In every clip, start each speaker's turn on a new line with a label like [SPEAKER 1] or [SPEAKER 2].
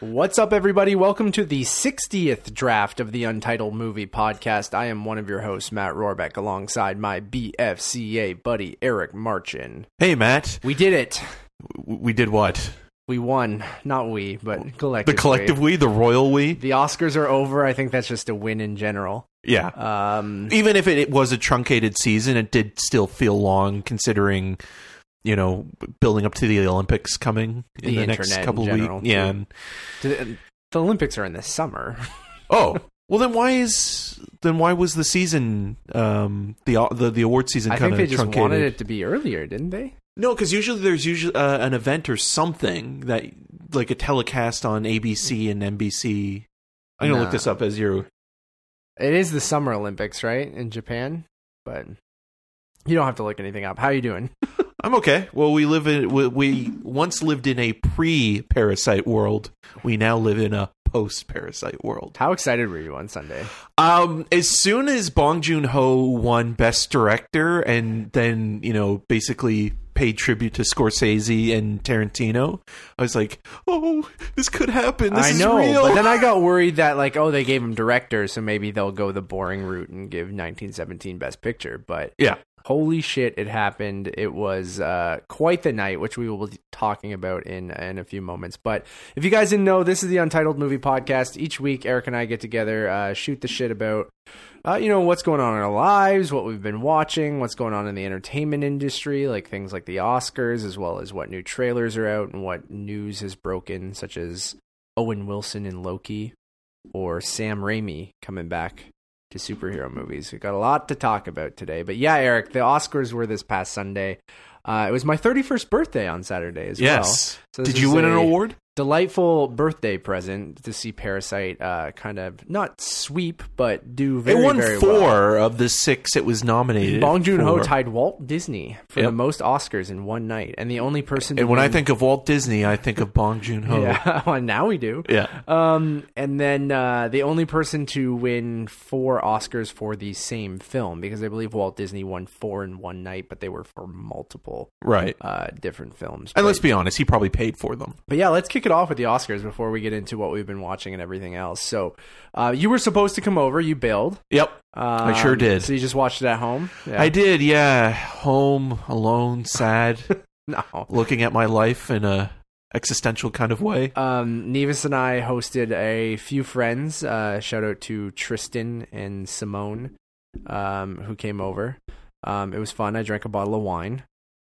[SPEAKER 1] What's up, everybody? Welcome to the 60th draft of the Untitled Movie Podcast. I am one of your hosts, Matt Rohrbeck, alongside my BFCA buddy, Eric Marchin.
[SPEAKER 2] Hey, Matt.
[SPEAKER 1] We did it.
[SPEAKER 2] We did what?
[SPEAKER 1] We won. Not we, but
[SPEAKER 2] The
[SPEAKER 1] collectively.
[SPEAKER 2] collective we, the royal we.
[SPEAKER 1] The Oscars are over. I think that's just a win in general.
[SPEAKER 2] Yeah.
[SPEAKER 1] Um,
[SPEAKER 2] Even if it, it was a truncated season, it did still feel long, considering you know building up to the Olympics coming in
[SPEAKER 1] The
[SPEAKER 2] the, next couple weeks. Yeah. and-
[SPEAKER 1] the, the Olympics are in the summer.
[SPEAKER 2] oh. Well, then why is then why was the season um the the the award season
[SPEAKER 1] I
[SPEAKER 2] kind
[SPEAKER 1] think
[SPEAKER 2] of
[SPEAKER 1] they just
[SPEAKER 2] truncated?
[SPEAKER 1] wanted it to be earlier, didn't they?
[SPEAKER 2] No, because usually there's usually uh, an event or something that like a telecast on ABC and NBC. I'm gonna look this up as you're.
[SPEAKER 1] It is the Summer Olympics, right, in Japan? But you don't have to look anything up. How are you doing?
[SPEAKER 2] I'm okay. Well, we live in we, we once lived in a pre-parasite world. We now live in a post-parasite world.
[SPEAKER 1] How excited were you on Sunday?
[SPEAKER 2] Um, as soon as Bong Joon Ho won Best Director, and then you know basically paid tribute to Scorsese and Tarantino, I was like, "Oh, this could happen. This
[SPEAKER 1] I
[SPEAKER 2] is
[SPEAKER 1] know,
[SPEAKER 2] real."
[SPEAKER 1] but then I got worried that like, oh, they gave him director, so maybe they'll go the boring route and give 1917 Best Picture. But
[SPEAKER 2] yeah,
[SPEAKER 1] holy shit, it happened! It was uh, quite the night, which we will be talking about in in a few moments. But if you guys didn't know, this is the Untitled Movie Podcast. Each week, Eric and I get together, uh, shoot the shit about. Uh, you know what's going on in our lives, what we've been watching, what's going on in the entertainment industry, like things like the Oscars, as well as what new trailers are out and what news has broken, such as Owen Wilson in Loki or Sam Raimi coming back to superhero movies. We've got a lot to talk about today. But yeah, Eric, the Oscars were this past Sunday. Uh, it was my 31st birthday on Saturday as well.
[SPEAKER 2] yes.
[SPEAKER 1] So
[SPEAKER 2] Did you win an award?
[SPEAKER 1] Delightful birthday present to see Parasite uh, kind of not sweep, but do very,
[SPEAKER 2] it won
[SPEAKER 1] very
[SPEAKER 2] four
[SPEAKER 1] well.
[SPEAKER 2] of the six it was nominated.
[SPEAKER 1] Bong Joon Ho tied Walt Disney for
[SPEAKER 2] Yep.
[SPEAKER 1] the most Oscars in one night, and the only person. to
[SPEAKER 2] And when I think of Walt Disney, I think of Bong Joon Ho.
[SPEAKER 1] yeah, well, now we do.
[SPEAKER 2] Yeah.
[SPEAKER 1] Um, and then uh, the only person to win four Oscars for the same film, because I believe Walt Disney won four in one night, but they were for multiple
[SPEAKER 2] Right.
[SPEAKER 1] uh, different films.
[SPEAKER 2] And
[SPEAKER 1] but,
[SPEAKER 2] let's be honest, he probably paid for them.
[SPEAKER 1] but yeah, let's kick it off with the Oscars before we get into what we've been watching and everything else. So, uh, you were supposed to come over. You bailed.
[SPEAKER 2] Yep.
[SPEAKER 1] Um,
[SPEAKER 2] sure did.
[SPEAKER 1] So you just watched it at home. Yeah.
[SPEAKER 2] I did, yeah. Home, alone, sad,
[SPEAKER 1] No.
[SPEAKER 2] looking at my life in a existential kind of way.
[SPEAKER 1] Um, Nevis and I hosted a few friends. Uh, shout out to Tristan and Simone, um, who came over. Um, it was fun. I drank a bottle of wine.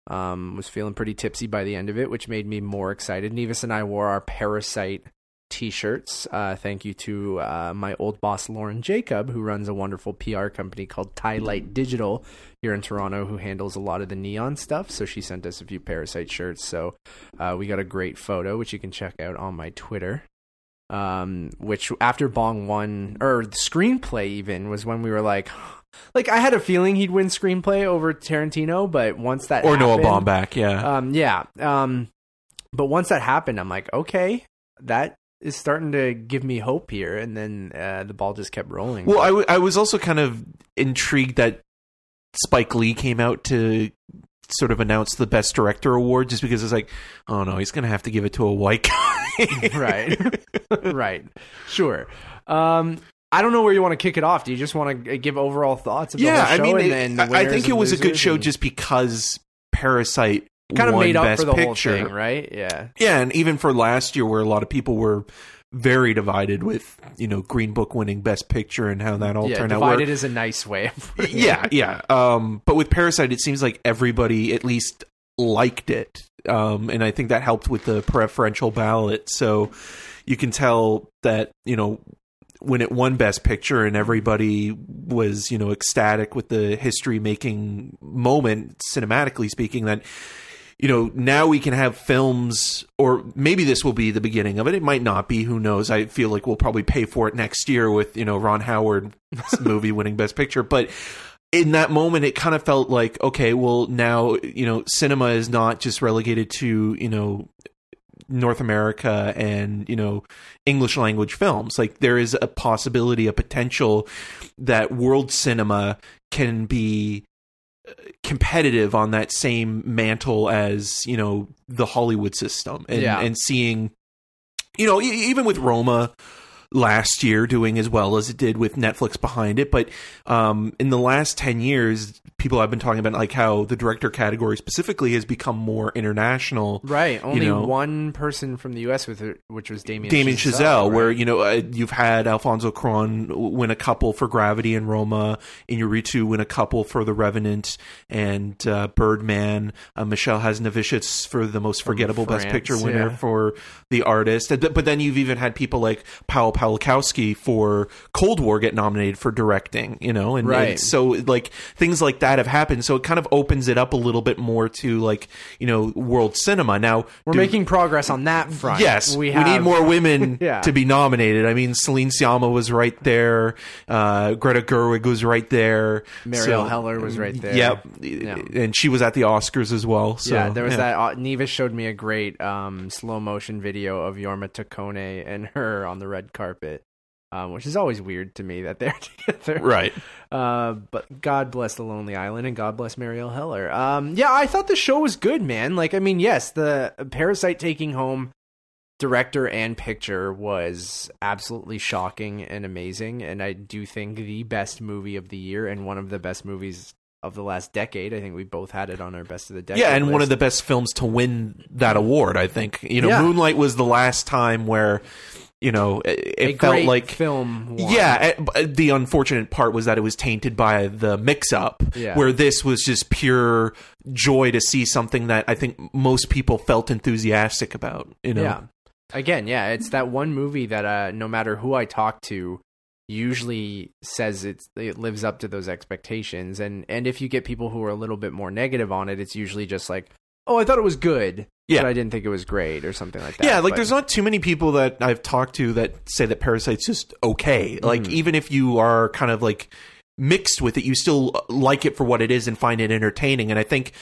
[SPEAKER 1] Um, was feeling pretty tipsy by the end of it, which made me more excited. Nevis and I wore our Parasite t-shirts. Uh, thank you to uh, my old boss Lauren Jacob, who runs a wonderful PR company called Tie Light Digital here in Toronto, who handles a lot of the neon stuff. So she sent us a few Parasite shirts. So uh, we got a great photo, which you can check out on my Twitter. Um, which after Bong won, or the screenplay even was when we were like, like I had a feeling he'd win screenplay over Tarantino, but once that
[SPEAKER 2] Or Noah
[SPEAKER 1] happened-
[SPEAKER 2] Baumbach, yeah.
[SPEAKER 1] um, yeah. Um, but once that happened, I'm like, okay, that is starting to give me hope here. And then uh, the ball just kept rolling.
[SPEAKER 2] well, I, w- I was also kind of intrigued that Spike Lee came out to sort of announce the Best Director award just because it's like, oh no, he's going to have to give it to a white guy.
[SPEAKER 1] right, right, sure. Um, I don't know where you want to kick it off. Do you just want to give overall thoughts? Of
[SPEAKER 2] yeah,
[SPEAKER 1] the
[SPEAKER 2] I mean,
[SPEAKER 1] and
[SPEAKER 2] it-
[SPEAKER 1] the
[SPEAKER 2] I I think it was a good show
[SPEAKER 1] and-
[SPEAKER 2] just because Parasite
[SPEAKER 1] kind of made up
[SPEAKER 2] Best
[SPEAKER 1] for the
[SPEAKER 2] Picture.
[SPEAKER 1] whole thing, right? Yeah,
[SPEAKER 2] Yeah, and even for last year, where a lot of people were very divided with you know Green Book winning Best Picture and how that all
[SPEAKER 1] yeah.
[SPEAKER 2] turned out.
[SPEAKER 1] Divided is a nice way. Of putting it.
[SPEAKER 2] yeah, yeah. Um, but with Parasite, it seems like everybody at least liked it, um, and I think that helped with the preferential ballot. So you can tell that you know when it won Best Picture and everybody was you know ecstatic with the history making moment, cinematically speaking, that you know now we can have films or maybe this will be the beginning of it. It might not be. Who knows? I feel like we'll probably pay for it next year with you know ron howard movie winning best picture. But in that moment it kind of felt like okay well now you know cinema is not just relegated to you know North America and you know English language films. Like there is a possibility, a potential that world cinema can be uh, competitive on that same mantle as you know the Hollywood system, and
[SPEAKER 1] Yeah.
[SPEAKER 2] and seeing you know, even with Roma last year doing as well as it did with Netflix behind it, but um, in the last ten years, people I've been talking about like how the director category specifically has become more international.
[SPEAKER 1] Right. Only
[SPEAKER 2] know.
[SPEAKER 1] one person from the U.S. with it, which was Damien.
[SPEAKER 2] Damien Chazelle,
[SPEAKER 1] right?
[SPEAKER 2] where you know uh, you've had Alfonso Cuarón win a couple for Gravity and Roma, and Inarritu win a couple for The Revenant and uh, Birdman, uh, Michel Hazanavicius for the most forgettable Best Picture winner
[SPEAKER 1] yeah.
[SPEAKER 2] for The Artist, but then you've even had people like Paul Pawlikowski for Cold War get nominated for directing, you know, and, and so like things like that have happened. So it kind of opens it up a little bit more to like you know world cinema. Now
[SPEAKER 1] we're
[SPEAKER 2] do-
[SPEAKER 1] making progress on that front.
[SPEAKER 2] Yes, we,
[SPEAKER 1] have,
[SPEAKER 2] need more women
[SPEAKER 1] Yeah.
[SPEAKER 2] to be nominated. I mean, Celine Sciamma was right there. Uh, Greta Gerwig was right there.
[SPEAKER 1] Marielle Heller was right there.
[SPEAKER 2] Yep,
[SPEAKER 1] Yeah.
[SPEAKER 2] and she was at the Oscars as well. So,
[SPEAKER 1] yeah, there was that. Uh, Neva showed me a great um, slow motion video of Jorma Taccone and her on the red carpet, um, which is always weird to me that they're together.
[SPEAKER 2] Right.
[SPEAKER 1] Uh, but God bless the Lonely Island and God bless Marielle Heller. Um, yeah, I thought the show was good, man. Like, I mean, yes, the Parasite taking home director and picture was absolutely shocking and amazing, and I do think the best movie of the year and one of the best movies of the last decade. I think we both had it on our best of the decade.
[SPEAKER 2] Yeah, and one of the best films to win that award. I think you know,
[SPEAKER 1] Yeah.
[SPEAKER 2] Moonlight was the last time where you know it, it felt
[SPEAKER 1] great
[SPEAKER 2] like
[SPEAKER 1] film. won.
[SPEAKER 2] Yeah, but the unfortunate part was that it was tainted by the mix-up,
[SPEAKER 1] Yeah.
[SPEAKER 2] where this was just pure joy to see something that I think most people felt enthusiastic about. You know,
[SPEAKER 1] Yeah. Again, yeah, it's that one movie that uh, no matter who I talk to, usually says it lives up to those expectations. And and if you get people who are a little bit more negative on it, it's usually just like, oh, I thought it was good,
[SPEAKER 2] Yeah.
[SPEAKER 1] but I didn't think it was great or something like that.
[SPEAKER 2] yeah, like
[SPEAKER 1] But-
[SPEAKER 2] there's not too many people that I've talked to that say that Parasite's just okay. Like
[SPEAKER 1] Mhm.
[SPEAKER 2] even if you are kind of like mixed with it, you still like it for what it is and find it entertaining. And I think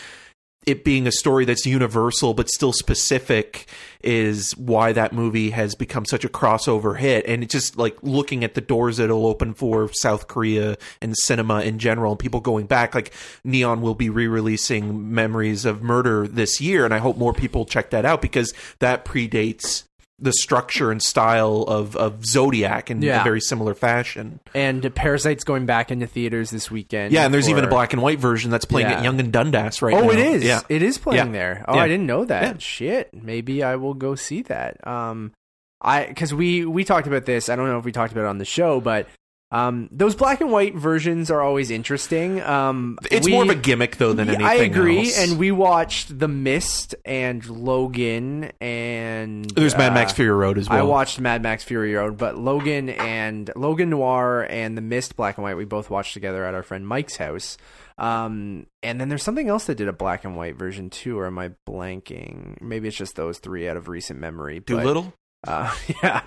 [SPEAKER 2] it being a story that's universal but still specific is why that movie has become such a crossover hit. And it's just like looking at the doors it'll open for South Korea and cinema in general and people going back like Neon will be re-releasing Memories of Murder this year and I hope more people check that out because that predates the structure and style of, of Zodiac in
[SPEAKER 1] Yeah.
[SPEAKER 2] a very similar fashion.
[SPEAKER 1] and Parasite's going back into theaters this weekend.
[SPEAKER 2] Yeah, and there's even a black and white version that's playing
[SPEAKER 1] Yeah.
[SPEAKER 2] at Young and Dundas right now.
[SPEAKER 1] Oh,
[SPEAKER 2] now.
[SPEAKER 1] it is.
[SPEAKER 2] Yeah.
[SPEAKER 1] It is playing
[SPEAKER 2] Yeah.
[SPEAKER 1] there. Oh. I didn't know that. Shit. Maybe I will go see that. Um, I because we we talked about this. I don't know if we talked about it on the show, but um, those black and white versions are always interesting. Um,
[SPEAKER 2] It's
[SPEAKER 1] we-
[SPEAKER 2] more of a gimmick though than anything
[SPEAKER 1] I agree.
[SPEAKER 2] else.
[SPEAKER 1] And we watched The Mist and Logan and
[SPEAKER 2] There's Mad
[SPEAKER 1] uh,
[SPEAKER 2] Max Fury Road as well.
[SPEAKER 1] I watched Mad Max Fury Road, but Logan and Logan Noir and The Mist Black and White we both watched together at our friend Mike's house. Um, and then there's something else that did a black and white version too, or am I blanking? Maybe it's just those three out of recent memory.
[SPEAKER 2] Dolittle.
[SPEAKER 1] Uh, yeah.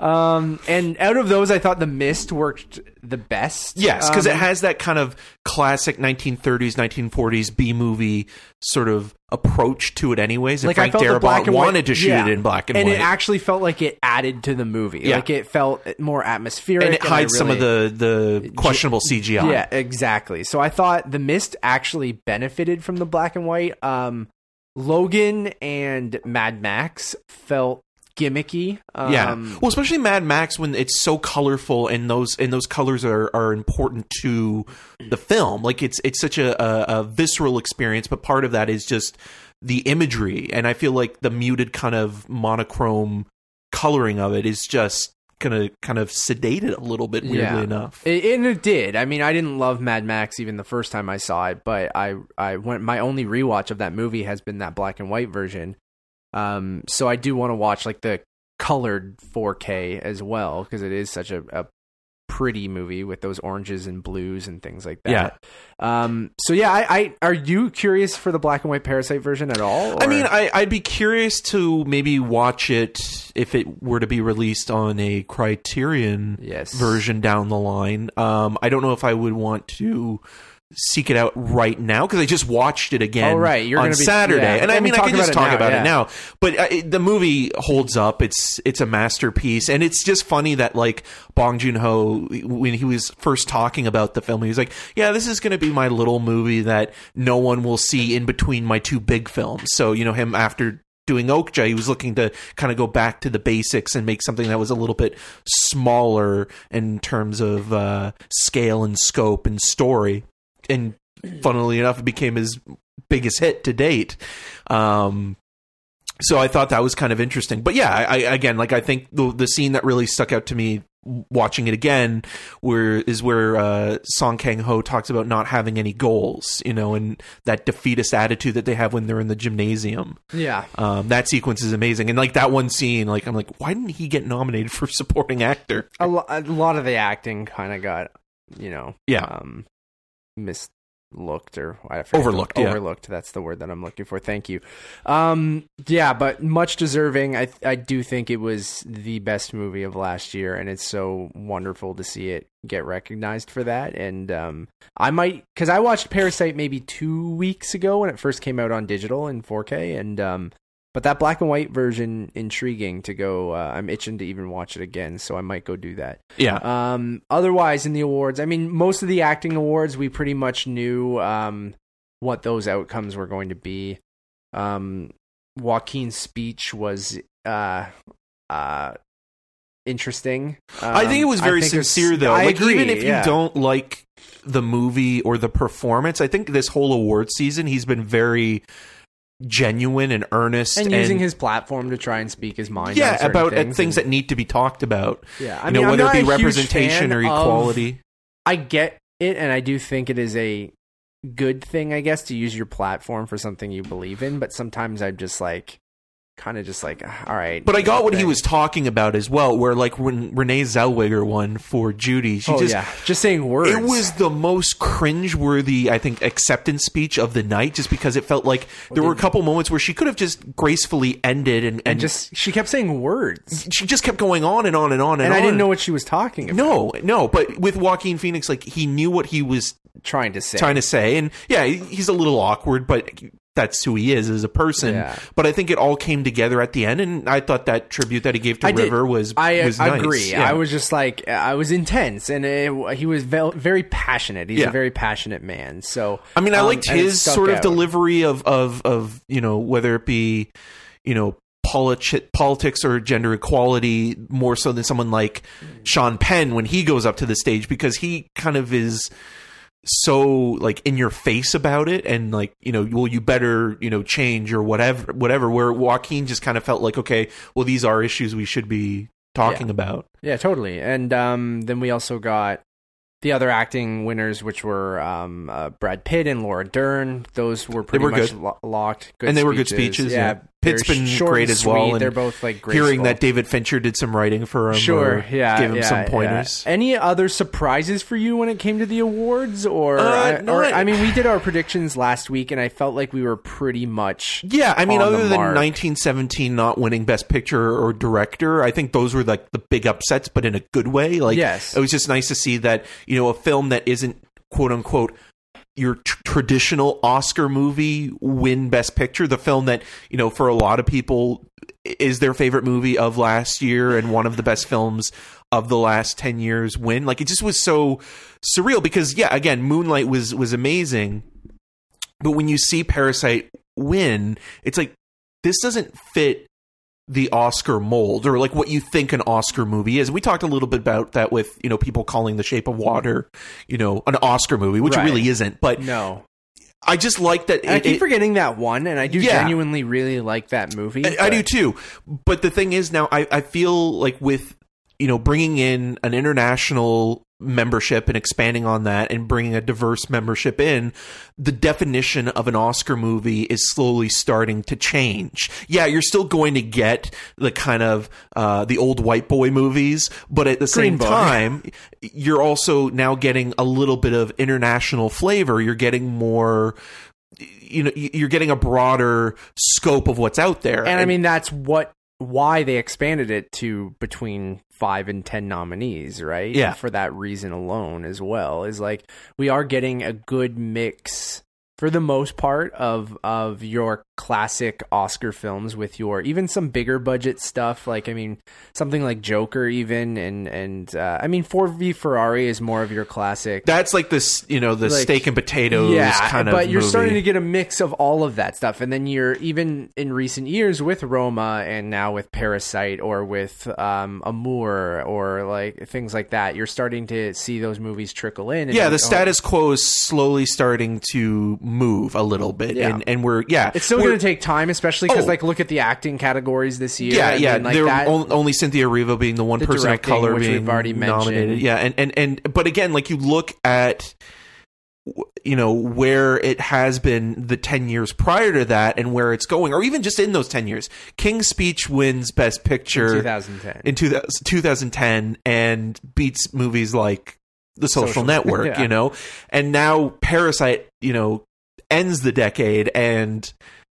[SPEAKER 1] Um, and out of those, I thought The Mist worked the best.
[SPEAKER 2] Yes, because it
[SPEAKER 1] Um,
[SPEAKER 2] has that kind of classic 1930s, 1940s B movie sort of approach to it, anyways. And
[SPEAKER 1] like I
[SPEAKER 2] Frank
[SPEAKER 1] felt the
[SPEAKER 2] Darabont
[SPEAKER 1] black and white,
[SPEAKER 2] wanted to shoot
[SPEAKER 1] yeah.
[SPEAKER 2] it in black and,
[SPEAKER 1] and
[SPEAKER 2] white, And
[SPEAKER 1] it actually felt like it added to the movie.
[SPEAKER 2] Yeah.
[SPEAKER 1] Like it felt more atmospheric,
[SPEAKER 2] and it
[SPEAKER 1] I
[SPEAKER 2] hides some of the the questionable CGI.
[SPEAKER 1] Yeah, exactly. So I thought the mist actually benefited from the black and white. Um, Logan and Mad Max felt gimmicky. Um,
[SPEAKER 2] yeah. Well, especially Mad Max when it's so colorful and those and those colors are, are important to the film. Like it's it's such a, a, a visceral experience, but part of that is just the imagery, and I feel like the muted kind of monochrome coloring of it is just gonna kind of sedate it a little bit. Weirdly
[SPEAKER 1] Yeah.
[SPEAKER 2] enough,
[SPEAKER 1] It, and it did. I mean, I didn't love Mad Max even the first time I saw it, but I I went. My only rewatch of that movie has been that black and white version. Um, so I do want to watch like the colored 4K as well because it is such a, a pretty movie with those oranges and blues and things like that.
[SPEAKER 2] Yeah.
[SPEAKER 1] Um. So yeah, I, I are you curious for the black and white Parasite version at all?
[SPEAKER 2] I mean, I, I'd be curious to maybe watch it if it were to be released on a Criterion
[SPEAKER 1] Yes.
[SPEAKER 2] version down the line. Um, I don't know if I would want to seek it out right now because I just watched it again
[SPEAKER 1] Oh, right. You're
[SPEAKER 2] on
[SPEAKER 1] be-
[SPEAKER 2] Saturday,
[SPEAKER 1] yeah.
[SPEAKER 2] and I mean I can just talk
[SPEAKER 1] now,
[SPEAKER 2] about
[SPEAKER 1] yeah.
[SPEAKER 2] it now. But uh, it, the movie holds up. It's it's a masterpiece, and it's just funny that like Bong Joon Ho when he was first talking about the film, he was like, "Yeah, this is going to be my little movie that no one will see in between my two big films." So you know him after doing Okja, he was looking to kind of go back to the basics and make something that was a little bit smaller in terms of uh, scale and scope and story. And funnily enough, it became his biggest hit to date. Um, so I thought that was kind of interesting. But yeah, I, I again, like I think the the scene that really stuck out to me watching it again where is where uh, Song Kang Ho talks about not having any goals, you know, and that defeatist attitude that they have when they're in the gymnasium.
[SPEAKER 1] Yeah.
[SPEAKER 2] Um, that sequence is amazing, and like that one scene, like I'm like, why didn't he get nominated for supporting actor?
[SPEAKER 1] A, lo- a lot of the acting kind of got, you know,
[SPEAKER 2] Yeah.
[SPEAKER 1] um, mislooked or I
[SPEAKER 2] Overlooked, yeah.
[SPEAKER 1] Overlooked. That's the word that I'm looking for. Thank you. Um, yeah, but much deserving. I I do think it was the best movie of last year, and it's so wonderful to see it get recognized for that. And um, I might because I watched Parasite maybe two weeks ago when it first came out on digital in 4K, and um, but that black and white version intriguing to go. Uh, I'm itching to even watch it again, so I might go do that.
[SPEAKER 2] Yeah,
[SPEAKER 1] Um, otherwise, in the awards, I mean, most of the acting awards, we pretty much knew um, what those outcomes were going to be. Um, Joaquin's speech was uh, uh, interesting.
[SPEAKER 2] I think it
[SPEAKER 1] Um,
[SPEAKER 2] was very
[SPEAKER 1] think it's-
[SPEAKER 2] sincere though.
[SPEAKER 1] I
[SPEAKER 2] like
[SPEAKER 1] agree,
[SPEAKER 2] even if
[SPEAKER 1] yeah.
[SPEAKER 2] you don't like the movie or the performance, I think this whole award season he's been very genuine and earnest
[SPEAKER 1] and using his platform to try and speak his mind,
[SPEAKER 2] yeah about uh,
[SPEAKER 1] things,
[SPEAKER 2] things,
[SPEAKER 1] and-
[SPEAKER 2] that need to be talked about.
[SPEAKER 1] yeah, I
[SPEAKER 2] you
[SPEAKER 1] mean,
[SPEAKER 2] know
[SPEAKER 1] I'm
[SPEAKER 2] whether it be representation or
[SPEAKER 1] of-
[SPEAKER 2] equality.
[SPEAKER 1] I get it, and I do think it is a good thing, I guess, to use your platform for something you believe in. But sometimes I'm just like, kind of just like, ah, all right.
[SPEAKER 2] But I got what he was talking about as well, where like when Renee Zellweger won for Judy, she
[SPEAKER 1] oh
[SPEAKER 2] just
[SPEAKER 1] yeah, just saying words.
[SPEAKER 2] It was the most cringe-worthy, I think, acceptance speech of the night, just because it felt like there were a couple moments where she could have just gracefully ended, and, and,
[SPEAKER 1] and just she kept saying words,
[SPEAKER 2] she just kept going on and on and on and,
[SPEAKER 1] and I
[SPEAKER 2] on.
[SPEAKER 1] didn't know what she was talking about.
[SPEAKER 2] No, no, but with Joaquin Phoenix, like he knew what he was
[SPEAKER 1] trying to say.
[SPEAKER 2] trying to say, and yeah, he's a little awkward, but that's who he is as a person.
[SPEAKER 1] Yeah.
[SPEAKER 2] But I think it all came together at the end, and I thought that tribute that he gave to
[SPEAKER 1] I did-
[SPEAKER 2] River was
[SPEAKER 1] I
[SPEAKER 2] was nice.
[SPEAKER 1] agree.
[SPEAKER 2] Yeah.
[SPEAKER 1] I was just like I was intense, and it, he was ve- very passionate. He's
[SPEAKER 2] Yeah.
[SPEAKER 1] a very passionate man. So
[SPEAKER 2] I mean, I
[SPEAKER 1] um,
[SPEAKER 2] liked his sort of
[SPEAKER 1] out.
[SPEAKER 2] delivery of of of you know whether it be you know politi- politics or gender equality more so than someone like Sean Penn when he goes up to the stage because he kind of is so like in your face about it and like you know well you better you know change or whatever whatever where Joaquin just kind of felt like okay well these are issues we should be talking
[SPEAKER 1] Yeah.
[SPEAKER 2] about
[SPEAKER 1] Yeah, totally. And um, then we also got the other acting winners, which were um, uh, Brad Pitt and Laura Dern. Those were pretty
[SPEAKER 2] were
[SPEAKER 1] much
[SPEAKER 2] good.
[SPEAKER 1] lo- locked. Good
[SPEAKER 2] And they were good speeches, yeah. Pitt's
[SPEAKER 1] very
[SPEAKER 2] been
[SPEAKER 1] short
[SPEAKER 2] great as well, and
[SPEAKER 1] They're both like graceful.
[SPEAKER 2] hearing that David Fincher did some writing for him
[SPEAKER 1] Sure,
[SPEAKER 2] or
[SPEAKER 1] yeah,
[SPEAKER 2] gave him
[SPEAKER 1] yeah,
[SPEAKER 2] some
[SPEAKER 1] yeah.
[SPEAKER 2] pointers
[SPEAKER 1] Any other surprises for you when it came to the awards, or,
[SPEAKER 2] Uh,
[SPEAKER 1] I,
[SPEAKER 2] no,
[SPEAKER 1] or
[SPEAKER 2] I-
[SPEAKER 1] I mean, we did our predictions last week, and I felt like we were pretty much
[SPEAKER 2] Yeah, I mean, other than
[SPEAKER 1] mark.
[SPEAKER 2] 1917 not winning Best Picture or Director, I think those were like the big upsets, but in a good way. Like,
[SPEAKER 1] Yes.
[SPEAKER 2] it was just nice to see that you know a film that isn't quote unquote your tr- traditional Oscar movie win Best Picture. The film that you know for a lot of people is their favorite movie of last year and one of the best films of the last 10 years win like it just was so surreal because yeah again moonlight was was amazing but when you see parasite win it's like this doesn't fit the Oscar mold or like what you think an Oscar movie is. We talked a little bit about that with, you know, people calling The Shape of Water, you know, an Oscar movie, which
[SPEAKER 1] Right.
[SPEAKER 2] it really isn't. But
[SPEAKER 1] no.
[SPEAKER 2] I just like that
[SPEAKER 1] And I keep
[SPEAKER 2] it-
[SPEAKER 1] forgetting that one, and I do
[SPEAKER 2] Yeah.
[SPEAKER 1] genuinely really like that movie.
[SPEAKER 2] I, I do too. But the thing is now I, I feel like with you know bringing in an international membership and expanding on that and bringing a diverse membership in the definition of an Oscar movie is slowly starting to change. Yeah, you're still going to get the kind of uh, the old white boy movies, but at the same
[SPEAKER 1] Green Book.
[SPEAKER 2] time you're also now getting a little bit of international flavor. You're getting more you know you're getting a broader scope of what's out there
[SPEAKER 1] And I mean, that's what why they expanded it to between five and ten nominees, right?
[SPEAKER 2] Yeah.
[SPEAKER 1] For that reason alone, as well, is like we are getting a good mix for the most part of of your classic Oscar films with your even some bigger budget stuff. Like I mean, something like Joker, even and and uh, I mean, Ford v Ferrari is more of your classic.
[SPEAKER 2] That's like this, you know, the
[SPEAKER 1] Like,
[SPEAKER 2] steak and potatoes
[SPEAKER 1] yeah,
[SPEAKER 2] kind of.
[SPEAKER 1] but you're
[SPEAKER 2] movie.
[SPEAKER 1] starting to get a mix of all of that stuff, and then you're even in recent years with Roma, and now with Parasite or with um, Amour or like things like that. You're starting to see those movies trickle in. and
[SPEAKER 2] yeah, the
[SPEAKER 1] like, oh,
[SPEAKER 2] status quo is slowly starting to move a little bit,
[SPEAKER 1] Yeah.
[SPEAKER 2] and and we're yeah,
[SPEAKER 1] It's
[SPEAKER 2] we're-
[SPEAKER 1] going to take time, especially because
[SPEAKER 2] Oh.
[SPEAKER 1] like look at the acting categories this year.
[SPEAKER 2] Yeah, yeah.
[SPEAKER 1] mean, like that,
[SPEAKER 2] on- only Cynthia Erivo being the one
[SPEAKER 1] The
[SPEAKER 2] person of color
[SPEAKER 1] which
[SPEAKER 2] being
[SPEAKER 1] we've already
[SPEAKER 2] nominated.
[SPEAKER 1] mentioned.
[SPEAKER 2] Yeah, and and and but again, like you look at you know where it has been the 10 years prior to that and where it's going or even just in those 10 years king's speech wins best picture
[SPEAKER 1] 2010.
[SPEAKER 2] in 2000 2010 and beats movies like the social,
[SPEAKER 1] Social-
[SPEAKER 2] network
[SPEAKER 1] yeah.
[SPEAKER 2] you know and now parasite you know ends the decade and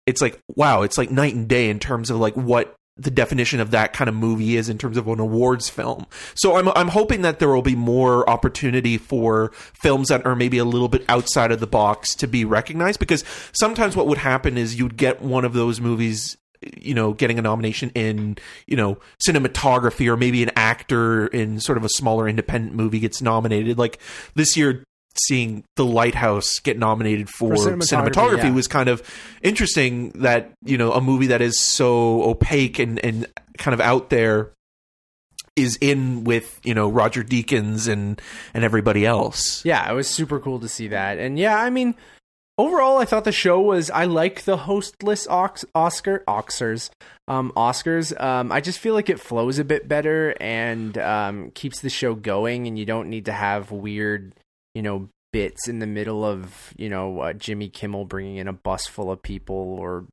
[SPEAKER 2] it's like wow it's like night and day in terms of like what the definition of that kind of movie is in terms of an awards film. So I'm I'm hoping that there will be more opportunity for films that are maybe a little bit outside of the box to be recognized because sometimes what would happen is you'd get one of those movies you know getting a nomination in you know cinematography or maybe an actor in sort of a smaller independent movie gets nominated like this year seeing the lighthouse get nominated for,
[SPEAKER 1] For
[SPEAKER 2] cinematography,
[SPEAKER 1] cinematography, yeah.
[SPEAKER 2] was kind of interesting that you know a movie that is so opaque and and kind of out there is in with you know Roger Deakins and and everybody else.
[SPEAKER 1] Yeah, it was super cool to see that. And yeah, I mean, overall, I thought the show was. I like the hostless Ox, Oscar Oscars. Um, Oscars. Um, I just feel like it flows a bit better and um, keeps the show going, and you don't need to have weird, you know, bits in the middle of you know uh, Jimmy Kimmel bringing in a bus full of people or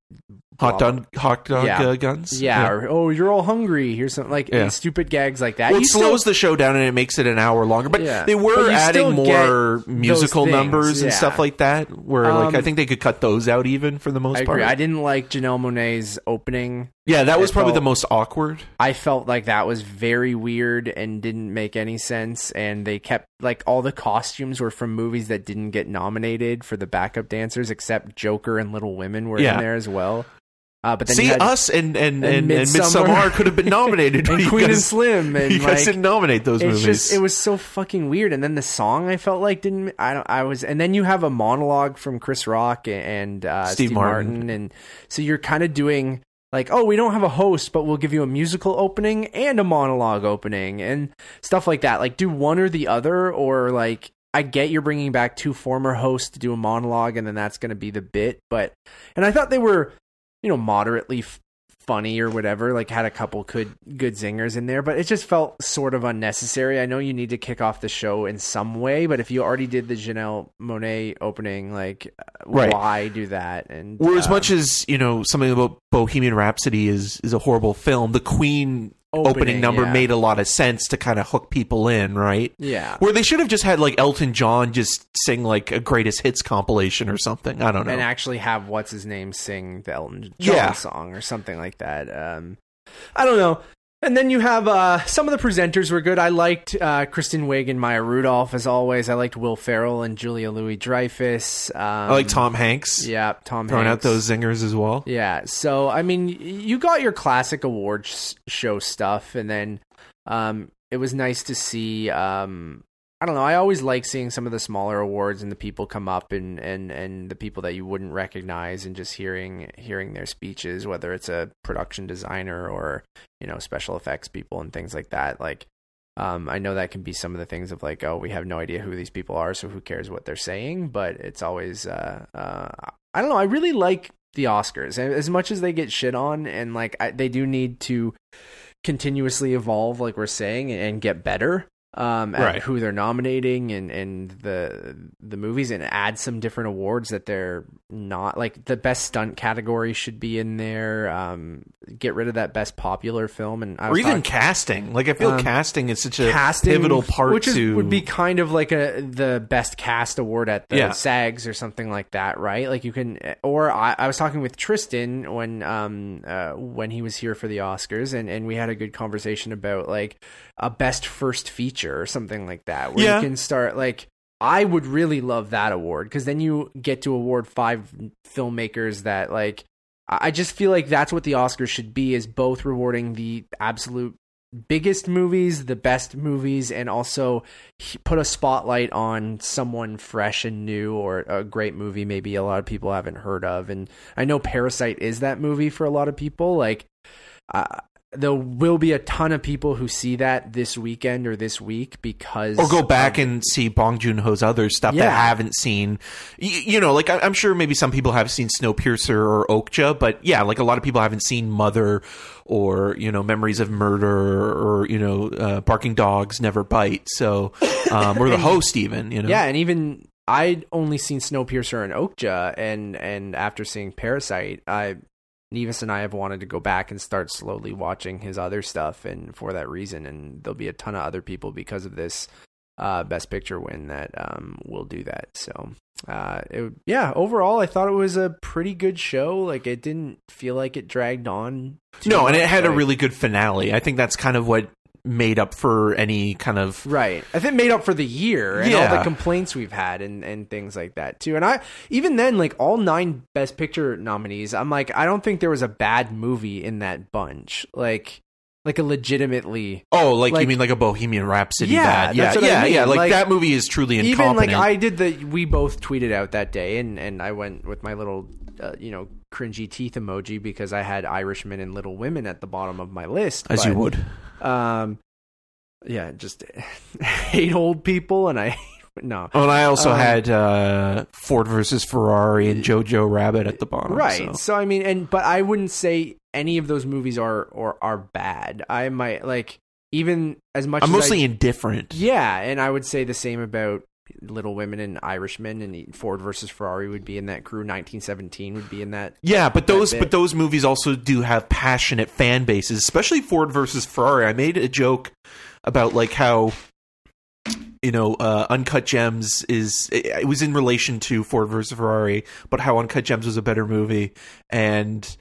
[SPEAKER 2] Hot dog, hot dog
[SPEAKER 1] Yeah.
[SPEAKER 2] uh, guns.
[SPEAKER 1] Yeah, or oh, you're all hungry. Here's some like
[SPEAKER 2] Yeah.
[SPEAKER 1] stupid gags like that.
[SPEAKER 2] Well, it
[SPEAKER 1] You still-
[SPEAKER 2] slows the show down and it makes it an hour longer. But
[SPEAKER 1] Yeah.
[SPEAKER 2] they were
[SPEAKER 1] But
[SPEAKER 2] adding more musical numbers and stuff like that. Where like
[SPEAKER 1] Um,
[SPEAKER 2] I think they could cut those out even for the most
[SPEAKER 1] I
[SPEAKER 2] part.
[SPEAKER 1] I didn't like Janelle Monae's opening.
[SPEAKER 2] yeah, that was
[SPEAKER 1] it
[SPEAKER 2] probably the most awkward.
[SPEAKER 1] I felt like that was very weird and didn't make any sense. And they kept like all the costumes were from movies that didn't get nominated for the backup dancers, except Joker and Little Women were
[SPEAKER 2] Yeah.
[SPEAKER 1] in there as well. Uh, but then
[SPEAKER 2] See, us and and and, and.
[SPEAKER 1] Midsommar
[SPEAKER 2] could have been nominated.
[SPEAKER 1] and Queen and Slim, and
[SPEAKER 2] you guys
[SPEAKER 1] like
[SPEAKER 2] didn't nominate those
[SPEAKER 1] it's
[SPEAKER 2] movies.
[SPEAKER 1] just it was so fucking weird. And then the song I felt like didn't I don't I was and then you have a monologue from Chris Rock and uh,
[SPEAKER 2] Steve
[SPEAKER 1] Steve,
[SPEAKER 2] Martin.
[SPEAKER 1] Martin. and so you're kind of doing like oh we don't have a host but we'll give you a musical opening and a monologue opening and stuff like that. Like do one or the other or like. I get you're bringing back two former hosts to do a monologue, and then that's going to be the bit. But, and I thought they were, you know, moderately f- funny or whatever. Like had a couple good good zingers in there, but it just felt sort of unnecessary. I know you need to kick off the show in some way, but if you already did the Janelle Monae opening, like uh,
[SPEAKER 2] Right.
[SPEAKER 1] why do that? And
[SPEAKER 2] Or as
[SPEAKER 1] uh,
[SPEAKER 2] much as you know, something about Bohemian Rhapsody is is a horrible film. The Queen opening,
[SPEAKER 1] Opening,
[SPEAKER 2] number
[SPEAKER 1] yeah.
[SPEAKER 2] made a lot of sense to kind of hook people in, right?
[SPEAKER 1] yeah,
[SPEAKER 2] Where they should have just had like Elton John just sing like a greatest hits compilation or something. I don't know.
[SPEAKER 1] and actually have what's his name sing the Elton John
[SPEAKER 2] Yeah.
[SPEAKER 1] song or something like that. Um, I don't know. And then you have uh, some of the presenters were good. I liked uh, Kristen Wiig and Maya Rudolph as always. I liked Will Ferrell and Julia Louis Dreyfus. Um,
[SPEAKER 2] I like Tom Hanks
[SPEAKER 1] Yeah, Tom Hanks.
[SPEAKER 2] throwing
[SPEAKER 1] Hanks.
[SPEAKER 2] out those zingers as well.
[SPEAKER 1] Yeah. So I mean, you got your classic awards show stuff, and then um, it was nice to see. Um, I don't know. I always like seeing some of the smaller awards and the people come up and, and, and the people that you wouldn't recognize and just hearing hearing their speeches, whether it's a production designer or you know special effects people and things like that. Like, um, I know that can be some of the things of like, oh, we have no idea who these people are, so who cares what they're saying? But it's always, uh, uh, I don't know. I really like the Oscars as much as they get shit on, and like I, they do need to continuously evolve, like we're saying, and get better um,
[SPEAKER 2] Right.
[SPEAKER 1] who they're nominating and and the the movies, and add some different awards that they're not like the best stunt category should be in there. Um, get rid of that best popular film, and I
[SPEAKER 2] Or even
[SPEAKER 1] talking-
[SPEAKER 2] casting. Like I feel
[SPEAKER 1] Um,
[SPEAKER 2] casting is such a
[SPEAKER 1] casting
[SPEAKER 2] pivotal part
[SPEAKER 1] which is,
[SPEAKER 2] to
[SPEAKER 1] would be kind of like a the best cast award at the
[SPEAKER 2] Yeah.
[SPEAKER 1] SAGs or something like that, right? Like you can, or I, I was talking with Tristan when um uh, when he was here for the Oscars, and and we had a good conversation about like a best first feature or something like that, where
[SPEAKER 2] Yeah.
[SPEAKER 1] you can start like. I would really love that award because then you get to award five filmmakers that like I just feel like that's what the Oscars should be is both rewarding the absolute biggest movies, the best movies, and also put a spotlight on someone fresh and new or a great movie maybe a lot of people haven't heard of. And I know Parasite is that movie for a lot of people. Like, uh, there will be a ton of people who see that this weekend or this week because
[SPEAKER 2] or go back and see Bong Joon Ho's other stuff
[SPEAKER 1] Yeah.
[SPEAKER 2] that haven't seen. You, you know, like I, I'm sure maybe some people have seen Snowpiercer or Okja, but yeah, like a lot of people haven't seen Mother or you know Memories of Murder or you know uh, Barking Dogs Never Bite. So um, or the host even. You know,
[SPEAKER 1] Yeah, and even I'd only seen Snowpiercer and Okja, and and after seeing Parasite, I Nevis and I have wanted to go back and start slowly watching his other stuff, and for that reason, and there'll be a ton of other people because of this uh, Best Picture win that um, will do that. So. Uh, it, yeah. Overall, I thought it was a pretty good show. Like, it didn't feel like it dragged on. too
[SPEAKER 2] no, and it
[SPEAKER 1] much,
[SPEAKER 2] had a really good finale. I think that's kind of what made up for any kind of
[SPEAKER 1] Right. I think made up for the year and all
[SPEAKER 2] Yeah.
[SPEAKER 1] the complaints we've had and, and things like that too. And I even then, like all nine best picture nominees, I'm like, I don't think there was a bad movie in that bunch. Like like a legitimately
[SPEAKER 2] Oh, like, you mean like a Bohemian Rhapsody?
[SPEAKER 1] Yeah,
[SPEAKER 2] bad. yeah,
[SPEAKER 1] what I
[SPEAKER 2] yeah,
[SPEAKER 1] mean.
[SPEAKER 2] yeah. Like,
[SPEAKER 1] Like,
[SPEAKER 2] that movie is truly
[SPEAKER 1] even like I did the we both tweeted out that day and, and I went with my little uh, you know, cringy teeth emoji because I had Irishman and Little Women at the bottom of my list.
[SPEAKER 2] as you would.
[SPEAKER 1] Um yeah, just hate old people and I no.
[SPEAKER 2] Oh, and I also
[SPEAKER 1] Um,
[SPEAKER 2] had uh, Ford versus Ferrari and Jojo Rabbit at the bottom.
[SPEAKER 1] right
[SPEAKER 2] so.
[SPEAKER 1] so. i mean and but i wouldn't say any of those movies are or are bad i might like even as much
[SPEAKER 2] I'm
[SPEAKER 1] as
[SPEAKER 2] mostly
[SPEAKER 1] I,
[SPEAKER 2] indifferent.
[SPEAKER 1] yeah and i would say the same about little women and irishman and ford versus ferrari would be in that crew 1917 would be in that
[SPEAKER 2] Yeah, but those but those movies also do have passionate fan bases, especially Ford versus Ferrari. I made a joke about like how you know uh, Uncut Gems is it, it was in relation to Ford versus Ferrari, but how Uncut Gems was a better movie and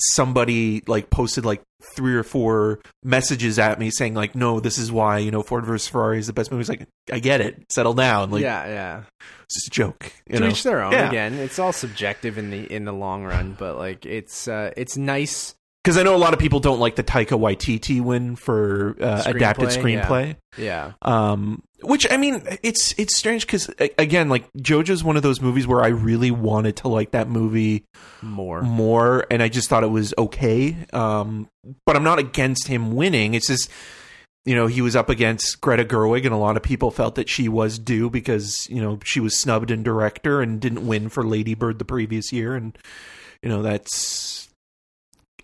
[SPEAKER 2] somebody like posted like three or four messages at me saying like no this is why you know Ford versus Ferrari is the best movie. It's like I get it. Settle down. Like
[SPEAKER 1] yeah yeah
[SPEAKER 2] it's just a joke. You
[SPEAKER 1] to
[SPEAKER 2] know?
[SPEAKER 1] each their own
[SPEAKER 2] Yeah.
[SPEAKER 1] again it's all subjective in the in the long run but like it's uh it's nice
[SPEAKER 2] because I know a lot of people don't like the Taika Waititi win for uh, adapted
[SPEAKER 1] Screenplay, yeah. yeah
[SPEAKER 2] Um, which I mean, it's it's strange because again, like JoJo's one of those movies where I really wanted to like that movie
[SPEAKER 1] more
[SPEAKER 2] more, and I just thought it was okay. Um, but I'm not against him winning. It's just you know he was up against Greta Gerwig, and a lot of people felt that she was due because you know she was snubbed in director and didn't win for Lady Bird the previous year, and you know that's.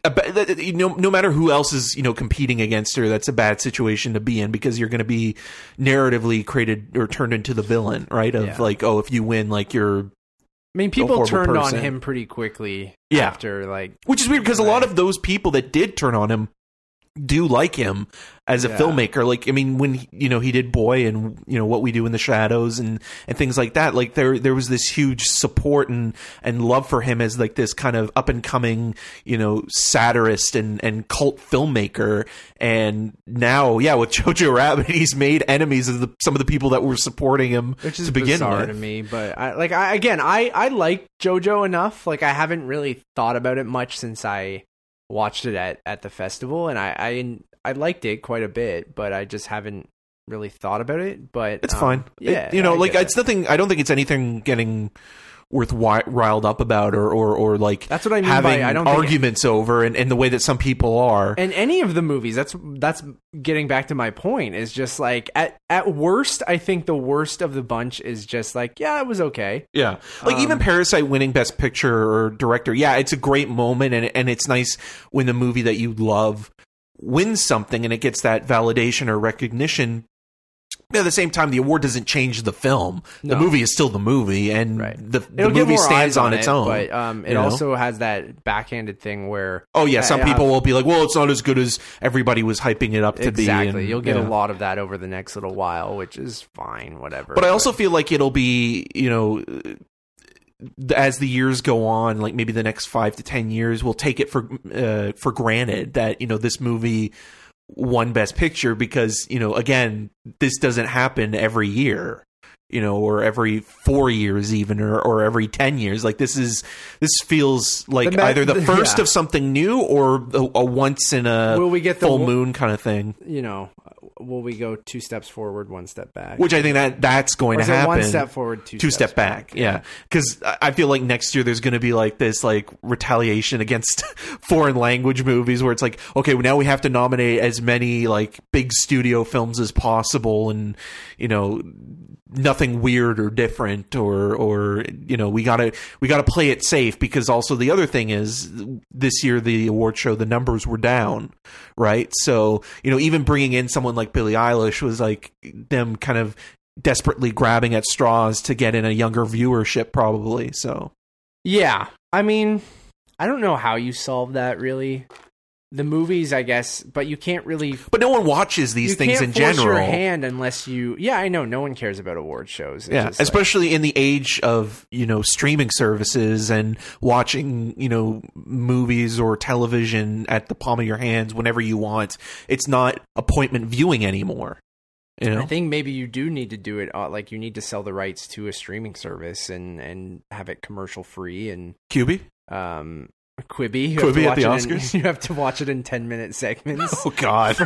[SPEAKER 2] Uh, a ba- that- that- uh, you know, no matter who else is you know competing against her, that's a bad situation to be in because you're going to be narratively created or turned into the villain, right? Of
[SPEAKER 1] Yeah.
[SPEAKER 2] like, oh, if you win, like you're
[SPEAKER 1] I mean, people turned
[SPEAKER 2] person.
[SPEAKER 1] on him pretty quickly
[SPEAKER 2] Yeah.
[SPEAKER 1] after like
[SPEAKER 2] Which is weird because a lot of those people that did turn on him do like him as a
[SPEAKER 1] Yeah.
[SPEAKER 2] filmmaker. Like, I mean, when he- you know he did Boy and you know what we do in the shadows and and things like that. Like there there was this huge support and and love for him as like this kind of up and coming you know satirist and and cult filmmaker. And now, yeah, with Jojo Rabbit, he's made enemies of the, some of the people that were supporting him
[SPEAKER 1] which is
[SPEAKER 2] to begin
[SPEAKER 1] bizarre
[SPEAKER 2] with.
[SPEAKER 1] to me. But I like I again I I like JoJo enough. Like I haven't really thought about it much since I watched it at at the festival, and I I I liked it quite a bit, but I just haven't really thought about it. But
[SPEAKER 2] It's
[SPEAKER 1] um,
[SPEAKER 2] fine.
[SPEAKER 1] Yeah,
[SPEAKER 2] It- you know,
[SPEAKER 1] I
[SPEAKER 2] like it's nothing. I don't think it's anything getting worth wi- riled up about or or, or like
[SPEAKER 1] That's what I mean
[SPEAKER 2] having
[SPEAKER 1] by I don't think-
[SPEAKER 2] arguments over and, and the way that some people are.
[SPEAKER 1] and any of the movies that's that's getting back to my point is just like at at worst i think the worst of the bunch is just like yeah it was okay
[SPEAKER 2] yeah, like even
[SPEAKER 1] Um,
[SPEAKER 2] Parasite winning Best Picture or Director. Yeah, it's a great moment and and it's nice when the movie that you love wins something and it gets that validation or recognition. But at the same time, the award doesn't change the film. The movie is still the movie, and
[SPEAKER 1] Right.
[SPEAKER 2] the, the movie stands on,
[SPEAKER 1] on
[SPEAKER 2] its own.
[SPEAKER 1] but um it
[SPEAKER 2] you know?
[SPEAKER 1] also has that backhanded thing where
[SPEAKER 2] Oh yeah, some people will be like, "Well, it's not as good as everybody was hyping it up to be."
[SPEAKER 1] exactly you'll get
[SPEAKER 2] yeah.
[SPEAKER 1] a lot of that over the next little while which is fine whatever
[SPEAKER 2] But I also feel like it'll be, you know, as the years go on, like maybe the next five to ten years, we'll take it for uh, for granted that you know this movie won Best Picture because you know again this doesn't happen every year. you know, or every four years even, or, or every 10 years. Like this is, this feels like
[SPEAKER 1] The me-
[SPEAKER 2] either the first
[SPEAKER 1] yeah.
[SPEAKER 2] of something new or a, a once in a
[SPEAKER 1] Will we get the
[SPEAKER 2] full moon kind of thing,
[SPEAKER 1] You know, will we go two steps forward, one step back?
[SPEAKER 2] which I think that that's going to happen.
[SPEAKER 1] one step forward, two,
[SPEAKER 2] two
[SPEAKER 1] steps
[SPEAKER 2] step back, yeah because i feel like next year there's going to be like this like retaliation against foreign language movies where it's like okay well, now we have to nominate as many like big studio films as possible and you know nothing weird or different or or you know we gotta we gotta play it safe because also the other thing is this year the award show the numbers were down right so you know even bringing in someone like billie eilish was like them kind of desperately grabbing at straws to get in a younger viewership probably so
[SPEAKER 1] Yeah, I mean, I don't know how you solve that really. The movies, I guess, but you can't really.
[SPEAKER 2] but no one watches these
[SPEAKER 1] you
[SPEAKER 2] things
[SPEAKER 1] can't
[SPEAKER 2] in
[SPEAKER 1] force
[SPEAKER 2] general
[SPEAKER 1] your hand unless you. Yeah, I know. No one cares about award shows. It's
[SPEAKER 2] yeah
[SPEAKER 1] just like-
[SPEAKER 2] especially in the age of you know streaming services and watching you know movies or television at the palm of your hands whenever you want it's not appointment viewing anymore you know
[SPEAKER 1] I think maybe you do need to do it uh, like you need to sell the rights to a streaming service and and have it commercial free and
[SPEAKER 2] Quibi?
[SPEAKER 1] um Quibi. You
[SPEAKER 2] Quibi at
[SPEAKER 1] watch
[SPEAKER 2] the
[SPEAKER 1] it in-
[SPEAKER 2] Oscars?
[SPEAKER 1] you have to watch it in ten minute segments
[SPEAKER 2] oh god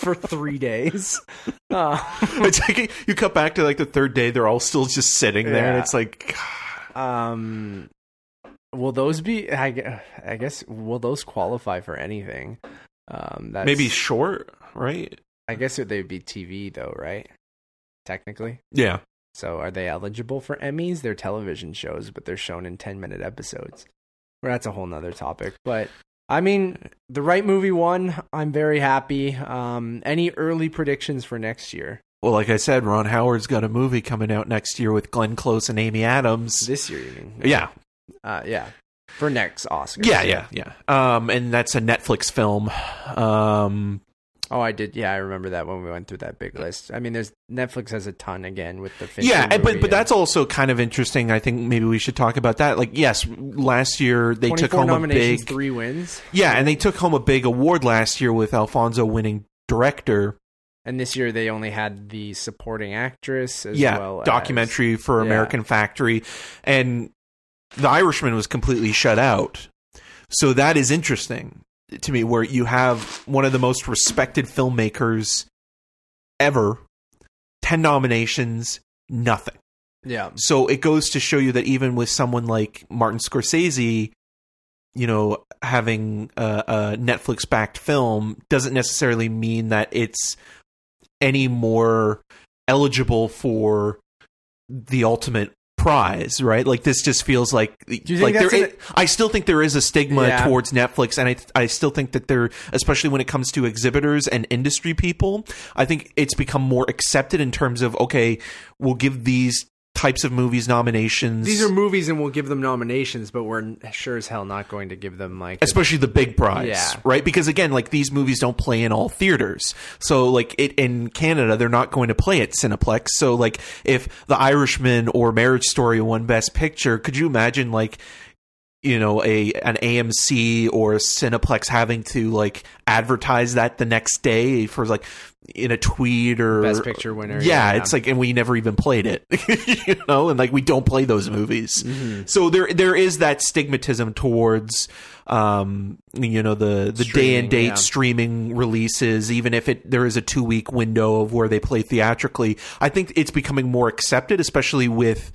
[SPEAKER 1] for three days. Uh,
[SPEAKER 2] it's like you cut back to like the third day they're all still just sitting there and it's like
[SPEAKER 1] um, will those be? I, I guess will those qualify for anything? Um, that's,
[SPEAKER 2] maybe short right
[SPEAKER 1] I guess they'd be TV though, right? Technically.
[SPEAKER 2] yeah
[SPEAKER 1] So are they eligible for Emmys? They're television shows, but they're shown in 10 minute episodes. Well, that's a whole nother topic. But I mean, the right movie won. I'm very happy. Um, any early predictions for next year?
[SPEAKER 2] well like i said ron howard's got a movie coming out next year with glenn close and amy adams
[SPEAKER 1] This year, you mean?
[SPEAKER 2] yeah
[SPEAKER 1] Uh, yeah. For next Oscars.
[SPEAKER 2] yeah yeah yeah um and that's a netflix film um
[SPEAKER 1] Oh, I did. Yeah, I remember that when we went through that big list. I mean, there's Netflix has a ton again with the Fincher
[SPEAKER 2] yeah,
[SPEAKER 1] movie
[SPEAKER 2] but but that's also kind of interesting. I think maybe we should talk about that. Like, yes, last year they took
[SPEAKER 1] 24
[SPEAKER 2] home a big
[SPEAKER 1] three wins,
[SPEAKER 2] yeah, and they took home a big award last year with Alfonso winning director.
[SPEAKER 1] and this year they only had the supporting actress as
[SPEAKER 2] yeah,
[SPEAKER 1] well. as-
[SPEAKER 2] documentary for
[SPEAKER 1] yeah.
[SPEAKER 2] American Factory, and The Irishman was completely shut out. So that is interesting to me, where you have one of the most respected filmmakers ever, ten nominations, nothing.
[SPEAKER 1] Yeah,
[SPEAKER 2] So it goes to show you that even with someone like Martin Scorsese, you know, having a, a Netflix backed film doesn't necessarily mean that it's any more eligible for the ultimate prize, right? Like this just feels like
[SPEAKER 1] you think
[SPEAKER 2] like there
[SPEAKER 1] that's an-
[SPEAKER 2] is- I still think there is a stigma
[SPEAKER 1] Yeah.
[SPEAKER 2] towards Netflix and I I still think that there especially when it comes to exhibitors and industry people, I think it's become more accepted in terms of okay, we'll give these types of movies nominations.
[SPEAKER 1] these are movies, and we'll give them nominations, but we're sure as hell not going to give them like.
[SPEAKER 2] especially the big prize,
[SPEAKER 1] Yeah.
[SPEAKER 2] right? Because again, like these movies don't play in all theaters. So like it in Canada, they're not going to play at Cineplex. So like if The Irishman or Marriage Story won Best Picture, could you imagine like you know a an AMC or a Cineplex having to like advertise that the next day for like in a tweet or
[SPEAKER 1] Best Picture winner,
[SPEAKER 2] Yeah,
[SPEAKER 1] yeah.
[SPEAKER 2] it's like and we never even played it, you know, and like we don't play those movies. So there there is that stigmatism towards um you know the the day and date
[SPEAKER 1] yeah.
[SPEAKER 2] streaming releases even if it there is a 2 week window of where they play theatrically. I think it's becoming more accepted especially with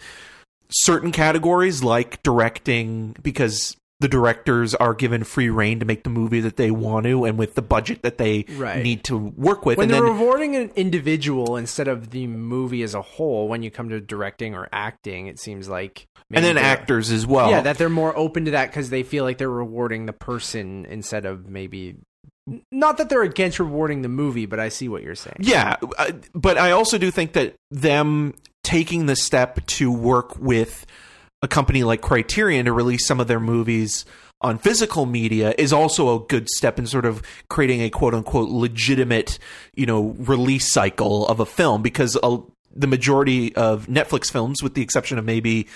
[SPEAKER 2] certain categories like directing because the directors are given free reign to make the movie that they want to and with the budget that they
[SPEAKER 1] Right.
[SPEAKER 2] need to work with
[SPEAKER 1] when
[SPEAKER 2] and
[SPEAKER 1] they're
[SPEAKER 2] then
[SPEAKER 1] rewarding an individual instead of the movie as a whole, when you come to directing or acting, it seems like
[SPEAKER 2] and then actors as well
[SPEAKER 1] yeah, that they're more open to that because they feel like they're rewarding the person instead of maybe. Not that they're against rewarding the movie, but I see what you're saying.
[SPEAKER 2] Yeah, uh, but I also do think that them taking the step to work with a company like Criterion to release some of their movies on physical media is also a good step in sort of creating a quote unquote legitimate, you know, release cycle of a film because uh, the majority of Netflix films, with the exception of maybe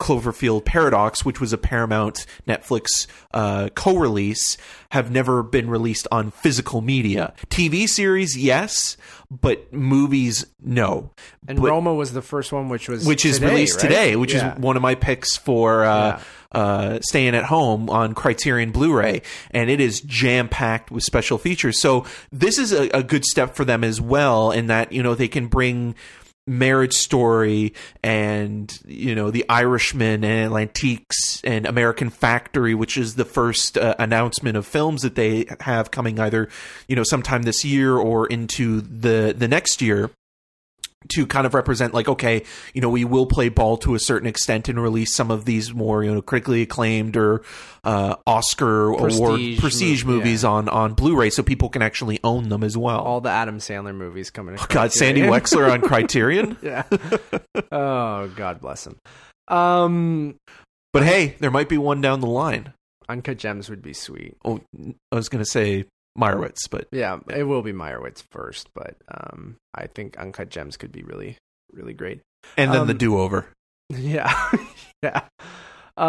[SPEAKER 2] Cloverfield Paradox, which was a Paramount Netflix uh, co-release, have never been released on physical media. TV series, yes, but movies, no.
[SPEAKER 1] And
[SPEAKER 2] But-
[SPEAKER 1] Roma was the first one, which was
[SPEAKER 2] which is
[SPEAKER 1] today,
[SPEAKER 2] released
[SPEAKER 1] right?
[SPEAKER 2] today, which
[SPEAKER 1] Yeah.
[SPEAKER 2] is one of my picks for uh, uh, staying at home on Criterion Blu-ray, and it is jam packed with special features. So this is a, a good step for them as well, in that you know they can bring marriage story and you know the irishman and atlantiques and american factory which is the first uh, announcement of films that they have coming either you know sometime this year or into the the next year to kind of represent like okay you know we will play ball to a certain extent and release some of these more you know critically acclaimed or uh, oscar award
[SPEAKER 1] Prestige
[SPEAKER 2] prestige
[SPEAKER 1] movie,
[SPEAKER 2] movies
[SPEAKER 1] yeah.
[SPEAKER 2] on on blu-ray so people can actually own them as well
[SPEAKER 1] all the Adam Sandler movies coming. to
[SPEAKER 2] god sandy wexler on criterion
[SPEAKER 1] yeah. oh, God bless him. Um,
[SPEAKER 2] but hey there might be one down the line
[SPEAKER 1] Uncut Gems would be sweet.
[SPEAKER 2] oh i was gonna say meyerowitz but
[SPEAKER 1] Yeah, it will be Meyerowitz first, but um, I think Uncut Gems could be really, really great.
[SPEAKER 2] and then the
[SPEAKER 1] Um,
[SPEAKER 2] do-over
[SPEAKER 1] Yeah, yeah. Uh,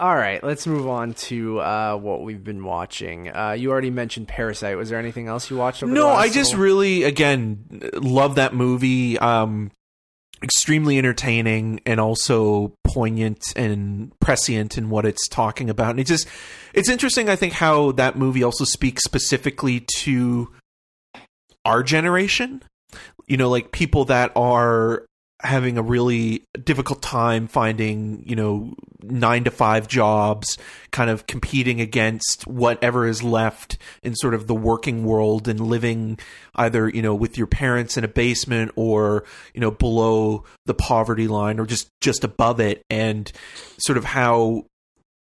[SPEAKER 1] all right, let's move on to uh, what we've been watching. Uh, you already mentioned Parasite. Was there anything else you watched? Over
[SPEAKER 2] No, I just really again love that movie. Um, extremely entertaining and also poignant and prescient in what it's talking about. And it just it's interesting. I think how that movie also speaks specifically to our generation. You know, like people that are having a really difficult time finding, you know, nine to five jobs, kind of competing against whatever is left in sort of the working world and living either, you know, with your parents in a basement or, you know, below the poverty line or just, just above it. And sort of how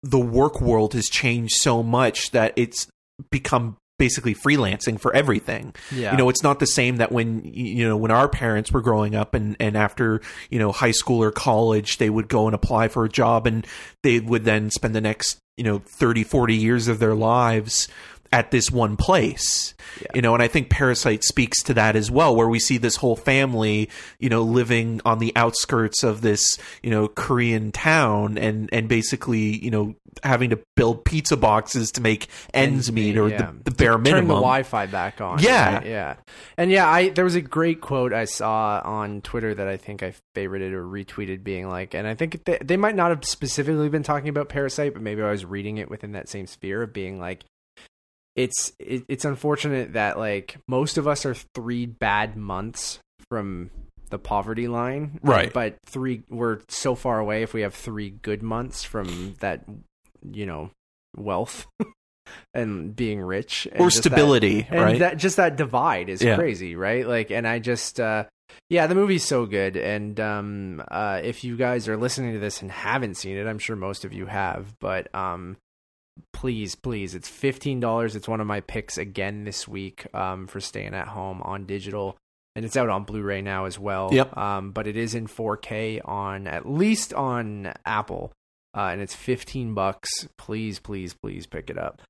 [SPEAKER 2] the work world has changed so much that it's become basically freelancing for everything.
[SPEAKER 1] Yeah.
[SPEAKER 2] You know, it's not the same that when you know when our parents were growing up and and after you know high school or college they would go and apply for a job and they would then spend the next you know 30 40 years of their lives at this one place you know and i think parasite speaks to that as well where we see this whole family you know living on the outskirts of this you know korean town and and basically you know having to build pizza boxes to make ends, meet or
[SPEAKER 1] yeah.
[SPEAKER 2] the, the bare minimum.
[SPEAKER 1] Turn the Wi-Fi back on.
[SPEAKER 2] Yeah.
[SPEAKER 1] right? yeah, and yeah. I there was a great quote I saw on Twitter that I think I favorited or retweeted, being like, and I think they, they might not have specifically been talking about Parasite, but maybe I was reading it within that same sphere of being like, it's it, it's unfortunate that like most of us are three bad months from the poverty line,
[SPEAKER 2] Right.
[SPEAKER 1] But three we're so far away if we have three good months from that, you know, wealth. And being rich, and
[SPEAKER 2] or
[SPEAKER 1] that-
[SPEAKER 2] stability
[SPEAKER 1] and
[SPEAKER 2] right
[SPEAKER 1] that just that divide is
[SPEAKER 2] Yeah.
[SPEAKER 1] crazy right like and i just uh yeah the movie's so good and um uh if you guys are listening to this and haven't seen it i'm sure most of you have but um please please it's $15 it's one of my picks again this week um for staying at home on digital and it's out on blu-ray now as well
[SPEAKER 2] Yep.
[SPEAKER 1] um but it is in 4k on at least on apple uh, and it's 15 bucks please please please pick it up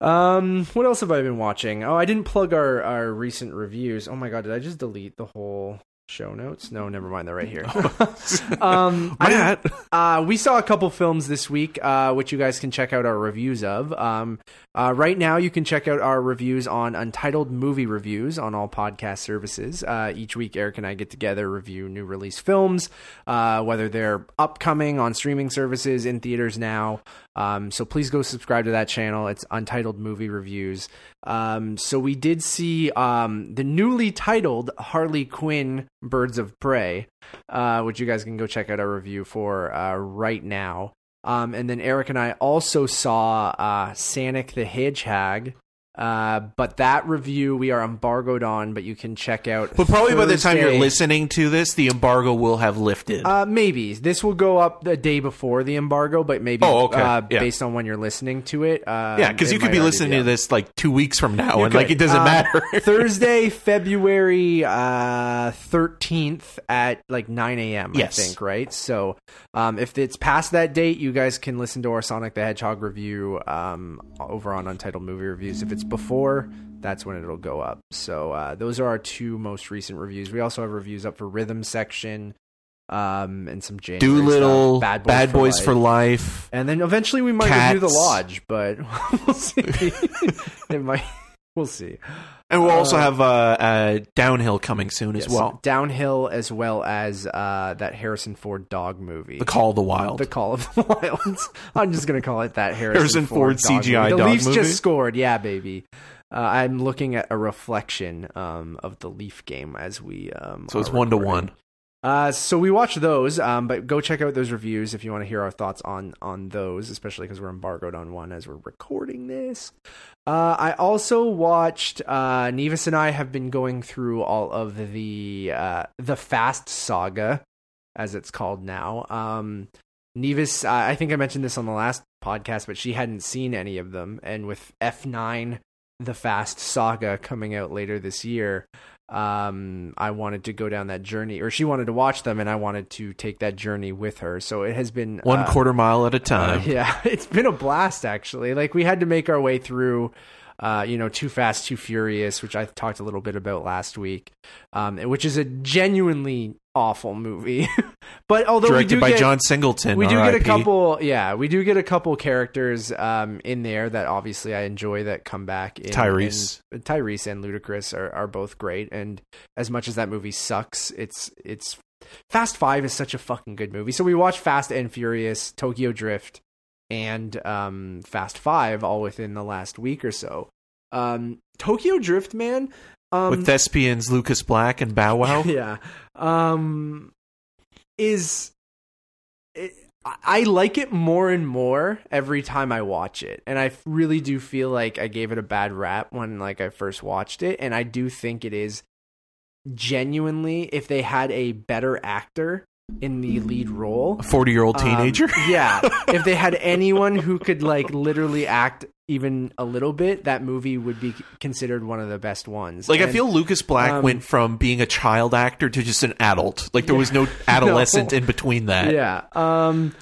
[SPEAKER 1] um, what else have I been watching? Oh, I didn't plug our our recent reviews. Oh my god, did I just delete the whole show notes? No, never mind. They're right here. um, I didn't- uh, we saw a couple films this week, uh, which you guys can check out our reviews of. Um, uh, right now, you can check out our reviews on Untitled Movie Reviews on all podcast services. Uh, each week, Eric and I get together, review new release films, uh, whether they're upcoming on streaming services, in theaters now. Um, so please go subscribe to that channel. It's Untitled Movie Reviews. Um, so we did see um, the newly titled Harley Quinn Birds of Prey, uh, which you guys can go check out our review for uh, right now. Um, and then Eric and I also saw uh, Sonic the Hedgehog. Uh, but that review we are embargoed on, but you can check out.
[SPEAKER 2] but probably by the time you're listening to this, the embargo will have lifted.
[SPEAKER 1] Uh, maybe this will go up the day before the embargo, but maybe
[SPEAKER 2] Oh, okay.
[SPEAKER 1] uh,
[SPEAKER 2] Yeah.
[SPEAKER 1] based on when you're listening to it. Uh,
[SPEAKER 2] yeah, because
[SPEAKER 1] it
[SPEAKER 2] you could
[SPEAKER 1] might
[SPEAKER 2] be
[SPEAKER 1] already
[SPEAKER 2] listening to
[SPEAKER 1] up.
[SPEAKER 2] this like two weeks from now, and like it doesn't
[SPEAKER 1] Uh,
[SPEAKER 2] matter.
[SPEAKER 1] Thursday, February uh, thirteenth at like nine a.m.
[SPEAKER 2] Yes.
[SPEAKER 1] I think right. So um, if it's past that date, you guys can listen to our Sonic the Hedgehog review um, over on Untitled Movie Reviews. If it's before, that's when it'll go up. So uh, those are our two most recent reviews. We also have reviews up for Rhythm Section. um, and some January
[SPEAKER 2] Dolittle,
[SPEAKER 1] stuff.
[SPEAKER 2] Bad Boys, for,
[SPEAKER 1] Life.
[SPEAKER 2] Life.
[SPEAKER 1] and then eventually we might
[SPEAKER 2] Cats.
[SPEAKER 1] review the Lodge, but we'll see. it might. We'll see.
[SPEAKER 2] And we'll also
[SPEAKER 1] Uh,
[SPEAKER 2] have uh, uh, Downhill coming soon as well.
[SPEAKER 1] Downhill, as well as uh, that Harrison Ford dog movie.
[SPEAKER 2] The Call of the Wild.
[SPEAKER 1] The Call of the Wilds. I'm just gonna call it that Harrison,
[SPEAKER 2] Harrison Ford
[SPEAKER 1] dog
[SPEAKER 2] CGI
[SPEAKER 1] movie. The
[SPEAKER 2] dog
[SPEAKER 1] Leafs
[SPEAKER 2] movie?
[SPEAKER 1] just scored, yeah, baby. Uh, I'm looking at a reflection um, of the Leaf game as we. Um,
[SPEAKER 2] so it's one to one.
[SPEAKER 1] Uh, so we watched those, um, but go check out those reviews if you want to hear our thoughts on on those, especially because we're embargoed on one as we're recording this. Uh, I also watched. Uh, Nevis and I have been going through all of the uh, the Fast Saga, as it's called now. Um, Nevis, I think I mentioned this on the last podcast, but she hadn't seen any of them, and with F nine, the Fast Saga coming out later this year, um i wanted to go down that journey or she wanted to watch them and i wanted to take that journey with her so it has been
[SPEAKER 2] One
[SPEAKER 1] uh,
[SPEAKER 2] quarter mile at a
[SPEAKER 1] uh,
[SPEAKER 2] time.
[SPEAKER 1] yeah it's been a blast actually like we had to make our way through uh you know too fast too furious which i talked a little bit about last week um which is a genuinely awful movie but although we
[SPEAKER 2] Directed
[SPEAKER 1] do
[SPEAKER 2] by
[SPEAKER 1] get,
[SPEAKER 2] John Singleton.
[SPEAKER 1] we do get a couple yeah we do get a couple characters um in there that obviously i enjoy that come back in,
[SPEAKER 2] Tyrese.
[SPEAKER 1] in- tyrese and ludacris are, are both great and as much as that movie sucks it's it's fast five is such a fucking good movie so we watched fast and furious tokyo drift and um fast five all within the last week or so um tokyo drift man um
[SPEAKER 2] with thespians Lucas Black and Bow Wow.
[SPEAKER 1] yeah. Um is it, I- I like it more and more every time I watch it, and I really do feel like I gave it a bad rap when like I first watched it, and I do think it is genuinely if they had a better actor in the lead role,
[SPEAKER 2] A forty-year-old
[SPEAKER 1] um,
[SPEAKER 2] teenager.
[SPEAKER 1] yeah, if they had anyone who could like literally act even a little bit, that movie would be considered one of the best ones.
[SPEAKER 2] Like I feel Lucas Black
[SPEAKER 1] um,
[SPEAKER 2] went from being a child actor to just an adult. Like there was no adolescent in between that.
[SPEAKER 1] Yeah. Um,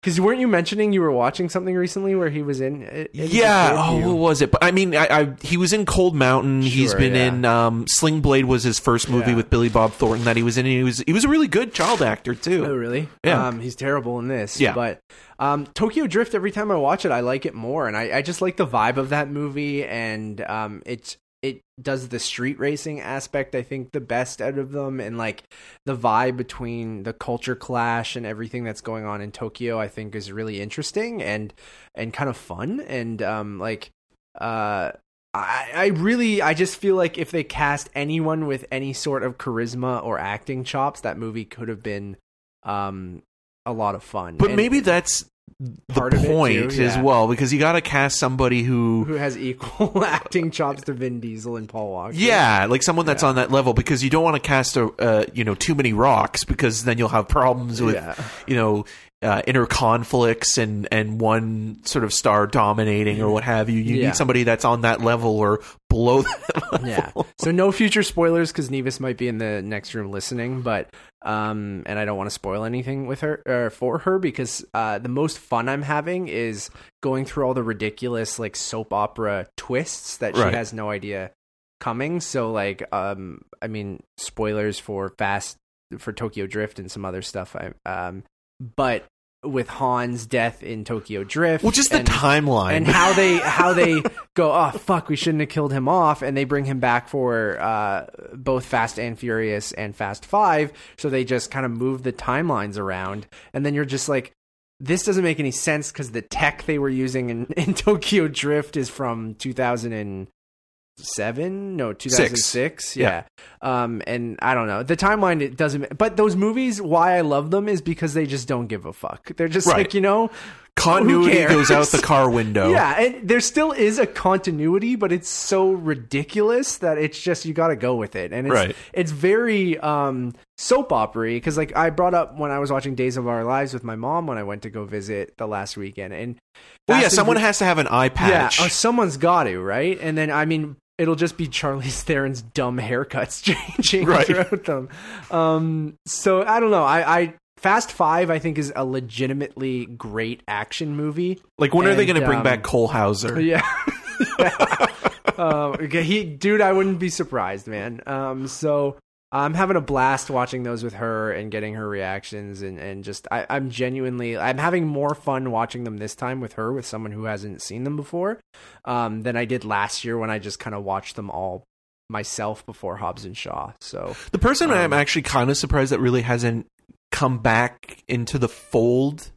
[SPEAKER 1] because weren't you mentioning you were watching something recently where he was in? it
[SPEAKER 2] Yeah. Oh, what was it? But I mean, I, I he was in Cold Mountain. He's been
[SPEAKER 1] yeah.
[SPEAKER 2] in um, Sling Blade was his first movie
[SPEAKER 1] Yeah.
[SPEAKER 2] with Billy Bob Thornton that he was in. And he was he was a really good child actor too.
[SPEAKER 1] Oh, really?
[SPEAKER 2] Yeah.
[SPEAKER 1] Um, he's terrible in this.
[SPEAKER 2] Yeah.
[SPEAKER 1] But um, Tokyo Drift. Every time I watch it, I like it more, and I, I just like the vibe of that movie, and um, it's it does the street racing aspect I think the best out of them, and like the vibe between the culture clash and everything that's going on in Tokyo. I think is really interesting and and kind of fun, and um, like uh. I, I really I just feel like if they cast anyone with any sort of charisma or acting chops, that movie could have been um a lot of fun.
[SPEAKER 2] But
[SPEAKER 1] And
[SPEAKER 2] maybe that's the
[SPEAKER 1] Part of it, too,
[SPEAKER 2] point as well because you got to cast somebody who
[SPEAKER 1] who has equal acting chops to Vin Diesel and Paul Walker.
[SPEAKER 2] Yeah, like someone that's
[SPEAKER 1] Yeah.
[SPEAKER 2] on that level because you don't want to cast a uh, you know too many rocks because then you'll have problems with
[SPEAKER 1] Yeah.
[SPEAKER 2] you know uh, inner conflicts and and one sort of star dominating or what have you. You
[SPEAKER 1] Yeah.
[SPEAKER 2] need somebody that's on that level or below that level.
[SPEAKER 1] Yeah. So no future spoilers because Nevis might be in the next room listening, but um, and I don't want to spoil anything with her or for her because uh, the most fun I'm having is going through all the ridiculous like soap opera twists that she
[SPEAKER 2] Right.
[SPEAKER 1] has no idea coming. So like, um, I mean, spoilers for Fast for Tokyo Drift and some other stuff. I um, but with Han's death in Tokyo Drift,
[SPEAKER 2] Well, just the
[SPEAKER 1] and-
[SPEAKER 2] timeline.
[SPEAKER 1] and how they how they go oh fuck we shouldn't have killed him off and they bring him back for uh, both Fast and Furious and Fast 5 so they just kind of move the timelines around and then you're just like this doesn't make any sense cuz the tech they were using in, in Tokyo Drift is from 2007 no 2006 yeah. um and I don't know the timeline it doesn't but those movies why I love them is because they just don't give a fuck they're just
[SPEAKER 2] Right.
[SPEAKER 1] like you know
[SPEAKER 2] continuity goes out the car window.
[SPEAKER 1] yeah, and there still is a continuity, but it's so ridiculous that it's just you got to go with it, and it's
[SPEAKER 2] Right.
[SPEAKER 1] it's very um, soap opery because like I brought up when I was watching Days of Our Lives with my mom when I went to go visit the last weekend, and
[SPEAKER 2] Well, yeah, someone has to have an eye patch.
[SPEAKER 1] yeah, oh, someone's got to right, and then I mean. It'll just be Charlize Theron's dumb haircuts changing
[SPEAKER 2] Right.
[SPEAKER 1] throughout them. Um, so I don't know. I, I Fast Five I think is a legitimately great action movie.
[SPEAKER 2] like when are they going to bring
[SPEAKER 1] um,
[SPEAKER 2] back Cole Hauser?
[SPEAKER 1] Yeah. yeah. Uh, he, dude, I wouldn't be surprised, man. Um, so I'm having a blast watching those with her and getting her reactions and, and just I, I'm genuinely I'm having more fun watching them this time with her with someone who hasn't seen them before um, than I did last year when I just kind of watched them all myself before Hobbs and Shaw. So
[SPEAKER 2] The person
[SPEAKER 1] Um,
[SPEAKER 2] I'm actually kind of surprised that really hasn't come back into the fold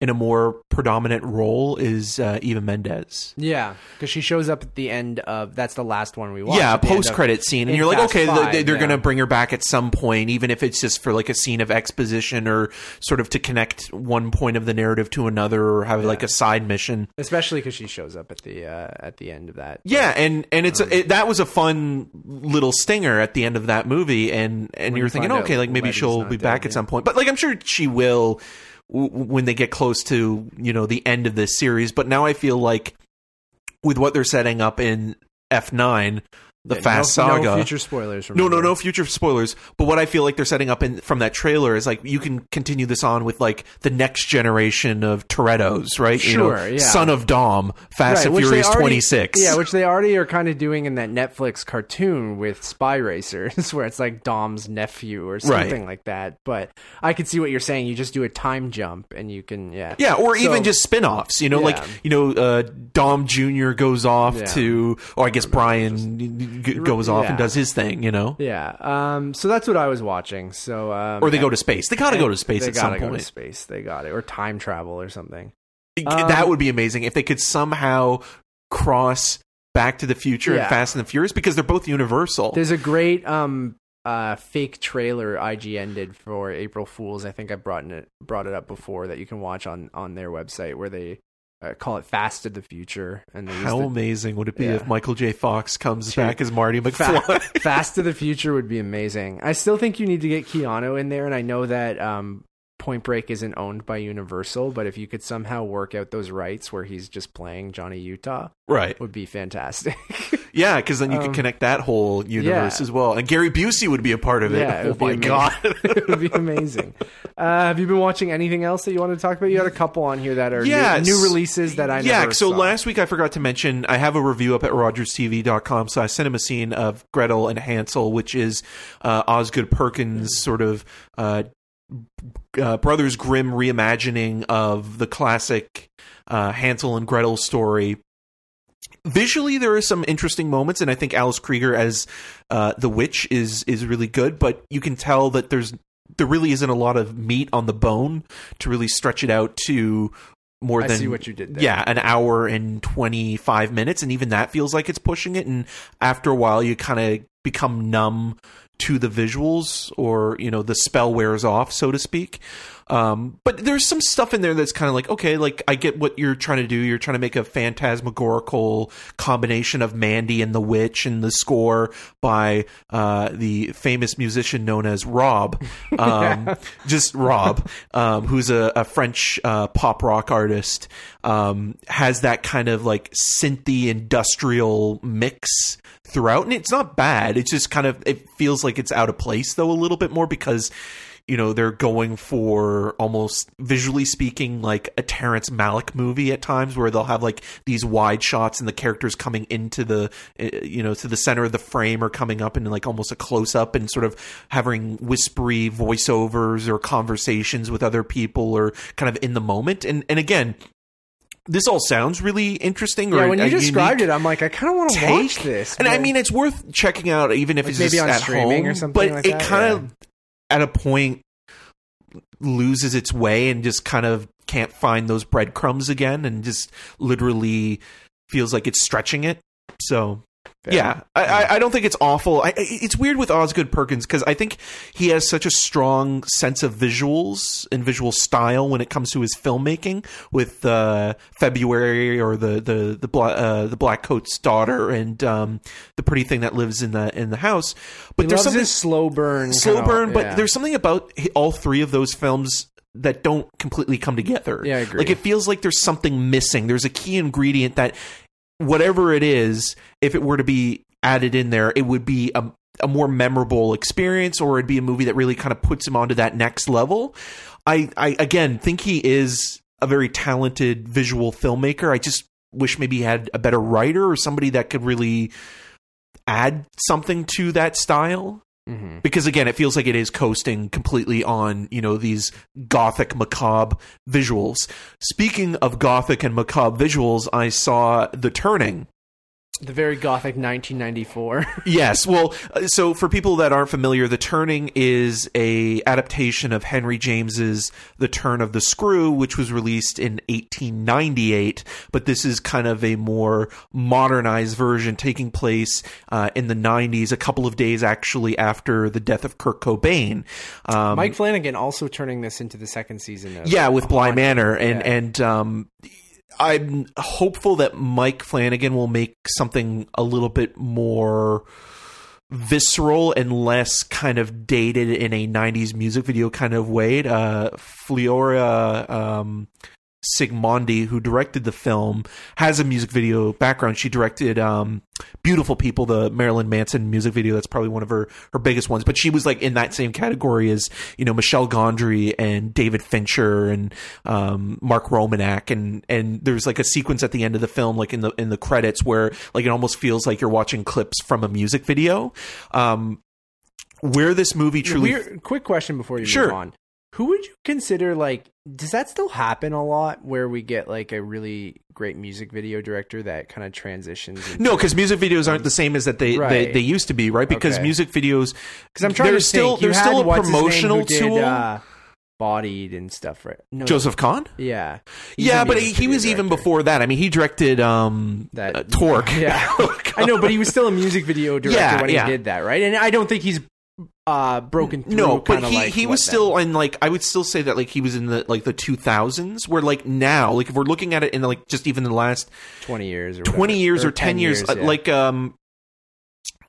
[SPEAKER 2] in a more predominant role is uh, Eva Mendes.
[SPEAKER 1] yeah, because she shows up at the end of that's the last one we watched.
[SPEAKER 2] yeah,
[SPEAKER 1] at the end of-
[SPEAKER 2] post credit scene, and you're like, okay, they, they're
[SPEAKER 1] yeah.
[SPEAKER 2] going to bring her back at some point, even if it's just for like a scene of exposition or sort of to connect one point of the narrative to another, or have like a side mission.
[SPEAKER 1] especially because she shows up at the uh, at the end of that.
[SPEAKER 2] Yeah, and and it's
[SPEAKER 1] Um,
[SPEAKER 2] it, that was a fun little stinger at the end of that movie, and and you're thinking, okay, like maybe she'll be back
[SPEAKER 1] yeah.
[SPEAKER 2] at some point, but like I'm sure she will when they get close to you know the end of this series. But now I feel like with what they're setting up in F9, the
[SPEAKER 1] Yeah,
[SPEAKER 2] Fast
[SPEAKER 1] no,
[SPEAKER 2] Saga.
[SPEAKER 1] No future spoilers.
[SPEAKER 2] no, no, no future spoilers. But what I feel like they're setting up in from that trailer is like you can continue this on with like the next generation of Toretto's, right? You know,
[SPEAKER 1] Sure, yeah.
[SPEAKER 2] Son of Dom, Fast and Furious 26.
[SPEAKER 1] Yeah, which they already are kind of doing in that Netflix cartoon with Spy Racers, where it's like Dom's nephew or something like that. But I can see what you're saying. You just do a time jump and you can, yeah.
[SPEAKER 2] Yeah, or
[SPEAKER 1] So-
[SPEAKER 2] even just spin-offs, you know, like, you know, uh, Dom Jr. goes off
[SPEAKER 1] Yeah.
[SPEAKER 2] to, or I guess Brian g- goes off and does his thing, you know?
[SPEAKER 1] Yeah. Um, so that's what I was watching. So, um,
[SPEAKER 2] Or they go to space. They gotta go to space at some point.
[SPEAKER 1] to space. They got it. Or time travel or something.
[SPEAKER 2] that
[SPEAKER 1] Um,
[SPEAKER 2] would be amazing if they could somehow cross Back to the Future and Fast and the Furious because they're both Universal.
[SPEAKER 1] There's a great um uh fake trailer IGN did for April Fools. I think I brought it brought it up before that you can watch on on their website where they uh, call it Fast to the Future and
[SPEAKER 2] How
[SPEAKER 1] the-
[SPEAKER 2] amazing would it be
[SPEAKER 1] Yeah.
[SPEAKER 2] if Michael J. Fox comes
[SPEAKER 1] Sure.
[SPEAKER 2] back as Marty McFly?
[SPEAKER 1] Fast to the Future would be amazing. I still think you need to get Keanu in there, and I know that um, Point Break isn't owned by Universal, but if you could somehow work out those rights where he's just playing Johnny Utah,
[SPEAKER 2] right.
[SPEAKER 1] would be fantastic.
[SPEAKER 2] Yeah, because then you could
[SPEAKER 1] Um,
[SPEAKER 2] connect that whole universe
[SPEAKER 1] yeah.
[SPEAKER 2] as well. And Gary Busey would be a part of it.
[SPEAKER 1] Yeah,
[SPEAKER 2] oh my
[SPEAKER 1] amazing.
[SPEAKER 2] god.
[SPEAKER 1] it would be amazing. Uh, have you been watching anything else that you want to talk about? You had a couple on here that are
[SPEAKER 2] Yeah,
[SPEAKER 1] new, new releases that I
[SPEAKER 2] yeah so
[SPEAKER 1] saw.
[SPEAKER 2] last week i forgot to mention i have a review up at rogerstv.com slash cinema scene of gretel and hansel which is uh, osgood perkins sort of uh, uh, brothers grimm reimagining of the classic uh, hansel and gretel story visually there are some interesting moments and i think alice krige as uh, the witch is is really good but you can tell that there's there really isn't a lot of meat on the bone to really stretch it out to more
[SPEAKER 1] I
[SPEAKER 2] than
[SPEAKER 1] see what you did there.
[SPEAKER 2] yeah an hour and 25 minutes and even that feels like it's pushing it and after a while you kind of become numb to the visuals or you know the spell wears off so to speak. Um, but there's some stuff in there that's kind of like okay like i get what you're trying to do. You're trying to make a phantasmagorical combination of mandy and the witch and the score by uh, the famous musician known as rob. Um, just rob um, who's a, a french uh, pop rock artist um, has that kind of like synthy industrial mix throughout and it's not bad. It's just kind of it feels like it's out of place though a little bit more because you know they're going for almost visually speaking like a Terrence Malick movie at times where they'll have like these wide shots and the characters coming into the uh, you know to the center of the frame or coming up in like almost a close up and sort of having whispery voiceovers or conversations with other people or kind of in the moment. And and again this all sounds really interesting
[SPEAKER 1] Yeah, when you described it, I'm like, I kind of want to watch this.
[SPEAKER 2] And I mean, it's worth checking out, even if
[SPEAKER 1] Like
[SPEAKER 2] it's
[SPEAKER 1] maybe
[SPEAKER 2] just
[SPEAKER 1] on
[SPEAKER 2] at
[SPEAKER 1] streaming
[SPEAKER 2] home.
[SPEAKER 1] or something
[SPEAKER 2] But
[SPEAKER 1] like
[SPEAKER 2] it kind of, at a point, loses its way and just kind of can't find those breadcrumbs again, and just literally feels like it's stretching it. So. Yeah, I, I, don't think it's awful. I, it's weird with Osgood Perkins because I think he has such a strong sense of visuals and visual style when it comes to his filmmaking. With uh, February or the the the, Bla- uh, the Black Coat's daughter and um, the pretty thing that lives in the in the house. But
[SPEAKER 1] He
[SPEAKER 2] there's something
[SPEAKER 1] slow burn,
[SPEAKER 2] slow burn. But
[SPEAKER 1] yeah.
[SPEAKER 2] there's something about all three of those films that don't completely come together.
[SPEAKER 1] Yeah, I agree.
[SPEAKER 2] Like it feels like there's something missing. There's a key ingredient that whatever it is, if it were to be added in there, it would be a, a more memorable experience, or it'd be a movie that really kind of puts him onto that next level. I, I again think he is a very talented visual filmmaker. I just wish maybe he had a better writer or somebody that could really add something to that style.
[SPEAKER 1] Mm-hmm.
[SPEAKER 2] because again it feels like it is coasting completely on you know these gothic macabre visuals speaking of gothic and macabre visuals i saw the turning
[SPEAKER 1] The very gothic 1994.
[SPEAKER 2] yes well uh, so for people that aren't familiar the turning is a adaptation of henry james's the turn of the screw which was released in 1898 but this is kind of a more modernized version taking place uh, in the 90s a couple of days actually after the death of kurt cobain um,
[SPEAKER 1] Mike Flanagan also turning this into the second season of
[SPEAKER 2] yeah with bly manor and
[SPEAKER 1] Yeah.
[SPEAKER 2] and um i'm hopeful that mike flanagan will make something a little bit more visceral and less kind of dated in a 90s music video kind of way. Uh Floria um Sigismondi, who directed the film, has a music video background. She directed um, "Beautiful People," the Marilyn Manson music video. That's probably one of her her biggest ones. But she was like in that same category as you know Michel Gondry and David Fincher and um, Mark Romanek. And and there's like a sequence at the end of the film, like in the in the credits, where like it almost feels like you're watching clips from a music video. Um, where this movie truly
[SPEAKER 1] Weird, quick question before you
[SPEAKER 2] Sure.
[SPEAKER 1] move on. Who would you consider like? Does that still happen a lot where we get like a really great music video director that kind of transitions? Into,
[SPEAKER 2] No, because music videos aren't the same as that they, they,
[SPEAKER 1] Right.
[SPEAKER 2] they used to be, right? Because
[SPEAKER 1] Okay.
[SPEAKER 2] music videos,
[SPEAKER 1] because I'm trying to
[SPEAKER 2] still
[SPEAKER 1] think.
[SPEAKER 2] There's still a
[SPEAKER 1] what's his name
[SPEAKER 2] promotional
[SPEAKER 1] did,
[SPEAKER 2] tool.
[SPEAKER 1] uh, bodied and stuff, right? No,
[SPEAKER 2] Joseph Kahn,
[SPEAKER 1] Yeah,
[SPEAKER 2] yeah, but he, he was even before that. I mean, he directed um,
[SPEAKER 1] That-
[SPEAKER 2] uh, Torque.
[SPEAKER 1] Yeah, I know, but he was still a music video director
[SPEAKER 2] Yeah,
[SPEAKER 1] when
[SPEAKER 2] yeah.
[SPEAKER 1] he did that, right? And I don't think he's uh, broken through.
[SPEAKER 2] No, but he,
[SPEAKER 1] like
[SPEAKER 2] he was still in like I would still say that like he was in the like the 2000s where like now like if we're looking at it in like just even the last
[SPEAKER 1] twenty years or
[SPEAKER 2] 20
[SPEAKER 1] whatever,
[SPEAKER 2] years or 10 years, uh,
[SPEAKER 1] yeah.
[SPEAKER 2] like um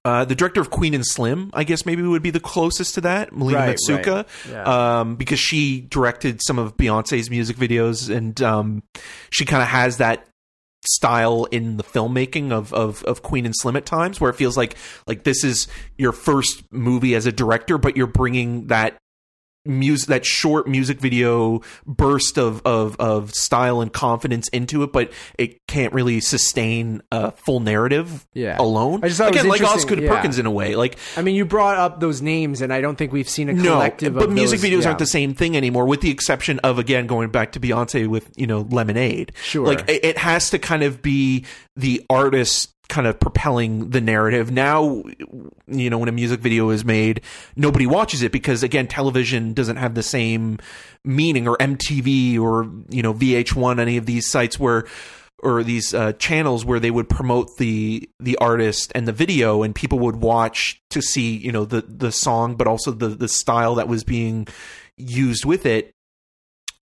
[SPEAKER 2] uh, the director of Queen and Slim, I guess maybe would be the closest to that, Melina
[SPEAKER 1] Right,
[SPEAKER 2] Matsoukas,
[SPEAKER 1] right. Yeah.
[SPEAKER 2] um, because she directed some of Beyonce's music videos, and um, she kind of has that style in the filmmaking of, of of Queen and Slim at times, where it feels like like this is your first movie as a director, but you're bringing that music that short music video burst of, of of style and confidence into it, but it can't really sustain a full narrative
[SPEAKER 1] Yeah.
[SPEAKER 2] alone.
[SPEAKER 1] I just thought it was
[SPEAKER 2] Again, like Osgood
[SPEAKER 1] yeah.
[SPEAKER 2] Perkins in a way. Like
[SPEAKER 1] I mean, you brought up those names, and I don't think we've seen a
[SPEAKER 2] no,
[SPEAKER 1] collective.
[SPEAKER 2] but
[SPEAKER 1] of
[SPEAKER 2] music
[SPEAKER 1] those-
[SPEAKER 2] videos
[SPEAKER 1] yeah.
[SPEAKER 2] aren't the same thing anymore, with the exception of again going back to Beyonce with you know Lemonade.
[SPEAKER 1] Sure.
[SPEAKER 2] like it, it has to kind of be the artist kind of propelling the narrative. Now, you know, when a music video is made, nobody watches it because again, television doesn't have the same meaning, or MTV, or you know, VH1, any of these sites where or these uh, channels where they would promote the the artist and the video, and people would watch to see you know the the song, but also the the style that was being used with it.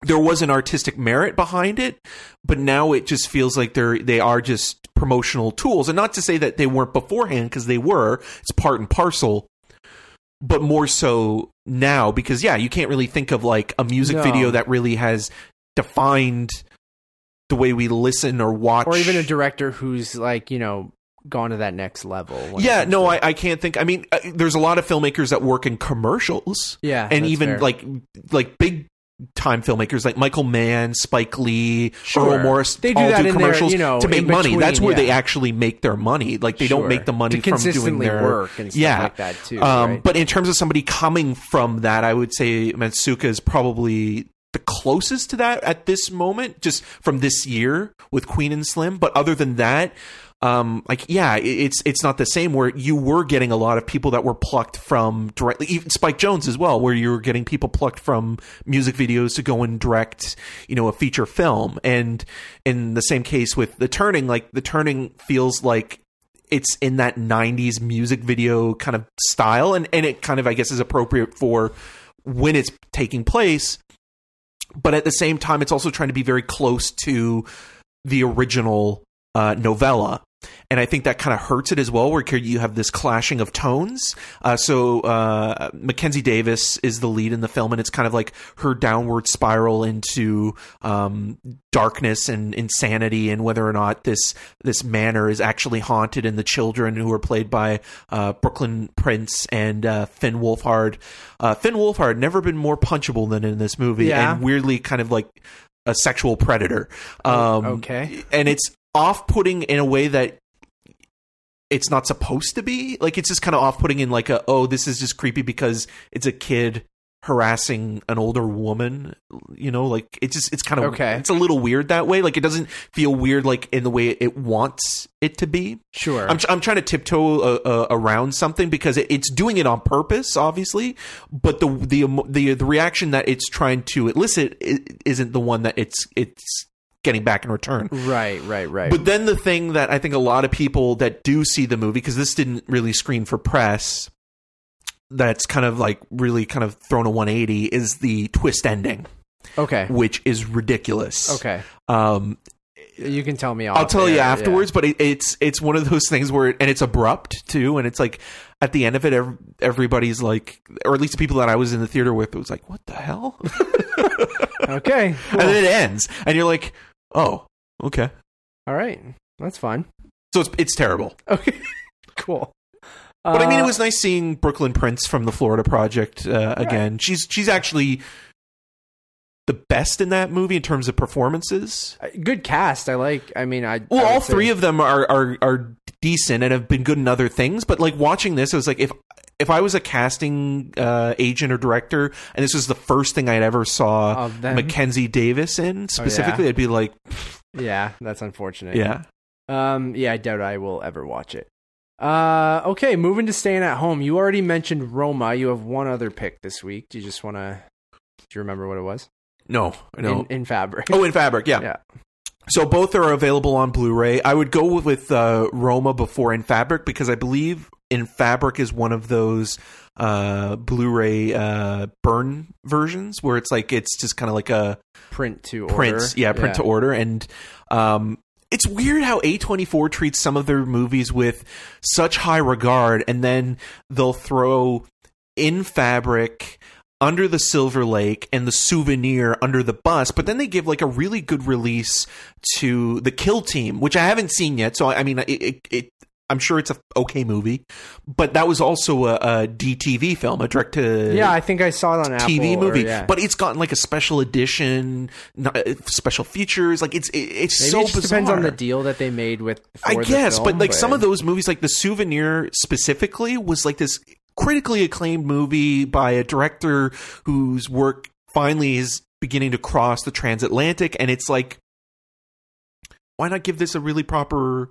[SPEAKER 2] There was an artistic merit behind it, but now it just feels like they're they are just promotional tools, and not to say that they weren't beforehand because they were. It's part and parcel, but more so now because yeah, you can't really think of like a music
[SPEAKER 1] No.
[SPEAKER 2] video that really has defined the way we listen or watch
[SPEAKER 1] or even a director who's like you know gone to that next level.
[SPEAKER 2] yeah no I, I can't think i mean uh, there's a lot of filmmakers that work in commercials
[SPEAKER 1] yeah,
[SPEAKER 2] and even
[SPEAKER 1] fair.
[SPEAKER 2] like like big time filmmakers like michael mann spike lee
[SPEAKER 1] Sure.
[SPEAKER 2] errol morris
[SPEAKER 1] They do
[SPEAKER 2] all
[SPEAKER 1] that
[SPEAKER 2] do
[SPEAKER 1] in their,
[SPEAKER 2] commercials
[SPEAKER 1] you know,
[SPEAKER 2] to make money that's
[SPEAKER 1] between,
[SPEAKER 2] where they actually make their money like they don't make the money
[SPEAKER 1] to
[SPEAKER 2] from doing their
[SPEAKER 1] work and stuff
[SPEAKER 2] yeah
[SPEAKER 1] like that too.
[SPEAKER 2] um,
[SPEAKER 1] right?
[SPEAKER 2] But in terms of somebody coming from that, I would say Matsoukas is probably the closest to that at this moment, just from this year with Queen and Slim. But other than that, um, like yeah, it's it's not the same. Where you were getting a lot of people that were plucked from directly, even Spike Jonze as well, where you were getting people plucked from music videos to go and direct, you know, a feature film. And in the same case with the Turning, like the Turning feels like it's in that 90s music video kind of style and, and it kind of i guess is appropriate for when it's taking place but at the same time it's also trying to be very close to the original uh, novella and I think that kind of hurts it as well, where you have this clashing of tones. Uh, so uh, Mackenzie Davis is the lead in the film, and it's kind of like her downward spiral into um, darkness and insanity, and whether or not this this manor is actually haunted, and the children who are played by uh, Brooklyn Prince and uh, Finn Wolfhard. Uh, Finn Wolfhard never been more punchable than in this movie,
[SPEAKER 1] Yeah.
[SPEAKER 2] and weirdly kind of like a sexual predator. Um,
[SPEAKER 1] okay.
[SPEAKER 2] and it's off-putting in a way that it's not supposed to be. Like it's just kind of off putting in like a oh this is just creepy because it's a kid harassing an older woman you know like it just it's kind of
[SPEAKER 1] Okay.
[SPEAKER 2] it's a little weird that way like it doesn't feel weird like in the way it wants it to be
[SPEAKER 1] Sure.
[SPEAKER 2] I'm, I'm trying to tiptoe uh, uh, around something because it, it's doing it on purpose, obviously. But the the the the reaction that it's trying to elicit isn't the one that it's it's getting back in return.
[SPEAKER 1] right, right, right.
[SPEAKER 2] But then the thing that I think a lot of people that do see the movie because this didn't really screen for press, that's kind of like really kind of thrown a 180 is the twist ending,
[SPEAKER 1] okay.
[SPEAKER 2] which is ridiculous.
[SPEAKER 1] Okay.
[SPEAKER 2] Um,
[SPEAKER 1] You can tell me.
[SPEAKER 2] I'll tell you
[SPEAKER 1] air, yeah.
[SPEAKER 2] afterwards, but it, it's it's one of those things where and it's abrupt too, and it's like at the end of it, ev- everybody's like, or at least the people that I was in the theater with, it was like, what the hell?
[SPEAKER 1] Okay.
[SPEAKER 2] and then it ends, and you're like, oh, okay.
[SPEAKER 1] All right. That's fine.
[SPEAKER 2] So it's it's terrible,
[SPEAKER 1] Okay. cool.
[SPEAKER 2] but I mean, it
[SPEAKER 1] Uh,
[SPEAKER 2] was nice seeing Brooklyn Prince from the Florida Project uh, again. She's she's actually the best in that movie in terms of performances.
[SPEAKER 1] Uh, good cast. I like. I mean, I.
[SPEAKER 2] Well,
[SPEAKER 1] I
[SPEAKER 2] all
[SPEAKER 1] say-
[SPEAKER 2] three of them are, are are decent and have been good in other things. But like watching this, it was like if if I was a casting uh, agent or director, and this was the first thing I'd ever saw Mackenzie Davis in specifically, I'd be like,
[SPEAKER 1] Yeah, that's unfortunate.
[SPEAKER 2] yeah,
[SPEAKER 1] Um. Yeah, I doubt I will ever watch it. Uh. Okay. Moving to staying at home. You already mentioned Roma. You have one other pick this week. Do you just want to? Do you remember what it was?
[SPEAKER 2] no, no.
[SPEAKER 1] In, in fabric.
[SPEAKER 2] oh, in fabric, yeah.
[SPEAKER 1] Yeah.
[SPEAKER 2] So both are available on Blu-ray. I would go with uh, Roma before In Fabric because I believe In Fabric is one of those uh, Blu-ray uh, burn versions where it's like it's just kind of like a
[SPEAKER 1] Print to order.
[SPEAKER 2] print, yeah, print to order, and um, it's weird how A24 treats some of their movies with such high regard, and then they'll throw in fabric under the silver lake and the souvenir under the bus but then they give like a really good release to the kill team which i haven't seen yet so i I mean it, it, it i'm sure it's a okay movie but that was also a, a dtv film a direct to
[SPEAKER 1] Yeah, I think I saw it on Apple.
[SPEAKER 2] TV
[SPEAKER 1] or-
[SPEAKER 2] movie,
[SPEAKER 1] yeah.
[SPEAKER 2] but it's gotten like a special edition, not, uh, special features. Like it's it, it's
[SPEAKER 1] Maybe
[SPEAKER 2] so
[SPEAKER 1] it depends on the deal that they made with. For
[SPEAKER 2] I guess,
[SPEAKER 1] film,
[SPEAKER 2] but like some of those movies, like the Souvenir specifically, was like this critically acclaimed movie by a director whose work finally is beginning to cross the transatlantic, and it's like, why not give this a really proper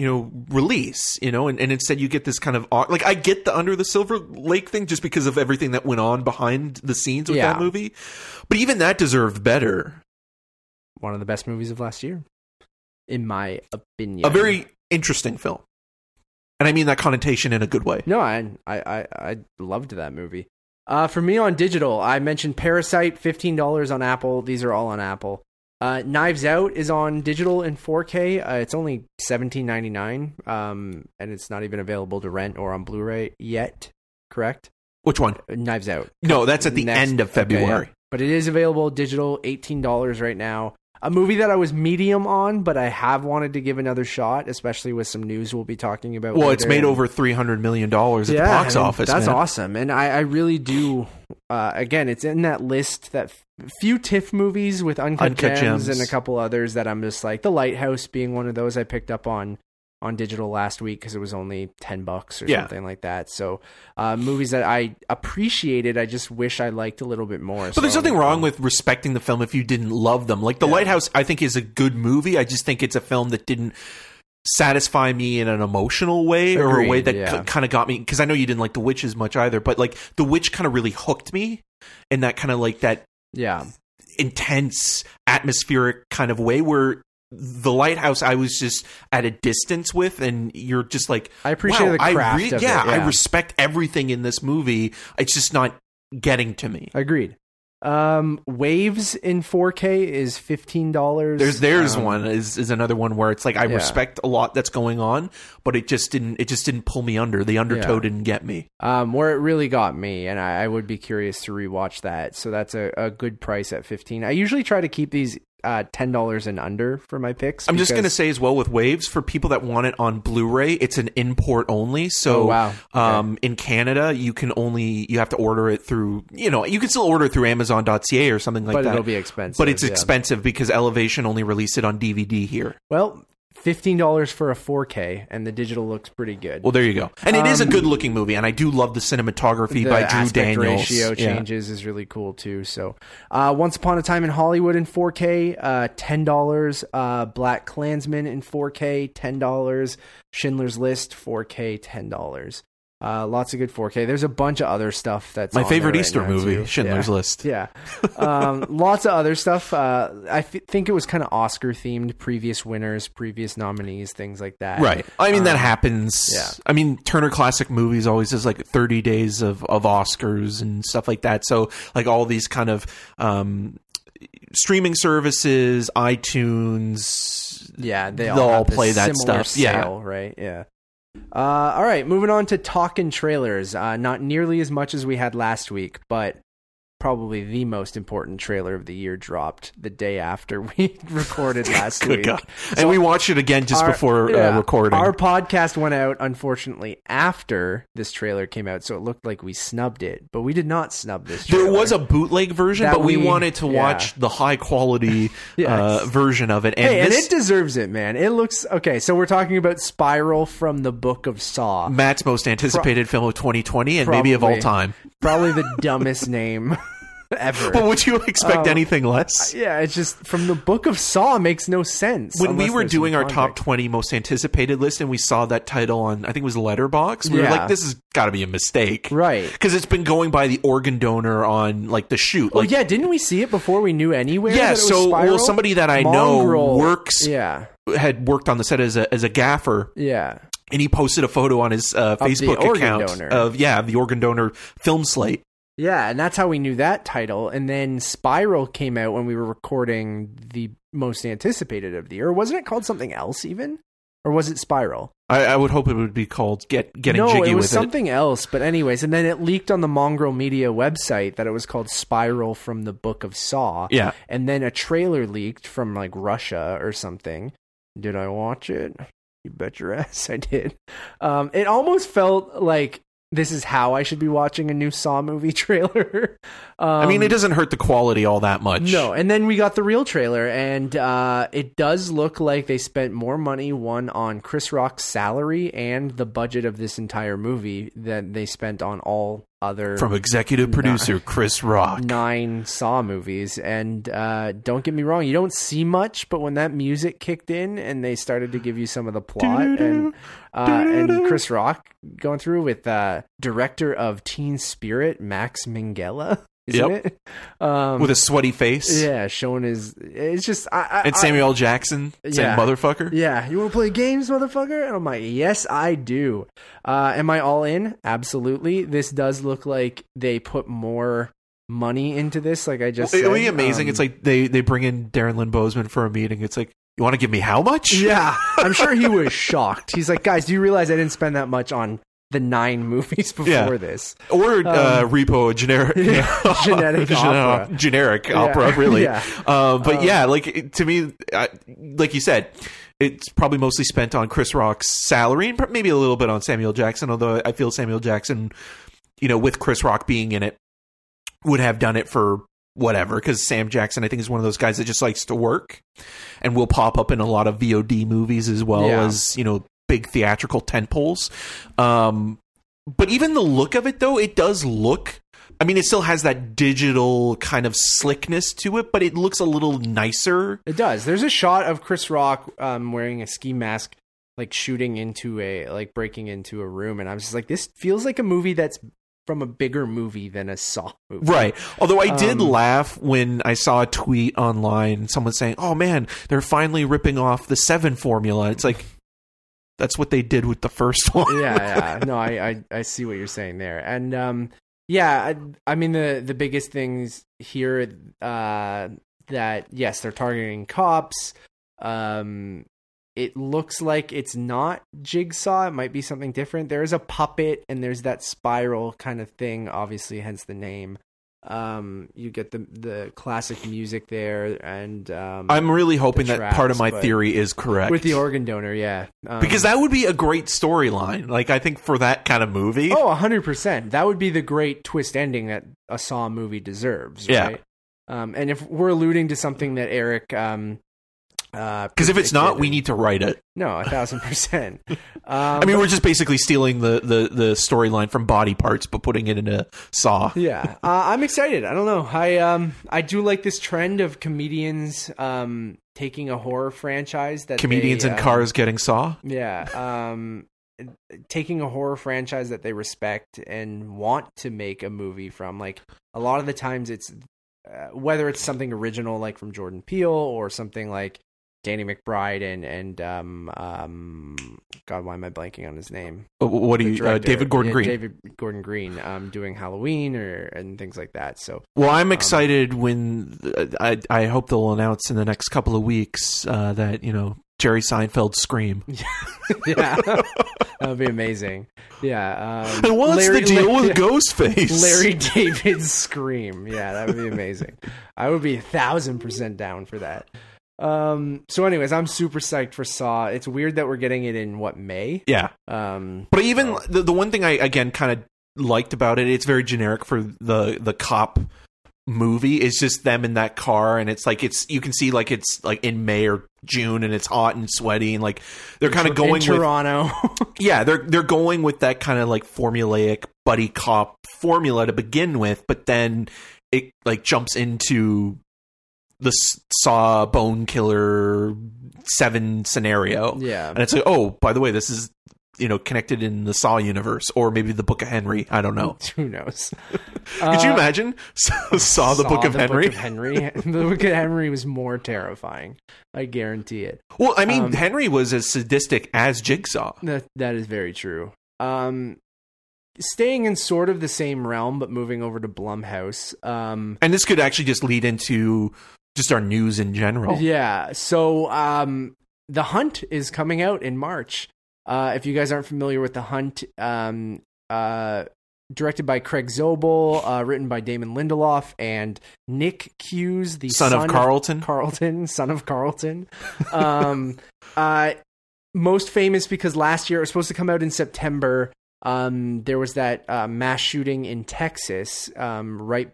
[SPEAKER 2] you know release you know and, and instead you get this kind of like i get the under the silver lake thing just because of everything that went on behind the scenes with
[SPEAKER 1] Yeah.
[SPEAKER 2] that movie but even that deserved better
[SPEAKER 1] one of the best movies of last year, in my opinion.
[SPEAKER 2] a very interesting film and i mean that connotation in a good way
[SPEAKER 1] No, I I I, I loved that movie. Uh, for me on digital, I mentioned Parasite, fifteen dollars on Apple. These are all on Apple. Uh, Knives Out is on digital in 4K. Uh, it's only seventeen ninety nine, um, and it's not even available to rent or on Blu-ray yet. Correct?
[SPEAKER 2] which one
[SPEAKER 1] Uh, Knives Out.
[SPEAKER 2] no that's at the
[SPEAKER 1] Next-
[SPEAKER 2] end of
[SPEAKER 1] okay,
[SPEAKER 2] february
[SPEAKER 1] yeah. But it is available digital, eighteen dollars right now. A movie that I was medium on, but I have wanted to give another shot, especially with some news we'll be talking about.
[SPEAKER 2] well it's made over 300 million dollars at the box office
[SPEAKER 1] That's
[SPEAKER 2] man.
[SPEAKER 1] awesome, and I, I really do. Uh, again, it's in that list that f- few TIFF movies with Uncut,
[SPEAKER 2] Uncut
[SPEAKER 1] Gems,
[SPEAKER 2] Gems.
[SPEAKER 1] and a couple others that I'm just like The Lighthouse being one of those I picked up on on digital last week because it was only ten bucks or
[SPEAKER 2] Yeah.
[SPEAKER 1] something like that. So uh, movies that I appreciated, I just wish I liked a little bit more.
[SPEAKER 2] But there's nothing wrong with respecting the film if you didn't love them. Like The
[SPEAKER 1] Yeah.
[SPEAKER 2] Lighthouse, I think is a good movie. I just think it's a film that didn't satisfy me in an emotional way or a way that
[SPEAKER 1] yeah.
[SPEAKER 2] kind of got me because I know you didn't like The Witch as much either, but like The Witch kind of really hooked me in that kind of like that
[SPEAKER 1] Yeah,
[SPEAKER 2] intense atmospheric kind of way where the lighthouse I was just at a distance with and you're just like
[SPEAKER 1] I appreciate
[SPEAKER 2] wow,
[SPEAKER 1] the craft
[SPEAKER 2] I re-
[SPEAKER 1] of
[SPEAKER 2] yeah,
[SPEAKER 1] it, yeah.
[SPEAKER 2] I respect everything in this movie. It's just not getting to me.
[SPEAKER 1] agreed. Um, Waves in 4K is fifteen dollars.
[SPEAKER 2] There's there's
[SPEAKER 1] um,
[SPEAKER 2] one is is another one where it's like I
[SPEAKER 1] Yeah.
[SPEAKER 2] respect a lot that's going on, but it just didn't it just didn't pull me under. The undertow
[SPEAKER 1] Yeah.
[SPEAKER 2] didn't get me.
[SPEAKER 1] um, where it really got me, and I, I would be curious to rewatch that. So that's a, a good price at fifteen. I usually try to keep these uh, ten dollars and under for my picks.
[SPEAKER 2] I'm just gonna say as well with Waves for people that want it on Blu-ray, it's an import only. So
[SPEAKER 1] Oh, wow. Okay.
[SPEAKER 2] um, in Canada, you can only you have to order it through you know you can still order it through Amazon.ca or something like
[SPEAKER 1] but
[SPEAKER 2] that.
[SPEAKER 1] But it'll be expensive.
[SPEAKER 2] but it's
[SPEAKER 1] yeah.
[SPEAKER 2] expensive because Elevation only released it on DVD here.
[SPEAKER 1] Well, fifteen dollars for a 4K, and the digital looks pretty good.
[SPEAKER 2] Well, there you go. And it is a
[SPEAKER 1] Um,
[SPEAKER 2] good looking movie, and I do love the cinematography
[SPEAKER 1] the
[SPEAKER 2] by Drew
[SPEAKER 1] aspect
[SPEAKER 2] Daniels.
[SPEAKER 1] ratio
[SPEAKER 2] Yeah.
[SPEAKER 1] changes is really cool too. So, uh, Once Upon a Time in Hollywood in 4K, uh, ten dollars. Uh, Black Klansman in 4K, ten dollars. Schindler's List 4K, ten dollars. Uh, lots of good 4K. There's a bunch of other stuff that's
[SPEAKER 2] My favorite
[SPEAKER 1] right
[SPEAKER 2] Easter movie,
[SPEAKER 1] too.
[SPEAKER 2] Schindler's
[SPEAKER 1] Yeah.
[SPEAKER 2] List.
[SPEAKER 1] Yeah. Um, lots of other stuff. Uh, I f- think it was kind of Oscar themed, previous winners, previous nominees, things like that.
[SPEAKER 2] Right. I mean, that
[SPEAKER 1] Um,
[SPEAKER 2] happens.
[SPEAKER 1] yeah.
[SPEAKER 2] I mean, Turner Classic Movies always does like 30 days of, of Oscars and stuff like that. So, like, all these kind of um, streaming services, iTunes.
[SPEAKER 1] Yeah, they
[SPEAKER 2] They'll
[SPEAKER 1] all,
[SPEAKER 2] all play that stuff. Yeah.
[SPEAKER 1] Right. Yeah. Uh, all right, moving on to talking trailers. Uh, not nearly as much as we had last week, but probably the most important trailer of the year dropped the day after we recorded last
[SPEAKER 2] Good
[SPEAKER 1] week.
[SPEAKER 2] God. And we watched it again just
[SPEAKER 1] Our-
[SPEAKER 2] before
[SPEAKER 1] yeah,
[SPEAKER 2] uh, recording.
[SPEAKER 1] Our podcast went out, unfortunately, after this trailer came out, so it looked like we snubbed it, but we did not snub this.
[SPEAKER 2] there was a bootleg version,
[SPEAKER 1] That
[SPEAKER 2] but we,
[SPEAKER 1] we-
[SPEAKER 2] wanted to
[SPEAKER 1] yeah.
[SPEAKER 2] watch the high quality
[SPEAKER 1] Yes.
[SPEAKER 2] uh, version of it. And
[SPEAKER 1] Hey, and it deserves it, man. It looks okay. So we're talking about Spiral from the Book of Saw.
[SPEAKER 2] Matt's most anticipated film of 2020 and maybe of all time.
[SPEAKER 1] Probably the dumbest name ever.
[SPEAKER 2] But would you expect
[SPEAKER 1] Oh.
[SPEAKER 2] anything less?
[SPEAKER 1] yeah, it's just from the Book of Saw makes no sense.
[SPEAKER 2] when we were doing our top 20 most anticipated list and we saw that title on i think it was letterbox we were like this has got to be a mistake
[SPEAKER 1] right?
[SPEAKER 2] because it's been going by the organ donor on like the shoot
[SPEAKER 1] Well,
[SPEAKER 2] like
[SPEAKER 1] yeah, didn't we see it before we knew anywhere?
[SPEAKER 2] Yeah,
[SPEAKER 1] that it
[SPEAKER 2] so
[SPEAKER 1] Spiral?
[SPEAKER 2] well, somebody that I
[SPEAKER 1] Mongrel.
[SPEAKER 2] know works
[SPEAKER 1] Yeah,
[SPEAKER 2] had worked on the set as a as a gaffer,
[SPEAKER 1] yeah.
[SPEAKER 2] and he posted a photo on his uh, Facebook account
[SPEAKER 1] donor.
[SPEAKER 2] of yeah the organ donor film slate.
[SPEAKER 1] Yeah, and that's how we knew that title. And then Spiral came out when we were recording the most anticipated of the year. Wasn't it called something else even? Or was it Spiral?
[SPEAKER 2] I, I would hope it would be called "Get Getting
[SPEAKER 1] no,
[SPEAKER 2] Jiggy
[SPEAKER 1] it was
[SPEAKER 2] with
[SPEAKER 1] something else. But anyways, and then it leaked on the Mongrel Media website that it was called Spiral from the Book of Saw.
[SPEAKER 2] Yeah,
[SPEAKER 1] And then a trailer leaked from like Russia or something. Did I watch it? You bet your ass I did. Um, it almost felt like this is how I should be watching a new Saw movie trailer. um,
[SPEAKER 2] I mean it doesn't hurt the quality all that much.
[SPEAKER 1] no, and then we got the real trailer, and uh, it does look like they spent more money one on Chris Rock's salary and the budget of this entire movie than they spent on all other
[SPEAKER 2] from executive producer Chris Rock.
[SPEAKER 1] nine Saw movies. And uh, don't get me wrong, you don't see much, but when that music kicked in and they started to give you some of the plot and uh, and Chris Rock going through with uh, director of Teen Spirit Max Minghella, isn't
[SPEAKER 2] Yep.
[SPEAKER 1] it? Um,
[SPEAKER 2] with a sweaty face.
[SPEAKER 1] yeah, showing his. It's just I, I,
[SPEAKER 2] And Samuel L. Jackson saying
[SPEAKER 1] Yeah.
[SPEAKER 2] motherfucker.
[SPEAKER 1] yeah, you want to play games, motherfucker? And I'm like, yes, I do. Uh, am I all in? Absolutely. This does look like they put more money into this. Like I just,
[SPEAKER 2] It would be amazing.
[SPEAKER 1] Um,
[SPEAKER 2] it's like they, they bring in Darren Lynn Bousman for a meeting. It's like, you want to give me how much?
[SPEAKER 1] yeah, I'm sure he was shocked. He's like, guys, do you realize I didn't spend that much on the nine movies before
[SPEAKER 2] Yeah.
[SPEAKER 1] this?
[SPEAKER 2] Or uh, Repo, a generic,
[SPEAKER 1] Um, Genetic
[SPEAKER 2] Gen-
[SPEAKER 1] opera.
[SPEAKER 2] generic
[SPEAKER 1] Yeah.
[SPEAKER 2] opera, really.
[SPEAKER 1] Yeah.
[SPEAKER 2] Uh, but
[SPEAKER 1] Um,
[SPEAKER 2] yeah, like to me, I, like you said, it's probably mostly spent on Chris Rock's salary and maybe a little bit on Samuel Jackson. Although I feel Samuel Jackson, you know, with Chris Rock being in it, would have done it for whatever. Because Sam Jackson, I think, is one of those guys that just likes to work and will pop up in a lot of VOD movies as well
[SPEAKER 1] Yeah.
[SPEAKER 2] as you know big theatrical tentpoles. Um, but even the look of it, though, it does look. I mean, it still has that digital kind of slickness to it, but it looks a little nicer.
[SPEAKER 1] It does. There's a shot of Chris Rock um, wearing a ski mask, like shooting into a like breaking into a room, and I was just like, this feels like a movie that's from a bigger movie than a Saw movie.
[SPEAKER 2] Right. Although I did
[SPEAKER 1] Um,
[SPEAKER 2] laugh when I saw a tweet online, someone saying, "Oh man, they're finally ripping off the Seven formula." It's like that's what they did with the first one.
[SPEAKER 1] yeah, yeah. No, I, I I see what you're saying there, and um, yeah, I, I mean the the biggest things here, uh, that yes, they're targeting cops. Um, it looks like it's not Jigsaw. It might be something different. There is a puppet, and there's that spiral kind of thing. Obviously, hence the name. Um, you get the the classic music there, and um,
[SPEAKER 2] I'm really hoping that part of my theory is correct.
[SPEAKER 1] with the organ donor, yeah, um,
[SPEAKER 2] because that would be a great storyline. Like I think for that kind of movie.
[SPEAKER 1] Oh, 100%. That would be the great twist ending that a Saw movie deserves,
[SPEAKER 2] Yeah.
[SPEAKER 1] right? Um, and if we're alluding to something that Eric um, Uh,
[SPEAKER 2] Because if it's not, we need to write it.
[SPEAKER 1] no a thousand percent. Um,
[SPEAKER 2] I mean, we're just basically stealing the the, the storyline from Body Parts, but putting it in a Saw.
[SPEAKER 1] yeah, uh, I'm excited. I don't know. I um I do like this trend of comedians um taking a horror franchise that
[SPEAKER 2] Comedians
[SPEAKER 1] they,
[SPEAKER 2] in
[SPEAKER 1] um,
[SPEAKER 2] cars getting Saw.
[SPEAKER 1] Yeah, um taking a horror franchise that they respect and want to make a movie from. Like a lot of the times it's uh, whether it's something original like from Jordan Peele or something like Danny McBride and and um um God why am I blanking on his name?
[SPEAKER 2] What do you, uh. David Gordon
[SPEAKER 1] Yeah,
[SPEAKER 2] Green?
[SPEAKER 1] David Gordon Green um doing Halloween or and things like that. So
[SPEAKER 2] Well,
[SPEAKER 1] Um,
[SPEAKER 2] I'm excited when uh, I I hope they'll announce in the next couple of weeks uh, that you know Jerry Seinfeld Scream.
[SPEAKER 1] yeah, that would be amazing. Yeah, um,
[SPEAKER 2] And what's
[SPEAKER 1] Larry-
[SPEAKER 2] the deal
[SPEAKER 1] Larry-
[SPEAKER 2] with Ghostface?
[SPEAKER 1] Larry David scream. Yeah, that would be amazing. I would be a thousand percent down for that. Um. So, anyways, I'm super psyched for Saw. It's weird that we're getting it in what May.
[SPEAKER 2] Yeah,
[SPEAKER 1] Um.
[SPEAKER 2] but even the the one thing I again kind of liked about it, it's very generic for the the cop movie. It's just them in that car, and it's like it's you can see like it's like in May or June, and it's hot and sweaty, and like they're kind of
[SPEAKER 1] in
[SPEAKER 2] going with
[SPEAKER 1] Toronto.
[SPEAKER 2] yeah they're they're going with that kind of like formulaic buddy cop formula to begin with but then it like jumps into the saw bone killer seven scenario
[SPEAKER 1] yeah.
[SPEAKER 2] and it's like oh by the way this is you know connected in the saw universe or maybe the book of henry i don't know
[SPEAKER 1] Who knows?
[SPEAKER 2] could you imagine saw the book of henry
[SPEAKER 1] Henry. the Book of Henry was more terrifying. I guarantee it.
[SPEAKER 2] well i mean
[SPEAKER 1] Um,
[SPEAKER 2] henry was as sadistic as jigsaw
[SPEAKER 1] That that is very true. Um, staying in sort of the same realm, but moving over to Blumhouse. Um,
[SPEAKER 2] and this could actually just lead into just our news in general
[SPEAKER 1] Yeah. So um, the Hunt is coming out in March. Uh, if you guys aren't familiar with the Hunt, um, uh, directed by Craig Zobel, uh, written by Damon Lindelof and Nick Cuse, the
[SPEAKER 2] son, of carlton
[SPEAKER 1] Carlton, son of Carlton. Um, uh, most famous because last year it was supposed to come out in September. Um, there was that uh, mass shooting in Texas um, right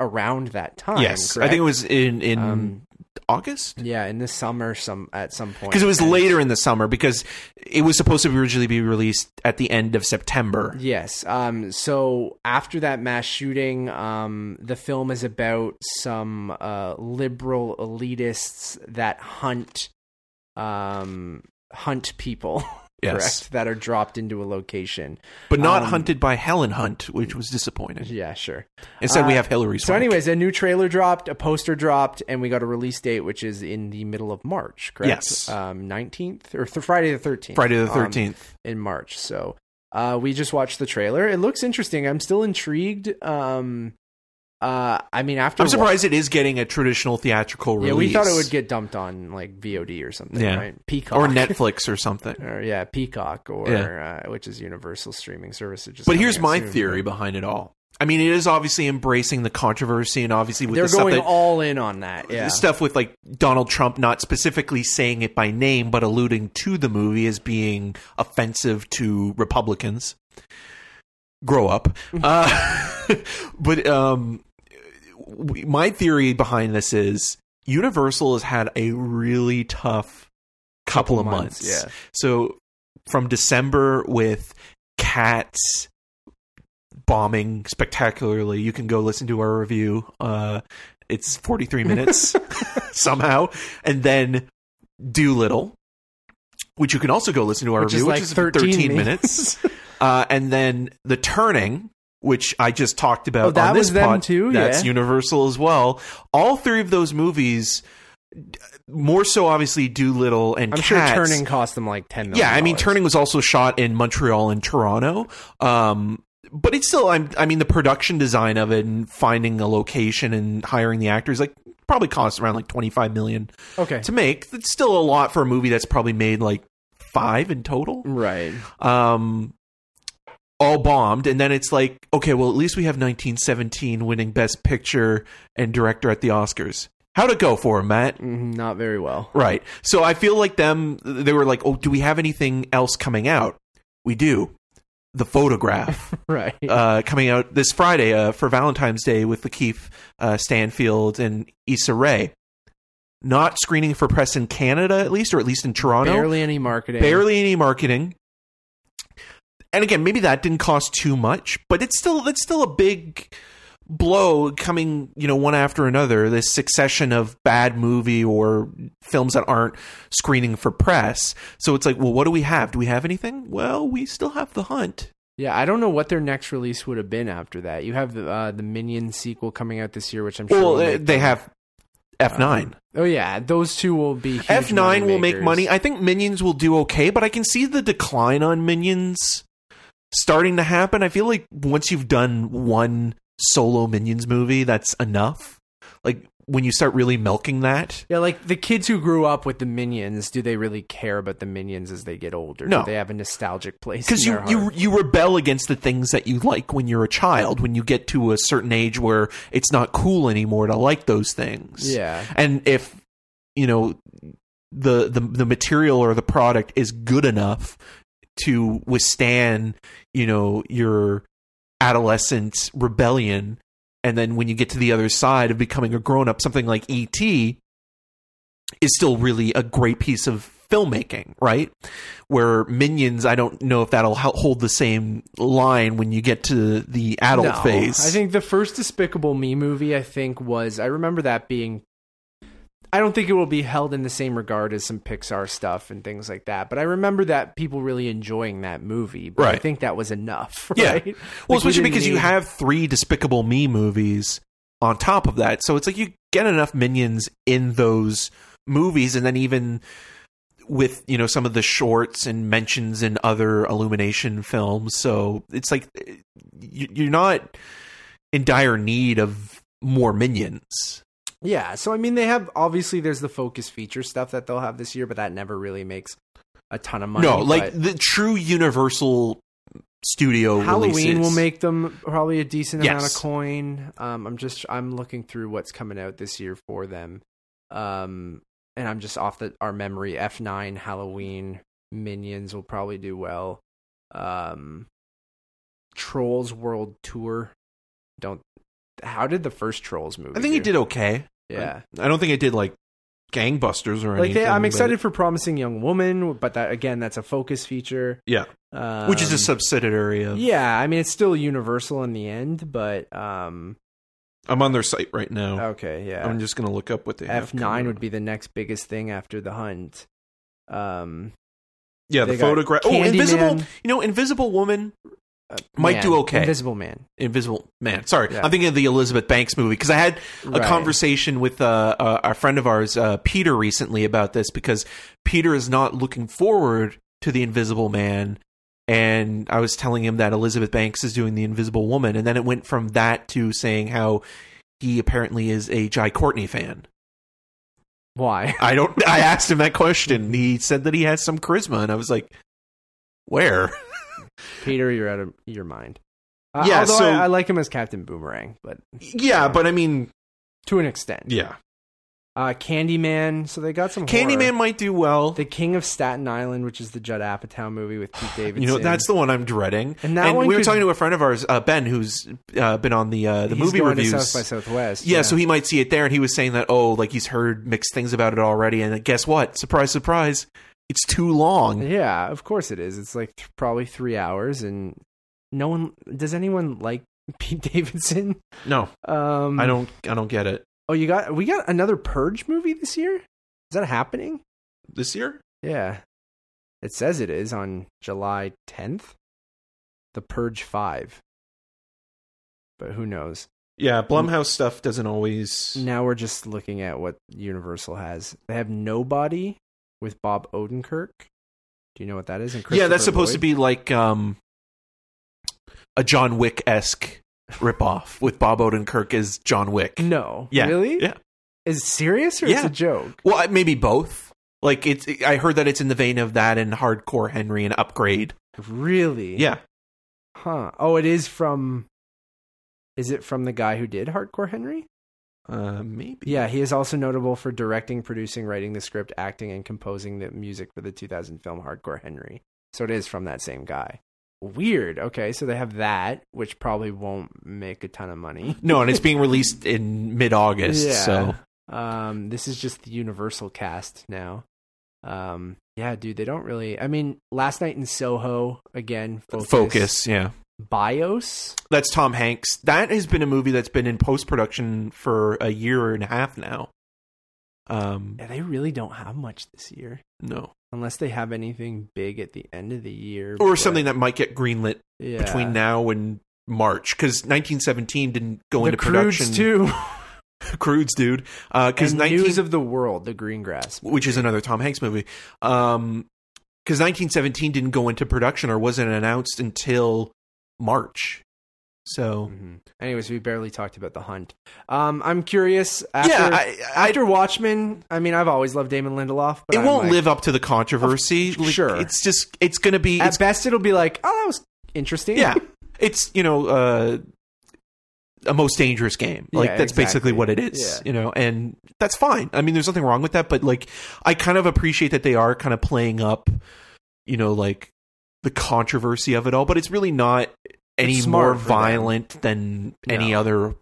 [SPEAKER 1] around that time.
[SPEAKER 2] yes i think it was in in
[SPEAKER 1] Um,
[SPEAKER 2] august
[SPEAKER 1] yeah, in the summer, some at some point
[SPEAKER 2] because it was
[SPEAKER 1] And-
[SPEAKER 2] later in the summer because it was supposed to originally be released at the end of September.
[SPEAKER 1] Yes. Um. So after that mass shooting, um, the film is about some uh liberal elitists that hunt, um, hunt people.
[SPEAKER 2] Yes.
[SPEAKER 1] Correct. That are dropped into a location.
[SPEAKER 2] But not
[SPEAKER 1] Um,
[SPEAKER 2] hunted by Helen Hunt, which was disappointing.
[SPEAKER 1] Yeah. Sure.
[SPEAKER 2] Instead, we
[SPEAKER 1] Uh,
[SPEAKER 2] have Hillary
[SPEAKER 1] So, anyways, a new trailer dropped, a poster dropped, and we got a release date, which is in the middle of March. Correct.
[SPEAKER 2] Yes.
[SPEAKER 1] Um, nineteenth or th- Friday the thirteenth.
[SPEAKER 2] Friday the thirteenth.
[SPEAKER 1] in March. So uh, we just watched the trailer. It looks interesting. I'm still intrigued. Um, uh, I mean, after
[SPEAKER 2] I'm surprised it is getting a traditional theatrical release.
[SPEAKER 1] yeah, we thought it would get dumped on like VOD or something,
[SPEAKER 2] Yeah.
[SPEAKER 1] right? Peacock
[SPEAKER 2] or Netflix or something.
[SPEAKER 1] or yeah, Peacock or
[SPEAKER 2] Yeah.
[SPEAKER 1] uh, which is Universal streaming service.
[SPEAKER 2] But here's my
[SPEAKER 1] soon,
[SPEAKER 2] theory
[SPEAKER 1] but
[SPEAKER 2] behind it all. I mean, it is obviously embracing the controversy and obviously with
[SPEAKER 1] They're
[SPEAKER 2] the stuff
[SPEAKER 1] going
[SPEAKER 2] that,
[SPEAKER 1] all in on that. Yeah.
[SPEAKER 2] the stuff with like Donald Trump not specifically saying it by name, but alluding to the movie as being offensive to Republicans. Grow up. uh, but um, my theory behind this is Universal has had a really tough couple, of months.
[SPEAKER 1] Yeah.
[SPEAKER 2] So from December with Cats bombing spectacularly, you can go listen to our review. Uh, it's 43 minutes somehow. And then Dolittle, which you can also go listen to our
[SPEAKER 1] Which
[SPEAKER 2] review,
[SPEAKER 1] is like
[SPEAKER 2] which is
[SPEAKER 1] 13
[SPEAKER 2] 13 minutes. uh, and then The Turning, which I just talked about
[SPEAKER 1] Oh, that
[SPEAKER 2] on this
[SPEAKER 1] was them
[SPEAKER 2] pod.
[SPEAKER 1] too?
[SPEAKER 2] That's
[SPEAKER 1] Yeah.
[SPEAKER 2] Universal as well. All three of those movies, more so obviously Dolittle and
[SPEAKER 1] I'm sure Turning cost them like ten million.
[SPEAKER 2] yeah, I mean, Turning was also shot in Montreal and Toronto. Um, but it's still, I'm, I mean, the production design of it and finding a location and hiring the actors, like, probably cost around like 25 million
[SPEAKER 1] Okay.
[SPEAKER 2] to make. It's still a lot for a movie that's probably made like five in total.
[SPEAKER 1] Right.
[SPEAKER 2] Um, all bombed. And then it's like, okay, well, at least we have 1917 winning Best Picture and Director at the Oscars. How'd it go for him, Matt?
[SPEAKER 1] Mhm, Not very well.
[SPEAKER 2] Right. So I feel like them, they were like, oh, do we have anything else coming out? We do. The photograph
[SPEAKER 1] Right.
[SPEAKER 2] uh, coming out this Friday uh, for Valentine's Day with Lakeith uh, Stanfield and Issa Rae. not screening for press in Canada, at least, or at least in Toronto.
[SPEAKER 1] Barely any marketing.
[SPEAKER 2] Barely any marketing. And again, maybe that didn't cost too much, but it's still it's still a big blow coming, you know, one after another. This succession of bad movie or films that aren't screening for press. So it's like, well, what do we have? Do we have anything? Well, we still have The Hunt.
[SPEAKER 1] Yeah, I don't know what their next release would have been after that. You have the uh, the Minion sequel coming out this year, which I'm sure.
[SPEAKER 2] Well, uh, they have F9.
[SPEAKER 1] Oh yeah, those two will be. Huge
[SPEAKER 2] F9 will make money. I think Minions will do okay, but I can see the decline on Minions starting to happen. I feel like once you've done one solo Minions movie, that's enough. Like when you start really milking that.
[SPEAKER 1] Yeah, like the kids who grew up with the Minions, do they really care about the Minions as they get older?
[SPEAKER 2] No.
[SPEAKER 1] Do they have a nostalgic place?
[SPEAKER 2] Because you, you you rebel against the things that you like when you're a child. When you get to a certain age where it's not cool anymore to like those things.
[SPEAKER 1] Yeah.
[SPEAKER 2] and if you know the the the material or the product is good enough to withstand you know your adolescent rebellion. And then when you get to the other side of becoming a grown up something like ET is still really a great piece of filmmaking right? Where minions i don't know if that'll hold the same line when you get to the adult
[SPEAKER 1] No,
[SPEAKER 2] phase.
[SPEAKER 1] I think the first Despicable Me movie, I think was I remember that being. I don't think it will be held in the same regard as some Pixar stuff and things like that, but I remember that people really enjoying that movie. But I think that was enough.
[SPEAKER 2] Yeah. Well,
[SPEAKER 1] Like,
[SPEAKER 2] especially because you have three Despicable Me movies on top of that. So it's like you get enough minions in those movies, and then even with you know some of the shorts and mentions in other Illumination films. So it's like you're not in dire need of more minions.
[SPEAKER 1] Yeah, so I mean, they have obviously there's the focus feature stuff that they'll have this year, but that never really makes a ton of money.
[SPEAKER 2] no, like
[SPEAKER 1] but
[SPEAKER 2] the true Universal Studio
[SPEAKER 1] Halloween
[SPEAKER 2] releases.
[SPEAKER 1] will make them probably a decent amount of coin. Um, I'm just I'm looking through what's coming out this year for them, um, and I'm just off the our memory. F9 Halloween Minions will probably do well. Um, Trolls World Tour. Don't. How did the first Trolls movie?
[SPEAKER 2] I think
[SPEAKER 1] do?
[SPEAKER 2] it did okay.
[SPEAKER 1] Yeah.
[SPEAKER 2] I don't think it did like gangbusters or
[SPEAKER 1] Like
[SPEAKER 2] anything.
[SPEAKER 1] they, I'm
[SPEAKER 2] but-
[SPEAKER 1] excited for Promising Young Woman, but that again, that's a focus feature,
[SPEAKER 2] Yeah.
[SPEAKER 1] um,
[SPEAKER 2] which is a subsidiary of.
[SPEAKER 1] yeah. I mean, it's still Universal in the end, but um,
[SPEAKER 2] I'm on their site right now.
[SPEAKER 1] okay, yeah.
[SPEAKER 2] I'm just gonna look up what they have.
[SPEAKER 1] F nine would be the next biggest thing after the Hunt. Um,
[SPEAKER 2] yeah the photograph. Oh. Invisible. You know, Invisible Woman
[SPEAKER 1] uh,
[SPEAKER 2] Might
[SPEAKER 1] Man,
[SPEAKER 2] do okay.
[SPEAKER 1] Invisible Man.
[SPEAKER 2] Invisible Man. Sorry,
[SPEAKER 1] Yeah.
[SPEAKER 2] I'm thinking of the Elizabeth Banks movie because I had a
[SPEAKER 1] Right.
[SPEAKER 2] conversation with uh, uh, a friend of ours, uh, Peter, recently about this because Peter is not looking forward to the Invisible Man, and I was telling him that Elizabeth Banks is doing the Invisible Woman, and then it went from that to saying how he apparently is a Jai Courtney fan.
[SPEAKER 1] Why?
[SPEAKER 2] I don't. I asked him that question. He said that he has some charisma, and I was like, "Where?"
[SPEAKER 1] Peter, you're out of your mind. Uh,
[SPEAKER 2] Yeah,
[SPEAKER 1] although
[SPEAKER 2] so-
[SPEAKER 1] I, I like him as Captain Boomerang, but
[SPEAKER 2] yeah, but I mean,
[SPEAKER 1] to an extent.
[SPEAKER 2] yeah,
[SPEAKER 1] Uh, Candyman. So they got some.
[SPEAKER 2] Candyman
[SPEAKER 1] horror.
[SPEAKER 2] might do well.
[SPEAKER 1] The King of Staten Island, which is the Judd Apatow movie with Pete Davidson.
[SPEAKER 2] You know, that's the one I'm dreading.
[SPEAKER 1] And that one
[SPEAKER 2] we were
[SPEAKER 1] could-
[SPEAKER 2] talking to a friend of ours, uh, Ben, who's uh, been on the uh, the movie reviews.
[SPEAKER 1] South by Southwest.
[SPEAKER 2] yeah, so he might see it there, and he was saying that oh, like he's heard mixed things about it already. And guess what? Surprise, surprise! It's too long.
[SPEAKER 1] Yeah, of course it is. It's like th- probably three hours, and no one does anyone like Pete Davidson.
[SPEAKER 2] No,
[SPEAKER 1] Um,
[SPEAKER 2] I don't. I don't get it.
[SPEAKER 1] Oh, you got we got another Purge movie this year. Is that happening?
[SPEAKER 2] This year?
[SPEAKER 1] Yeah, it says it is on July 10th. The Purge Five, but who knows?
[SPEAKER 2] Yeah, Blumhouse stuff doesn't always.
[SPEAKER 1] Now we're just looking at what Universal has. They have Nobody with Bob Odenkirk. Do you know what that is?
[SPEAKER 2] Yeah, that's supposed to be like um, a John Wick esque ripoff with Bob Odenkirk as John Wick.
[SPEAKER 1] No,
[SPEAKER 2] Yeah,
[SPEAKER 1] really?
[SPEAKER 2] yeah.
[SPEAKER 1] Is it serious or
[SPEAKER 2] Yeah.
[SPEAKER 1] it's a joke?
[SPEAKER 2] Well, maybe both. Like it's. I heard that it's in the vein of that and Hardcore Henry and Upgrade.
[SPEAKER 1] Really?
[SPEAKER 2] Yeah.
[SPEAKER 1] Huh. Oh, it is from. Is it from the guy who did Hardcore Henry?
[SPEAKER 2] Uh, maybe.
[SPEAKER 1] Yeah, he is also notable for directing, producing, writing the script, acting, and composing the music for the 2000 film Hardcore Henry. So it is from that same guy. Weird. Okay, so they have that, which probably won't make a ton of money.
[SPEAKER 2] No, and it's being released in mid August.
[SPEAKER 1] Yeah.
[SPEAKER 2] So
[SPEAKER 1] Um, this is just the Universal cast now. Um, yeah, dude, they don't really. I mean, last night in Soho again. Focus.
[SPEAKER 2] Focus, yeah.
[SPEAKER 1] Bios.
[SPEAKER 2] That's Tom Hanks. That has been a movie that's been in post production for a year and a half now. Um,
[SPEAKER 1] Yeah, they really don't have much this year,
[SPEAKER 2] no,
[SPEAKER 1] unless they have anything big at the end of the year
[SPEAKER 2] or
[SPEAKER 1] but-
[SPEAKER 2] something that might get greenlit
[SPEAKER 1] yeah.
[SPEAKER 2] between now and March because 1917 didn't go
[SPEAKER 1] the
[SPEAKER 2] into
[SPEAKER 1] Croods
[SPEAKER 2] production.
[SPEAKER 1] too.
[SPEAKER 2] Croods, dude. Because
[SPEAKER 1] and
[SPEAKER 2] 19,
[SPEAKER 1] News of the World, the green Greengrass.
[SPEAKER 2] which is another Tom Hanks movie. Um, because 1917 didn't go into production or wasn't announced until March. So
[SPEAKER 1] Mhm. Anyways, we barely talked about the Hunt. Um, I'm curious. After,
[SPEAKER 2] yeah, I, I,
[SPEAKER 1] after Watchmen, I mean, I've always loved Damon Lindelof, but
[SPEAKER 2] it
[SPEAKER 1] I'm
[SPEAKER 2] won't
[SPEAKER 1] like-
[SPEAKER 2] live up to the controversy. Like,
[SPEAKER 1] sure.
[SPEAKER 2] it's just it's going to be
[SPEAKER 1] At best, it'll be like, oh, that was interesting.
[SPEAKER 2] yeah, it's you know uh, a most dangerous game. Like
[SPEAKER 1] Yeah,
[SPEAKER 2] that's basically what it is.
[SPEAKER 1] Yeah.
[SPEAKER 2] You know, and that's fine. I mean, there's nothing wrong with that. But like, I kind of appreciate that they are kind of playing up, you know, like the controversy of it all. But it's really not any more
[SPEAKER 1] for them.
[SPEAKER 2] violent than any other.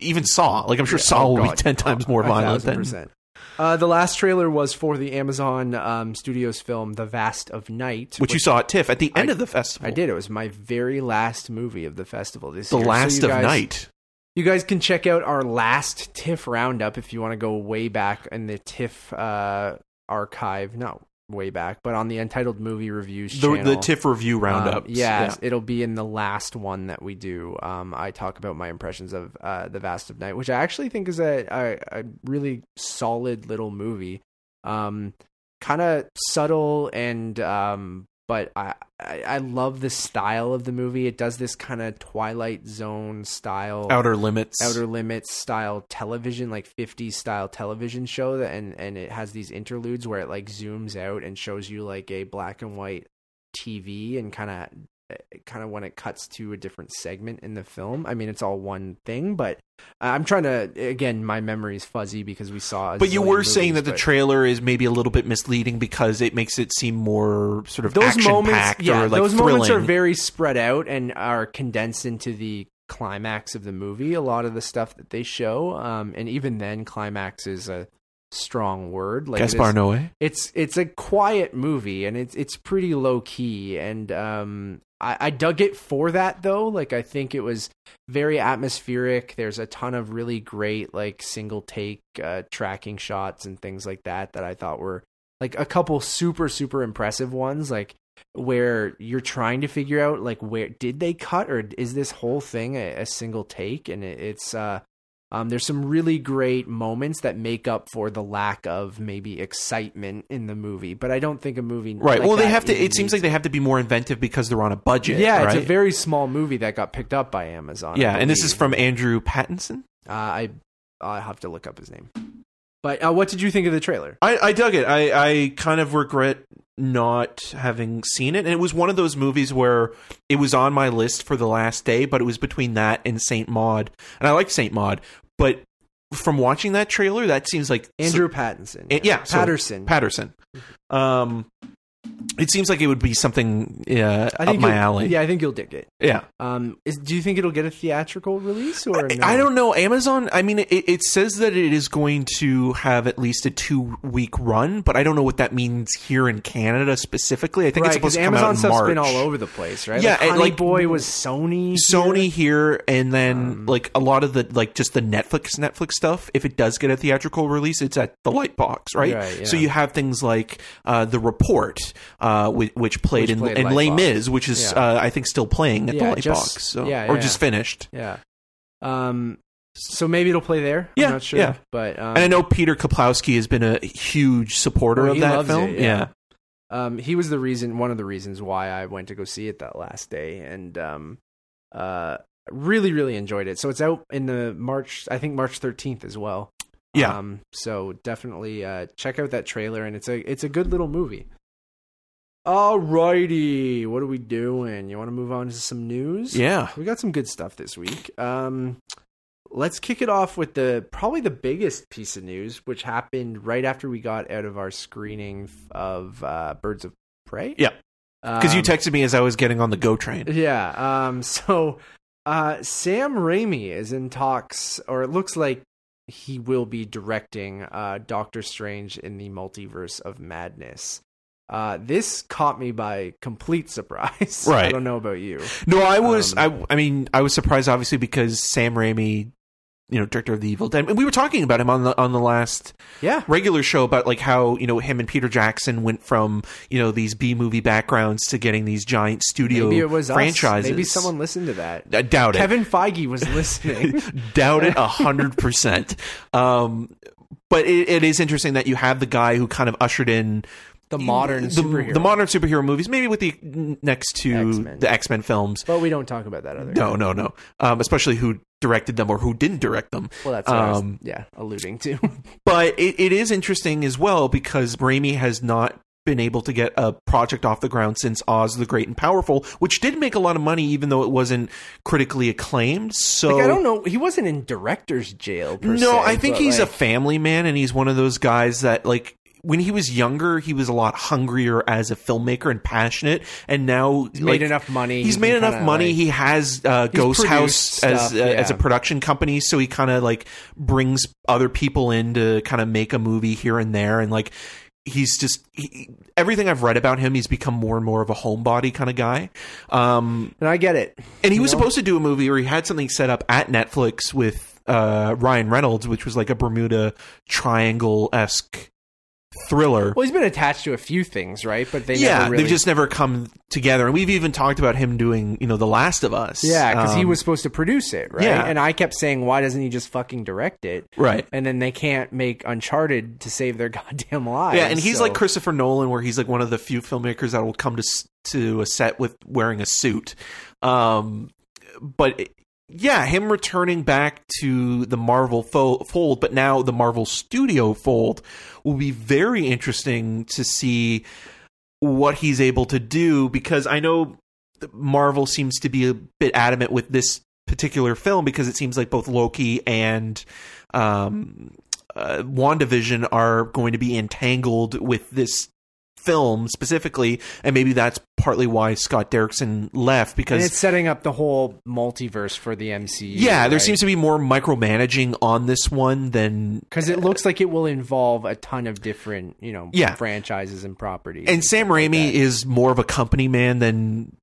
[SPEAKER 2] Even Saw, like I'm sure
[SPEAKER 1] Yeah,
[SPEAKER 2] Saw
[SPEAKER 1] oh
[SPEAKER 2] will be
[SPEAKER 1] God.
[SPEAKER 2] ten times more violent than.
[SPEAKER 1] Uh, the last trailer was for the Amazon um, Studios film, The Vast of Night,
[SPEAKER 2] which you saw at TIFF at the end
[SPEAKER 1] I-
[SPEAKER 2] of the festival.
[SPEAKER 1] I did. It was my very last movie of the festival this
[SPEAKER 2] The
[SPEAKER 1] year. So
[SPEAKER 2] last
[SPEAKER 1] you
[SPEAKER 2] of
[SPEAKER 1] guys-
[SPEAKER 2] night.
[SPEAKER 1] You guys can check out our last TIFF roundup if you want to go way back in the TIFF uh, archive. Not way back, but on the Untitled Movie Reviews
[SPEAKER 2] The,
[SPEAKER 1] channel.
[SPEAKER 2] the TIFF review roundup.
[SPEAKER 1] Um, yeah, it'll be in the last one that we do. Um, I talk about my impressions of uh, the Vast of Night, which I actually think is a a, a really solid little movie. Um, kind of subtle and um, but I, I I love the style of the movie. It does this kind of Twilight Zone style
[SPEAKER 2] Outer Limits.
[SPEAKER 1] outer limits style television like 50s style television show that and and it has these interludes where it like zooms out and shows you like a black and white tv and kind of kind of when it cuts to a different segment in the film i mean it's all one thing but i'm trying to again my memory is fuzzy because we saw
[SPEAKER 2] But you were saying
[SPEAKER 1] movies,
[SPEAKER 2] that the trailer is maybe a little bit misleading because it makes it seem more sort of
[SPEAKER 1] those moments yeah
[SPEAKER 2] or like
[SPEAKER 1] those
[SPEAKER 2] thrilling.
[SPEAKER 1] moments are very spread out and are condensed into the climax of the movie a lot of the stuff that they show um and even then climax is a strong word like
[SPEAKER 2] Gaspar Noé.
[SPEAKER 1] it's it's a quiet movie and it's it's pretty low key and um I, I dug it for that though. Like I think it was very atmospheric. There's a ton of really great like single take uh, tracking shots and things like that that I thought were like a couple super super impressive ones like where you're trying to figure out like where did they cut or is this whole thing a, a single take? And it, it's uh um, there's some really great moments that make up for the lack of maybe excitement in the movie, but I don't think a movie
[SPEAKER 2] Right.
[SPEAKER 1] like
[SPEAKER 2] well, they have to. It seems like they have to be more inventive because they're on a budget.
[SPEAKER 1] yeah,
[SPEAKER 2] right?
[SPEAKER 1] it's a very small movie that got picked up by Amazon.
[SPEAKER 2] Yeah, and this is from Andrew Pattinson.
[SPEAKER 1] Uh, I I have to look up his name. But uh, what did you think of the trailer?
[SPEAKER 2] I, I dug it. I, I kind of regret not having seen it. And it was one of those movies where it was on my list for the last day, but it was between that and Saint Maud. And I like Saint Maud, but from watching that trailer, that seems like
[SPEAKER 1] Andrew Pattinson.
[SPEAKER 2] Eh, yeah, so-
[SPEAKER 1] Patterson.
[SPEAKER 2] Patterson. Um, it seems like it would be something uh,
[SPEAKER 1] I
[SPEAKER 2] up my alley.
[SPEAKER 1] Yeah, I think you'll dig it.
[SPEAKER 2] yeah.
[SPEAKER 1] Um, is, do you think it'll get a theatrical release or no?
[SPEAKER 2] I don't know. Amazon. I mean, it, it says that it is going to have at least a two week run, but I don't know what that means here in Canada specifically. I think
[SPEAKER 1] right,
[SPEAKER 2] it's supposed to come
[SPEAKER 1] Amazon
[SPEAKER 2] out in
[SPEAKER 1] stuff's
[SPEAKER 2] March.
[SPEAKER 1] been all over the place, right?
[SPEAKER 2] Yeah,
[SPEAKER 1] like,
[SPEAKER 2] and,
[SPEAKER 1] Honey
[SPEAKER 2] like,
[SPEAKER 1] Boy was Sony.
[SPEAKER 2] Sony here, and then
[SPEAKER 1] Um,
[SPEAKER 2] like a lot of the like just the Netflix Netflix stuff. If it does get a theatrical release, it's at the Lightbox, right?
[SPEAKER 1] Right,
[SPEAKER 2] So you have things like uh, the Report, uh, which, which played
[SPEAKER 1] Which
[SPEAKER 2] in
[SPEAKER 1] played
[SPEAKER 2] in Les. Mis, which is
[SPEAKER 1] Yeah.
[SPEAKER 2] uh, I think still playing at
[SPEAKER 1] Yeah,
[SPEAKER 2] the Lightbox,
[SPEAKER 1] just-
[SPEAKER 2] so,
[SPEAKER 1] yeah,
[SPEAKER 2] or just finished.
[SPEAKER 1] Yeah. Um. So maybe it'll play there.
[SPEAKER 2] Yeah,
[SPEAKER 1] I'm not sure.
[SPEAKER 2] yeah.
[SPEAKER 1] But um,
[SPEAKER 2] And I know Peter Kuplowsky has been a huge supporter
[SPEAKER 1] Oh,
[SPEAKER 2] of that film.
[SPEAKER 1] it,
[SPEAKER 2] yeah.
[SPEAKER 1] yeah. um, he was the reason, one of the reasons why I went to go see it that last day, and um, uh, really, really enjoyed it. So it's out in the March, I think March 13th as well.
[SPEAKER 2] Yeah.
[SPEAKER 1] Um, so definitely uh, check out that trailer, and it's a it's a good little movie. Alrighty, what are we doing? You want to move on to some news?
[SPEAKER 2] Yeah.
[SPEAKER 1] we got some good stuff this week. Um, let's kick it off with the probably the biggest piece of news, which happened right after we got out of our screening of uh, Birds of Prey.
[SPEAKER 2] Yeah. Because you
[SPEAKER 1] Um,
[SPEAKER 2] texted me as I was getting on the GO train.
[SPEAKER 1] yeah. Um. So, uh, Sam Raimi is in talks, or it looks like he will be directing uh, Doctor Strange in the Multiverse of Madness. Uh, this caught me by complete surprise.
[SPEAKER 2] Right.
[SPEAKER 1] I don't know about you.
[SPEAKER 2] No, I was.
[SPEAKER 1] Um,
[SPEAKER 2] I. I mean, I was surprised, obviously, because Sam Raimi, you know, director of the Evil Dead, and we were talking about him on the on the last
[SPEAKER 1] Yeah.
[SPEAKER 2] regular show about like how you know him and Peter Jackson went from you know these B movie backgrounds to getting these giant studio
[SPEAKER 1] Maybe it was
[SPEAKER 2] franchises.
[SPEAKER 1] us. Maybe someone listened to that.
[SPEAKER 2] I doubt it.
[SPEAKER 1] Kevin Feige was listening.
[SPEAKER 2] doubt it a hundred percent. Um, but it, it is interesting that you have the guy who kind of ushered in
[SPEAKER 1] the modern
[SPEAKER 2] the,
[SPEAKER 1] superhero.
[SPEAKER 2] the modern superhero movies, maybe with the next to
[SPEAKER 1] X-Men.
[SPEAKER 2] the X Men films.
[SPEAKER 1] But we don't talk about that other.
[SPEAKER 2] No, no, no. Um, especially who directed them or who didn't direct them.
[SPEAKER 1] Well, that's what I was,
[SPEAKER 2] Um,
[SPEAKER 1] yeah, alluding to.
[SPEAKER 2] But it, it is interesting as well because Raimi has not been able to get a project off the ground since Oz the Great and Powerful, which did make a lot of money even though it wasn't critically acclaimed. So
[SPEAKER 1] like, I don't know. He wasn't in director's jail. Per
[SPEAKER 2] No,
[SPEAKER 1] se,
[SPEAKER 2] I think he's a family man and he's one of those guys that like when he was younger, he was a lot hungrier as a filmmaker and passionate, and now
[SPEAKER 1] He's made enough money.
[SPEAKER 2] He's made enough money.
[SPEAKER 1] like-
[SPEAKER 2] he has uh, Ghost House as
[SPEAKER 1] stuff,
[SPEAKER 2] uh, as a production company, so he kind of like brings other people in to kind of make a movie here and there, and like he's just he, everything I've read about him, he's become more and more of a homebody kind of guy. Um,
[SPEAKER 1] and I get it.
[SPEAKER 2] and he was
[SPEAKER 1] know?
[SPEAKER 2] supposed to do a movie where he had something set up at Netflix with uh, Ryan Reynolds, which was like a Bermuda Triangle esque thriller.
[SPEAKER 1] Well, he's been attached to a few things, right? But they
[SPEAKER 2] yeah,
[SPEAKER 1] never really.
[SPEAKER 2] they've just never come together. And we've even talked about him doing, you know, The Last of Us.
[SPEAKER 1] yeah, because he
[SPEAKER 2] Um,
[SPEAKER 1] was supposed to produce it, right?
[SPEAKER 2] yeah.
[SPEAKER 1] And I kept saying, why doesn't he just fucking direct it?
[SPEAKER 2] right.
[SPEAKER 1] And then they can't make Uncharted to save their goddamn lives.
[SPEAKER 2] Yeah, and he's
[SPEAKER 1] so-
[SPEAKER 2] like Christopher Nolan, where he's like one of the few filmmakers that will come to to a set with wearing a suit. Um, but yeah, him returning back to the Marvel fo- fold, but now the Marvel Studio fold will be very interesting to see what he's able to do because I know Marvel seems to be a bit adamant with this particular film because it seems like both Loki and um, uh, WandaVision are going to be entangled with this film specifically, and maybe that's partly why Scott Derrickson left
[SPEAKER 1] and
[SPEAKER 2] because
[SPEAKER 1] it's setting up the whole multiverse for the MCU.
[SPEAKER 2] yeah, there seems to be more micromanaging on this one than
[SPEAKER 1] because it looks like it will involve a ton of different, you know,
[SPEAKER 2] Yeah.
[SPEAKER 1] franchises and properties.
[SPEAKER 2] and Sam
[SPEAKER 1] stuff like
[SPEAKER 2] Raimi
[SPEAKER 1] that.
[SPEAKER 2] is more of a company man than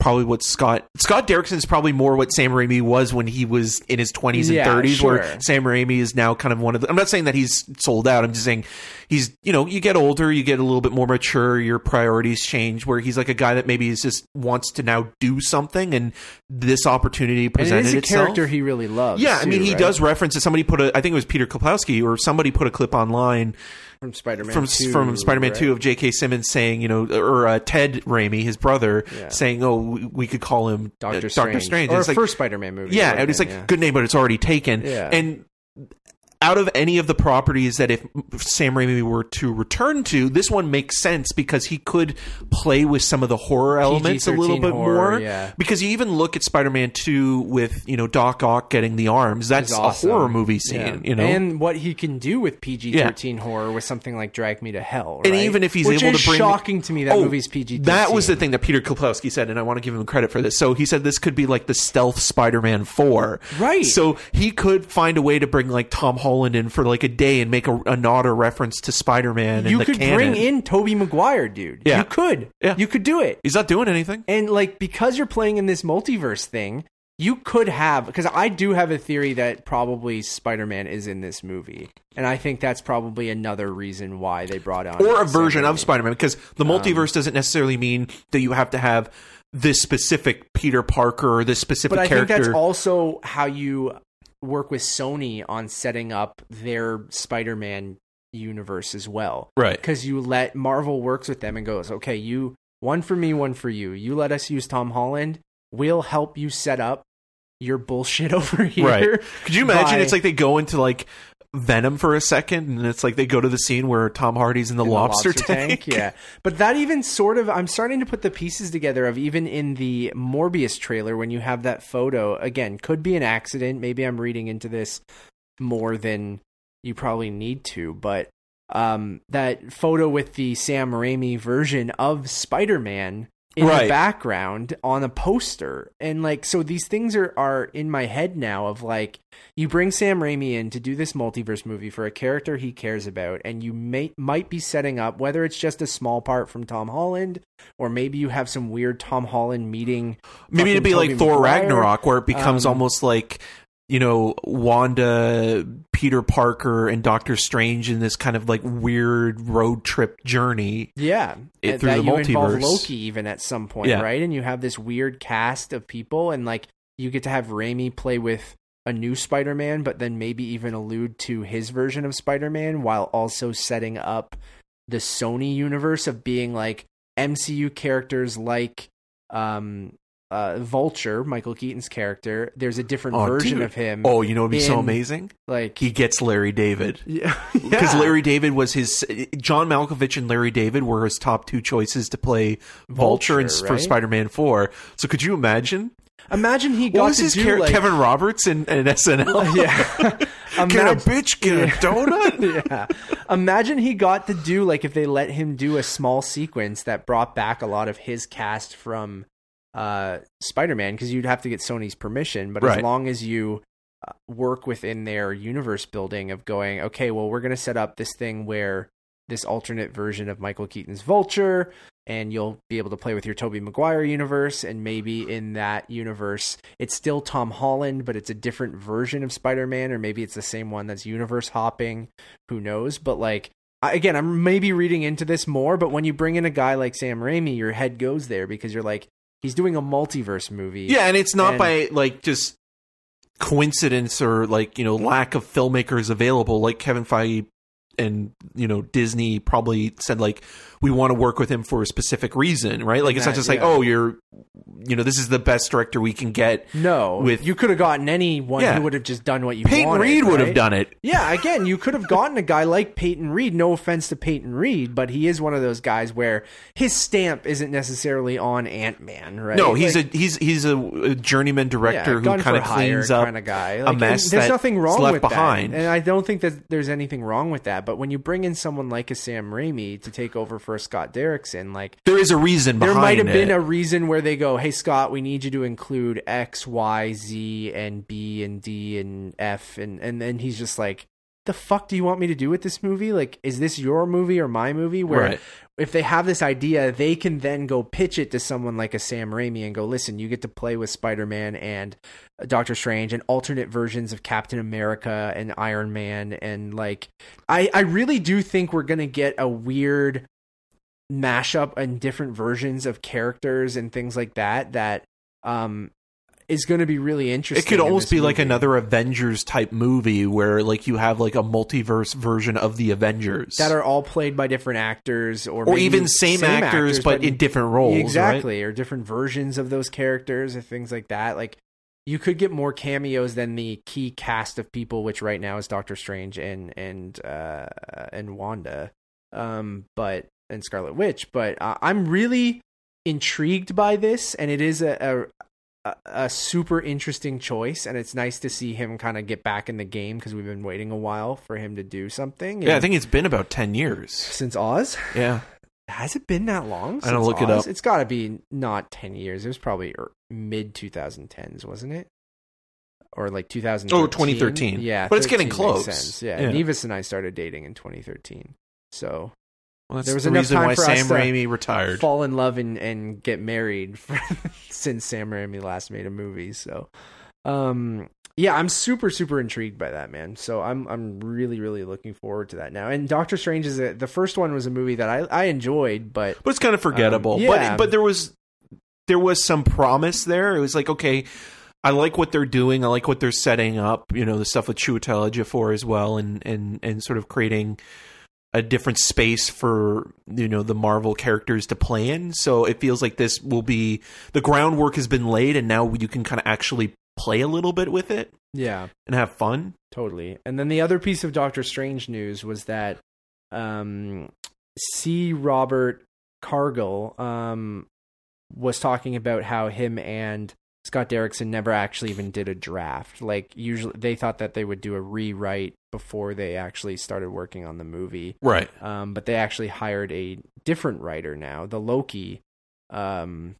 [SPEAKER 2] probably what Scott Scott Derrickson is probably more what Sam Raimi was when he was in his 20s and
[SPEAKER 1] Yeah,
[SPEAKER 2] 30s
[SPEAKER 1] sure.
[SPEAKER 2] where Sam Raimi is now kind of one of the I'm not saying that he's sold out I'm just saying he's you know you get older you get a little bit more mature your priorities change where he's like a guy that maybe is just wants to now do something and this opportunity
[SPEAKER 1] and it
[SPEAKER 2] presented
[SPEAKER 1] a
[SPEAKER 2] itself
[SPEAKER 1] character he really loves.
[SPEAKER 2] yeah, I mean,
[SPEAKER 1] too,
[SPEAKER 2] he
[SPEAKER 1] right?
[SPEAKER 2] does reference it. Somebody put a, I think it was Peter Kuplowsky or somebody put a clip online
[SPEAKER 1] from Spider-Man
[SPEAKER 2] from
[SPEAKER 1] 2,
[SPEAKER 2] from Spider-Man
[SPEAKER 1] right?
[SPEAKER 2] Two of J.K. Simmons saying, you know, or uh, Ted Raimi, his brother,
[SPEAKER 1] Yeah.
[SPEAKER 2] saying, "Oh, we, could call him uh,
[SPEAKER 1] Doctor
[SPEAKER 2] Doctor
[SPEAKER 1] Strange,
[SPEAKER 2] Strange."
[SPEAKER 1] or
[SPEAKER 2] it's like,
[SPEAKER 1] first Spider-Man movie.
[SPEAKER 2] yeah, and it's like
[SPEAKER 1] yeah.
[SPEAKER 2] good name, but it's already taken.
[SPEAKER 1] Yeah.
[SPEAKER 2] And out of any of the properties that if Sam Raimi were to return to, this one makes sense because he could play with some of the horror elements a little bit
[SPEAKER 1] horror,
[SPEAKER 2] more.
[SPEAKER 1] yeah.
[SPEAKER 2] Because you even look at Spider-Man Two with you know Doc Ock getting the arms. That's
[SPEAKER 1] awesome.
[SPEAKER 2] a horror movie scene.
[SPEAKER 1] Yeah.
[SPEAKER 2] You know,
[SPEAKER 1] and what he can do with PG-13 horror with something like Drag Me to Hell,
[SPEAKER 2] And even if he's
[SPEAKER 1] Which
[SPEAKER 2] able to bring
[SPEAKER 1] shocking to me that
[SPEAKER 2] Oh,
[SPEAKER 1] movie's PG-13.
[SPEAKER 2] That was the thing that Peter Kuplowsky said, and I want to give him credit for this. So he said this could be like the stealth Spider-Man Four,
[SPEAKER 1] Right.
[SPEAKER 2] So he could find a way to bring like Tom Holland in for like a day and make a, a nod or reference to Spider-Man.
[SPEAKER 1] You
[SPEAKER 2] and the
[SPEAKER 1] could
[SPEAKER 2] canon.
[SPEAKER 1] bring in Tobey Maguire, dude.
[SPEAKER 2] Yeah.
[SPEAKER 1] You could.
[SPEAKER 2] Yeah.
[SPEAKER 1] You could do it.
[SPEAKER 2] He's not doing anything.
[SPEAKER 1] And like because you're playing in this multiverse thing, you could have because I do have a theory that probably Spider-Man is in this movie, and I think that's probably another reason why they brought on
[SPEAKER 2] Or a version of Spider-Man, because the
[SPEAKER 1] Um,
[SPEAKER 2] multiverse doesn't necessarily mean that you have to have this specific Peter Parker or this specific character.
[SPEAKER 1] But I
[SPEAKER 2] character.
[SPEAKER 1] think that's also how you work with Sony on setting up their Spider-Man universe as well.
[SPEAKER 2] right.
[SPEAKER 1] Because you let Marvel works with them and goes, okay, you one for me, one for you. You let us use Tom Holland. We'll help you set up your bullshit over here.
[SPEAKER 2] Right. Could you imagine?
[SPEAKER 1] by-
[SPEAKER 2] It's like they go into like Venom for a second, and it's like they go to the scene where Tom Hardy's in the,
[SPEAKER 1] in the
[SPEAKER 2] lobster, tank.
[SPEAKER 1] Yeah. But that even sort of, I'm starting to put the pieces together of even in the Morbius trailer when you have that photo. Again, could be an accident. Maybe I'm reading into this more than you probably need to, but um, that photo with the Sam Raimi version of Spider Man in
[SPEAKER 2] Right.
[SPEAKER 1] the background on a poster. And like so these things are are in my head now of like you bring Sam Raimi in to do this multiverse movie for a character he cares about and you may might be setting up whether it's just a small part from Tom Holland or maybe you have some weird Tom Holland meeting
[SPEAKER 2] Maybe it'd be like Thor
[SPEAKER 1] Maguire.
[SPEAKER 2] Ragnarok, where it becomes
[SPEAKER 1] Um,
[SPEAKER 2] almost like you know Wanda, Peter Parker, and Doctor Strange in this kind of like weird road trip journey.
[SPEAKER 1] Yeah,
[SPEAKER 2] It- through
[SPEAKER 1] that
[SPEAKER 2] the
[SPEAKER 1] you involve. Loki even at some point,
[SPEAKER 2] Yeah.
[SPEAKER 1] right? And you have this weird cast of people, and like you get to have Raimi play with a new Spider-Man, but then maybe even allude to his version of Spider-Man while also setting up the Sony universe of being like MCU characters like um uh Vulture, Michael Keaton's character. There's a different
[SPEAKER 2] Oh,
[SPEAKER 1] version
[SPEAKER 2] dude.
[SPEAKER 1] of him.
[SPEAKER 2] Oh, you know, it'd be so amazing.
[SPEAKER 1] like
[SPEAKER 2] He gets Larry David.
[SPEAKER 1] yeah,
[SPEAKER 2] Because
[SPEAKER 1] yeah.
[SPEAKER 2] Larry David was his John Malkovich and Larry David were his top two choices to play Vulture,
[SPEAKER 1] Vulture,
[SPEAKER 2] for
[SPEAKER 1] right?
[SPEAKER 2] Spider-Man Four. So could you imagine?
[SPEAKER 1] Imagine he
[SPEAKER 2] What
[SPEAKER 1] got
[SPEAKER 2] was
[SPEAKER 1] to
[SPEAKER 2] his
[SPEAKER 1] do like
[SPEAKER 2] Kevin Roberts in, in SNL?
[SPEAKER 1] yeah.
[SPEAKER 2] Can a bitch get a donut?
[SPEAKER 1] yeah. Imagine he got to do like if they let him do a small sequence that brought back a lot of his cast from uh Spider-Man because you'd have to get Sony's permission, but
[SPEAKER 2] Right.
[SPEAKER 1] as long as you uh, work within their universe building of going, okay, well we're going to set up this thing where this alternate version of Michael Keaton's Vulture and you'll be able to play with your Tobey Maguire universe and maybe in that universe it's still Tom Holland but it's a different version of Spider-Man or maybe it's the same one that's universe hopping who knows but like again I'm maybe reading into this more but when you bring in a guy like Sam Raimi your head goes there because you're like he's doing a multiverse movie
[SPEAKER 2] Yeah, and it's not
[SPEAKER 1] And-
[SPEAKER 2] by like just coincidence or like you know lack of filmmakers available. Like Kevin Feige and you know Disney probably said like we want to work with him for a specific reason, right? Like it's not just like
[SPEAKER 1] yeah.
[SPEAKER 2] oh you're you know this is the best director we can get.
[SPEAKER 1] no
[SPEAKER 2] With-
[SPEAKER 1] you could have gotten anyone
[SPEAKER 2] Yeah.
[SPEAKER 1] who would have just done what you
[SPEAKER 2] Peyton
[SPEAKER 1] wanted,
[SPEAKER 2] Reed would have done it.
[SPEAKER 1] Yeah, again, you could have gotten a guy like Peyton Reed. No offense to Peyton Reed, but he is one of those guys where his stamp isn't necessarily on Ant Man, right?
[SPEAKER 2] No, he's
[SPEAKER 1] Like,
[SPEAKER 2] a he's he's a, a journeyman director who kind of cleans up
[SPEAKER 1] kind of guy.
[SPEAKER 2] a
[SPEAKER 1] Like, and
[SPEAKER 2] mess
[SPEAKER 1] There's nothing wrong
[SPEAKER 2] left
[SPEAKER 1] with
[SPEAKER 2] behind.
[SPEAKER 1] that, and I don't think that there's anything wrong with that. But when you bring in someone like a Sam Raimi to take over for Scott Derrickson, like
[SPEAKER 2] there is a reason
[SPEAKER 1] there might have
[SPEAKER 2] it.
[SPEAKER 1] been a reason where they go, "Hey Scott, we need you to include X, Y, Z, and B and D and F," and and then he's just like, "The fuck do you want me to do with this movie? Like, is this your movie or my movie?" Where
[SPEAKER 2] Right.
[SPEAKER 1] if they have this idea, they can then go pitch it to someone like a Sam Raimi and go, "Listen, you get to play with Spider Man and uh, Doctor Strange and alternate versions of Captain America and Iron Man and like I I really do think we're gonna get a weird mashup and different versions of characters and things like that that um is going to be really interesting.
[SPEAKER 2] It could
[SPEAKER 1] in
[SPEAKER 2] almost be like another Avengers type movie where like you have like a multiverse version of the Avengers
[SPEAKER 1] that are all played by different actors or
[SPEAKER 2] or even same, actors, but in different roles. right?
[SPEAKER 1] exactly or different versions of those characters or things like that. Like you could get more cameos than the key cast of people, which right now is Doctor Strange and and uh, and Wanda, um, but and Scarlet Witch. But uh, I'm really intrigued by this, and it is a. a a, super interesting choice, and it's nice to see him kind of get back in the game because we've been waiting a while for him to do something.
[SPEAKER 2] Yeah, I think it's been about ten years.
[SPEAKER 1] since Oz,
[SPEAKER 2] Yeah,
[SPEAKER 1] has it been that long?
[SPEAKER 2] I don't look it up.
[SPEAKER 1] It's got to be not ten years. It was probably mid 2010s, wasn't it? Or like 2013.
[SPEAKER 2] Oh, 2013.
[SPEAKER 1] Yeah,
[SPEAKER 2] But it's getting close.
[SPEAKER 1] Yeah,
[SPEAKER 2] Yeah.
[SPEAKER 1] Nevis and I started dating in 2013. So
[SPEAKER 2] well, that's
[SPEAKER 1] There was
[SPEAKER 2] the reason why Sam Raimi retired.
[SPEAKER 1] fall in love and, and get married for, since Sam Raimi last made a movie. So, um, yeah, I'm super super intrigued by that man. So I'm I'm really really looking forward to that now. And Doctor Strange is a, the first one was a movie that I I enjoyed, but
[SPEAKER 2] but it's kind of forgettable.
[SPEAKER 1] Um, yeah.
[SPEAKER 2] But but there was there was some promise there. It was like okay. I like what they're doing. I like what they're setting up. You know, the stuff with Chiwetel Ejiofor as well, and and and sort of creating a different space for you know the Marvel characters to play in. So it feels like this will be the groundwork has been laid, and now you can kind of actually play a little bit with it
[SPEAKER 1] yeah,
[SPEAKER 2] and have fun.
[SPEAKER 1] Totally. And then the other piece of Doctor Strange news was that um, C. Robert Cargill um, was talking about how him and Scott Derrickson never actually even did a draft. Like usually, they thought that they would do a rewrite before they actually started working on the movie.
[SPEAKER 2] Right.
[SPEAKER 1] Um, but they actually hired a different writer now, the Loki um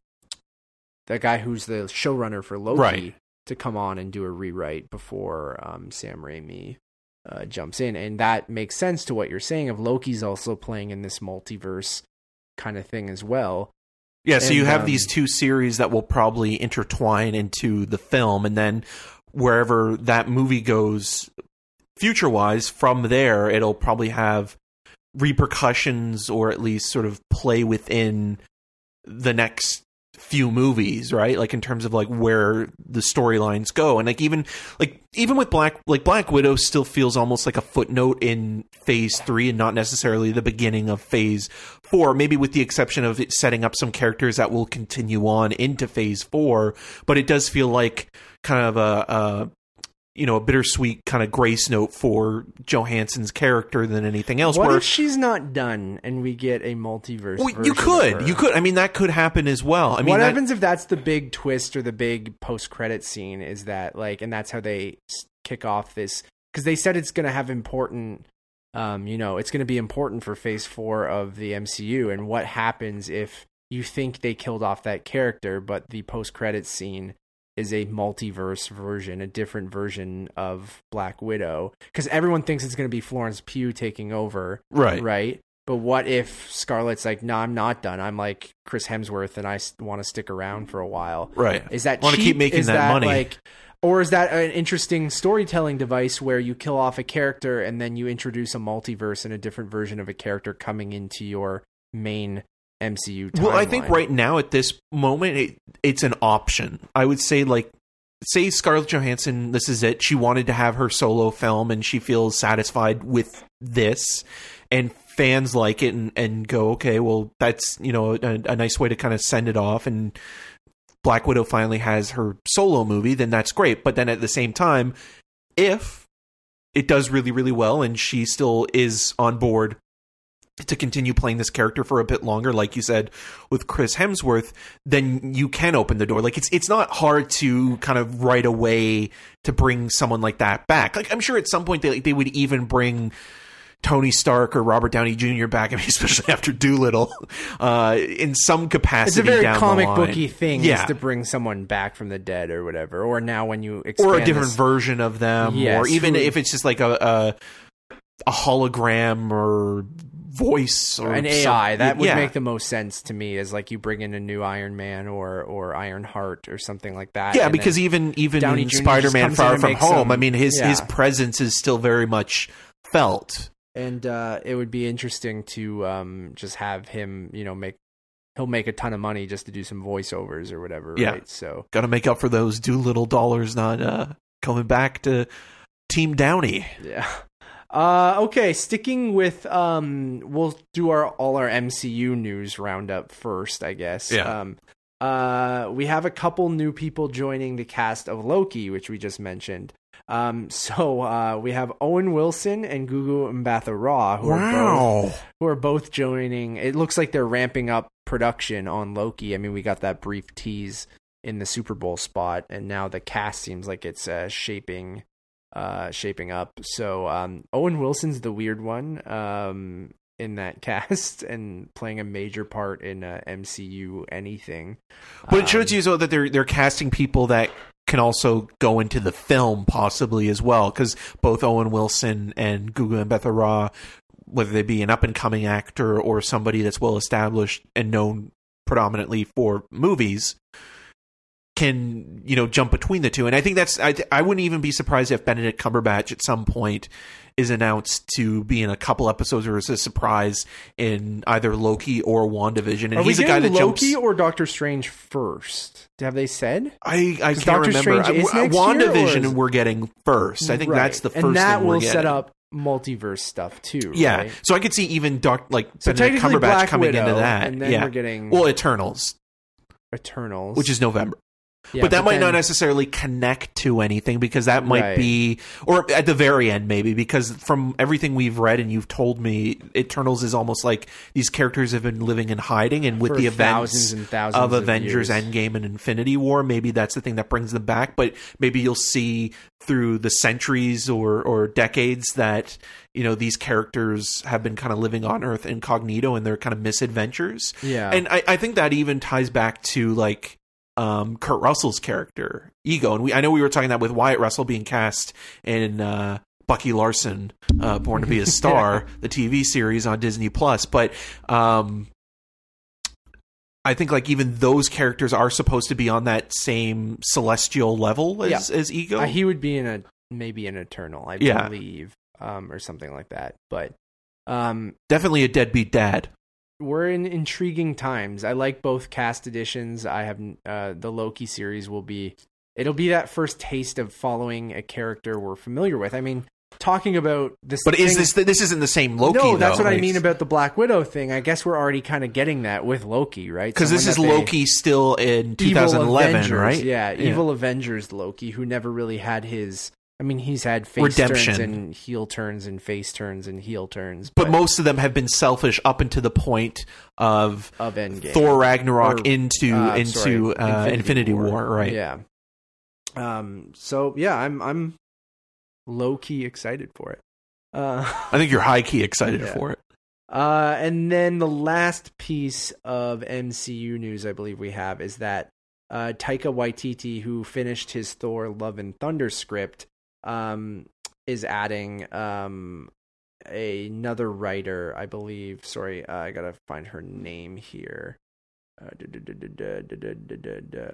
[SPEAKER 1] the guy who's the showrunner for Loki
[SPEAKER 2] Right.
[SPEAKER 1] to come on and do a rewrite before um, Sam Raimi uh, jumps in, and that makes sense to what you're saying. Of Loki's also playing in this multiverse kind of thing as well.
[SPEAKER 2] Yeah, so you have
[SPEAKER 1] um,
[SPEAKER 2] these two series that will probably intertwine into the film, and then wherever that movie goes future wise, from there, it'll probably have repercussions or at least sort of play within the next few movies right? Like in terms of like where the storylines go. And like even like even with black like black widow still feels almost like a footnote in phase three and not necessarily the beginning of phase four maybe with the exception of it setting up some characters that will continue on into phase four. But it does feel like kind of a, a you know a bittersweet kind of grace note for johansson's character than anything else
[SPEAKER 1] what
[SPEAKER 2] where
[SPEAKER 1] if she's not done and we get a multiverse?
[SPEAKER 2] well, you could you could i mean that could happen as well i mean
[SPEAKER 1] what
[SPEAKER 2] that-
[SPEAKER 1] happens if that's the big twist or the big post-credit scene? Is that like, and that's how they kick off this? Because they said it's going to have important, um, you know, it's going to be important for Phase Four of the MCU. And what happens if you think they killed off that character, but the post-credit scene is a multiverse version, a different version of Black Widow? Because everyone thinks it's going to be Florence Pugh taking over,
[SPEAKER 2] right
[SPEAKER 1] right? But what if Scarlett's like, no, I'm not done. I'm like Chris Hemsworth, and I want to stick around for a while.
[SPEAKER 2] right
[SPEAKER 1] Is that
[SPEAKER 2] Wanna keep making
[SPEAKER 1] is
[SPEAKER 2] that money.
[SPEAKER 1] Like, or is that an interesting storytelling device where you kill off a character and then you introduce a multiverse and a different version of a character coming into your main MCU? Timeline?
[SPEAKER 2] Well, I think right now at this moment, it, it's an option. I would say, like, say Scarlett Johansson, this is it. She wanted to have her solo film, and she feels satisfied with this, and fans like it, and, and go, okay, well, that's you know a, a nice way to kind of send it off, and Black Widow finally has her solo movie, then that's great. But then at the same time, if it does really, really well, and she still is on board to continue playing this character for a bit longer, like you said with Chris Hemsworth, then you can open the door. Like it's it's not hard to kind of right away to bring someone like that back. Like I'm sure at some point they they would even bring Tony Stark or Robert Downey Jr. back. I mean, especially after Dolittle, uh, in some capacity.
[SPEAKER 1] it's a very comic booky thing,
[SPEAKER 2] Yeah.
[SPEAKER 1] to bring someone back from the dead or whatever. Or now when you
[SPEAKER 2] or a different
[SPEAKER 1] this-
[SPEAKER 2] version of them,
[SPEAKER 1] Yes,
[SPEAKER 2] or even if it's just like a a, a hologram or voice or
[SPEAKER 1] an AI that would
[SPEAKER 2] yeah.
[SPEAKER 1] make the most sense to me. Is like you bring in a new Iron Man or or Iron Heart or something like that.
[SPEAKER 2] Yeah,
[SPEAKER 1] and
[SPEAKER 2] because even even
[SPEAKER 1] Downey
[SPEAKER 2] in
[SPEAKER 1] Jr. just
[SPEAKER 2] Spider-Man Far From Home,
[SPEAKER 1] some-
[SPEAKER 2] I mean his his presence is still very much felt.
[SPEAKER 1] and uh, it would be interesting to um, just have him, you know, make he'll make a ton of money just to do some voiceovers or whatever,
[SPEAKER 2] Yeah.
[SPEAKER 1] right? So
[SPEAKER 2] Got to make up for those Dolittle dollars not uh, coming back to Team Downey.
[SPEAKER 1] yeah. Uh, okay, sticking with um, we'll do our all our MCU news roundup first, I guess.
[SPEAKER 2] Yeah.
[SPEAKER 1] Um, uh, we have a couple new people joining the cast of Loki, which we just mentioned. Um, so uh, we have Owen Wilson and Gugu Mbatha Raw, who are both who are both joining. It looks like they're ramping up production on Loki. I mean, we got that brief tease in the Super Bowl spot, and now the cast seems like it's uh, shaping, uh, shaping up. So um, Owen Wilson's the weird one um, in that cast and playing a major part in uh, MCU anything.
[SPEAKER 2] But it shows
[SPEAKER 1] Um,
[SPEAKER 2] you so that they're they're casting people that can also go into the film possibly as well because both Owen Wilson and Gugu Mbatha Raw, whether they be an up and coming actor or somebody that's well established and known predominantly for movies, can you know jump between the two. And I think that's I I wouldn't even be surprised if Benedict Cumberbatch at some point is announced to be in a couple episodes or as a surprise in either Loki or WandaVision. And
[SPEAKER 1] Are
[SPEAKER 2] he's a guy that
[SPEAKER 1] getting
[SPEAKER 2] jumps.
[SPEAKER 1] Loki or Doctor Strange first? Have they said?
[SPEAKER 2] I, I can't
[SPEAKER 1] Doctor
[SPEAKER 2] remember.
[SPEAKER 1] Strange is
[SPEAKER 2] I-
[SPEAKER 1] next
[SPEAKER 2] WandaVision
[SPEAKER 1] is-
[SPEAKER 2] we're getting first. I think
[SPEAKER 1] Right.
[SPEAKER 2] that's the first
[SPEAKER 1] and that will set up multiverse stuff too.
[SPEAKER 2] Yeah,
[SPEAKER 1] right?
[SPEAKER 2] so I could see even Doc like
[SPEAKER 1] So
[SPEAKER 2] Benedict Cumberbatch
[SPEAKER 1] Black
[SPEAKER 2] coming
[SPEAKER 1] Widow,
[SPEAKER 2] into that.
[SPEAKER 1] and then
[SPEAKER 2] yeah,
[SPEAKER 1] we're getting
[SPEAKER 2] well Eternals,
[SPEAKER 1] Eternals,
[SPEAKER 2] which is November.
[SPEAKER 1] Yeah,
[SPEAKER 2] but that might not necessarily connect to anything because that might
[SPEAKER 1] Right.
[SPEAKER 2] be, or at the very end, maybe because from everything we've read and you've told me, Eternals is almost like these characters have been living in hiding, and with the events
[SPEAKER 1] thousands and thousands
[SPEAKER 2] of
[SPEAKER 1] of
[SPEAKER 2] Avengers
[SPEAKER 1] years.
[SPEAKER 2] Endgame and Infinity War, maybe that's the thing that brings them back. But maybe you'll see through the centuries or or decades that you know these characters have been kind of living on Earth incognito and their kind of misadventures.
[SPEAKER 1] Yeah.
[SPEAKER 2] and I, I think that even ties back to like um, Kurt Russell's character Ego, and we I know we were talking that with Wyatt Russell being cast in uh, Bucky Larson, uh, Born to Be a Star, the TV series on Disney Plus, but um, I think like even those characters are supposed to be on that same celestial level as, as Ego.
[SPEAKER 1] Uh, he would be in a maybe an Eternal, I
[SPEAKER 2] Yeah.
[SPEAKER 1] believe, um, or something like that. But um,
[SPEAKER 2] Definitely a deadbeat dad.
[SPEAKER 1] We're in intriguing times. I like both cast editions. I have uh, the Loki series will be it'll be that first taste of following a character we're familiar with. I mean, talking about this,
[SPEAKER 2] But is this this isn't the same Loki?
[SPEAKER 1] no, that's
[SPEAKER 2] though.
[SPEAKER 1] what I mean about the Black Widow thing. I guess we're already kind of getting that with Loki, right?
[SPEAKER 2] because this is
[SPEAKER 1] they-
[SPEAKER 2] Loki still in 2011,
[SPEAKER 1] Avengers,
[SPEAKER 2] right?
[SPEAKER 1] Yeah, evil Avengers Loki, who never really had his. I mean, he's had face
[SPEAKER 2] Redemption.
[SPEAKER 1] turns and heel turns and face turns and heel turns,
[SPEAKER 2] But most of them have been selfish up until the point of
[SPEAKER 1] of Endgame.
[SPEAKER 2] Thor Ragnarok
[SPEAKER 1] Or,
[SPEAKER 2] into
[SPEAKER 1] uh,
[SPEAKER 2] into
[SPEAKER 1] sorry,
[SPEAKER 2] uh, Infinity, War. right?
[SPEAKER 1] Yeah. Um. So yeah, I'm I'm low key excited for it. Uh.
[SPEAKER 2] I think you're high key excited
[SPEAKER 1] Yeah.
[SPEAKER 2] for it.
[SPEAKER 1] Uh, and then the last piece of MCU news I believe we have is that uh, Taika Waititi, who finished his Thor: Love and Thunder script, um, is adding um, another writer, I believe. Sorry, uh, I gotta find her name here.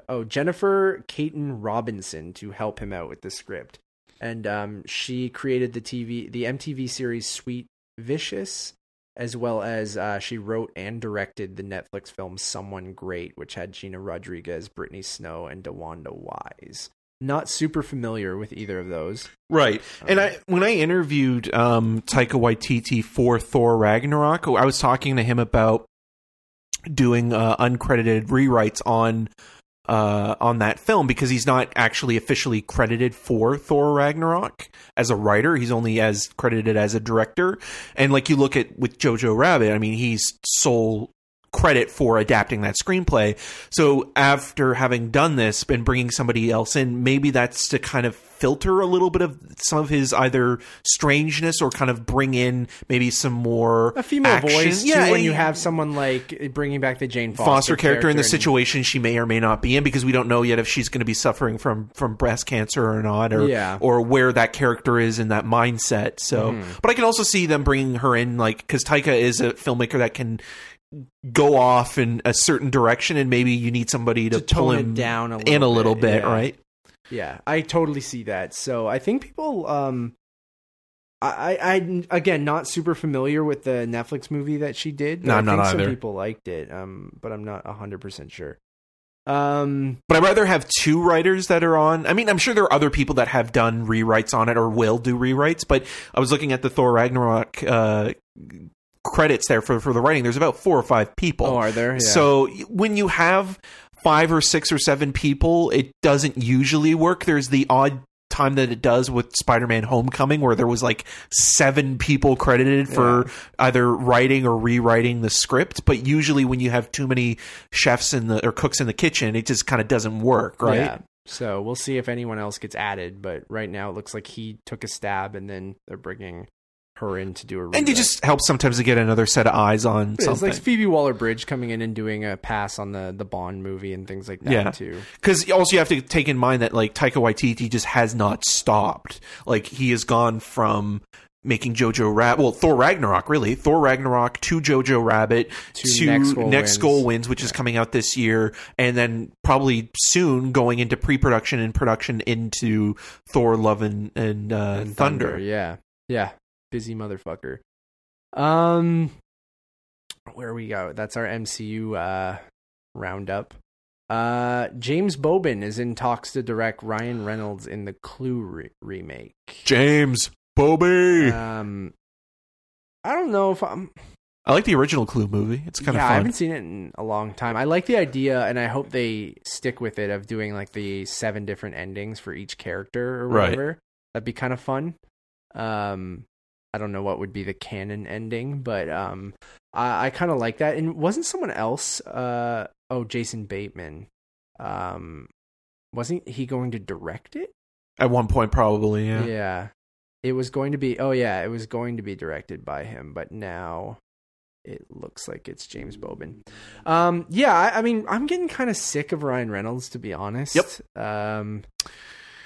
[SPEAKER 1] Oh, Jennifer Kaytin Robinson to help him out with the script, and um, she created the TV, the MTV series Sweet Vicious, as well as uh, she wrote and directed the Netflix film Someone Great, which had Gina Rodriguez, Brittany Snow, and DeWanda Wise. Not super familiar with either of those.
[SPEAKER 2] Right. And
[SPEAKER 1] Um,
[SPEAKER 2] I when I interviewed um Taika Waititi for Thor Ragnarok, I was talking to him about doing uh, uncredited rewrites on uh on that film because he's not actually officially credited for Thor Ragnarok as a writer. He's only as credited as a director. And like you look at with Jojo Rabbit, I mean, he's sole credit for adapting that screenplay. So after having done this and bringing somebody else in, maybe that's to kind of filter a little bit of some of his either strangeness or kind of bring in maybe some more
[SPEAKER 1] A female
[SPEAKER 2] action.
[SPEAKER 1] voice, too,
[SPEAKER 2] Yeah,
[SPEAKER 1] when you have someone like bringing back the Jane Foster,
[SPEAKER 2] Foster character in the
[SPEAKER 1] and-
[SPEAKER 2] situation she may or may not be in because we don't know yet if she's going to be suffering from from breast cancer or not or
[SPEAKER 1] Yeah.
[SPEAKER 2] or where that character is in that mindset so
[SPEAKER 1] Mm-hmm.
[SPEAKER 2] but I can also see them bringing her in like cuz Taika is a filmmaker that can go off in a certain direction and maybe you need somebody to,
[SPEAKER 1] To
[SPEAKER 2] pull him
[SPEAKER 1] down a
[SPEAKER 2] in a
[SPEAKER 1] little bit,
[SPEAKER 2] bit,
[SPEAKER 1] yeah.
[SPEAKER 2] right
[SPEAKER 1] Yeah, I totally see that. So I think people, um, I, I, again, not super familiar with the Netflix movie that she did.
[SPEAKER 2] No,
[SPEAKER 1] I
[SPEAKER 2] I'm not
[SPEAKER 1] think some people liked it, um, but I'm not hundred percent sure. Um,
[SPEAKER 2] But I'd rather have two writers that are on. I mean, I'm sure there are other people that have done rewrites on it or will do rewrites. But I was looking at the Thor Ragnarok uh, credits there for for the writing. There's about four or five people.
[SPEAKER 1] oh, are there? Yeah.
[SPEAKER 2] So when you have five or six or seven people, it doesn't usually work. There's the odd time that it does with Spider-Man Homecoming where there was like seven people credited for either writing or rewriting the script, but usually when you have too many chefs in the or cooks in the kitchen, it just kind of doesn't work, right?
[SPEAKER 1] Yeah. So we'll see if anyone else gets added, but right now it looks like he took a stab, and then they're bringing her in to do a.
[SPEAKER 2] And it just helps sometimes to get another set of eyes on
[SPEAKER 1] It's
[SPEAKER 2] something.
[SPEAKER 1] like Phoebe Waller Bridge coming in and doing a pass on the the Bond movie and things like that
[SPEAKER 2] Yeah.
[SPEAKER 1] too.
[SPEAKER 2] Because also you have to take in mind that like Taika Waititi just has not stopped. Like he has gone from making Jojo Rabbit, well Thor Ragnarok really, Thor Ragnarok to Jojo Rabbit
[SPEAKER 1] To
[SPEAKER 2] to,
[SPEAKER 1] Next
[SPEAKER 2] Next
[SPEAKER 1] Goal
[SPEAKER 2] Goal,
[SPEAKER 1] Wins.
[SPEAKER 2] Goal Wins, which is coming out this year, and then probably soon going into pre-production and production into Thor: Love and, and, uh,
[SPEAKER 1] and
[SPEAKER 2] Thunder.
[SPEAKER 1] Yeah, yeah, busy motherfucker. Um, where we go? That's our MCU uh roundup. Uh, James Bobin is in talks to direct Ryan Reynolds in the Clue re- remake.
[SPEAKER 2] James Bobby.
[SPEAKER 1] Um, I don't know if I'm.
[SPEAKER 2] I like the original Clue movie. It's kind of
[SPEAKER 1] yeah,
[SPEAKER 2] of
[SPEAKER 1] I haven't seen it in a long time. I like the idea, and I hope they stick with it of doing like the seven different endings for each character or
[SPEAKER 2] Right.
[SPEAKER 1] whatever. That'd be kind of fun. Um, I don't know what would be the canon ending, but um, I, I kind of like that. And wasn't someone else? Uh, oh, Jason Bateman. Um, wasn't he going to direct it?
[SPEAKER 2] At one point, probably. Yeah.
[SPEAKER 1] Yeah. It was going to be oh yeah, it was going to be directed by him, but now it looks like it's James Bobin. Um yeah, I, I mean I'm getting kind of sick of Ryan Reynolds to be honest.
[SPEAKER 2] Yep.
[SPEAKER 1] Um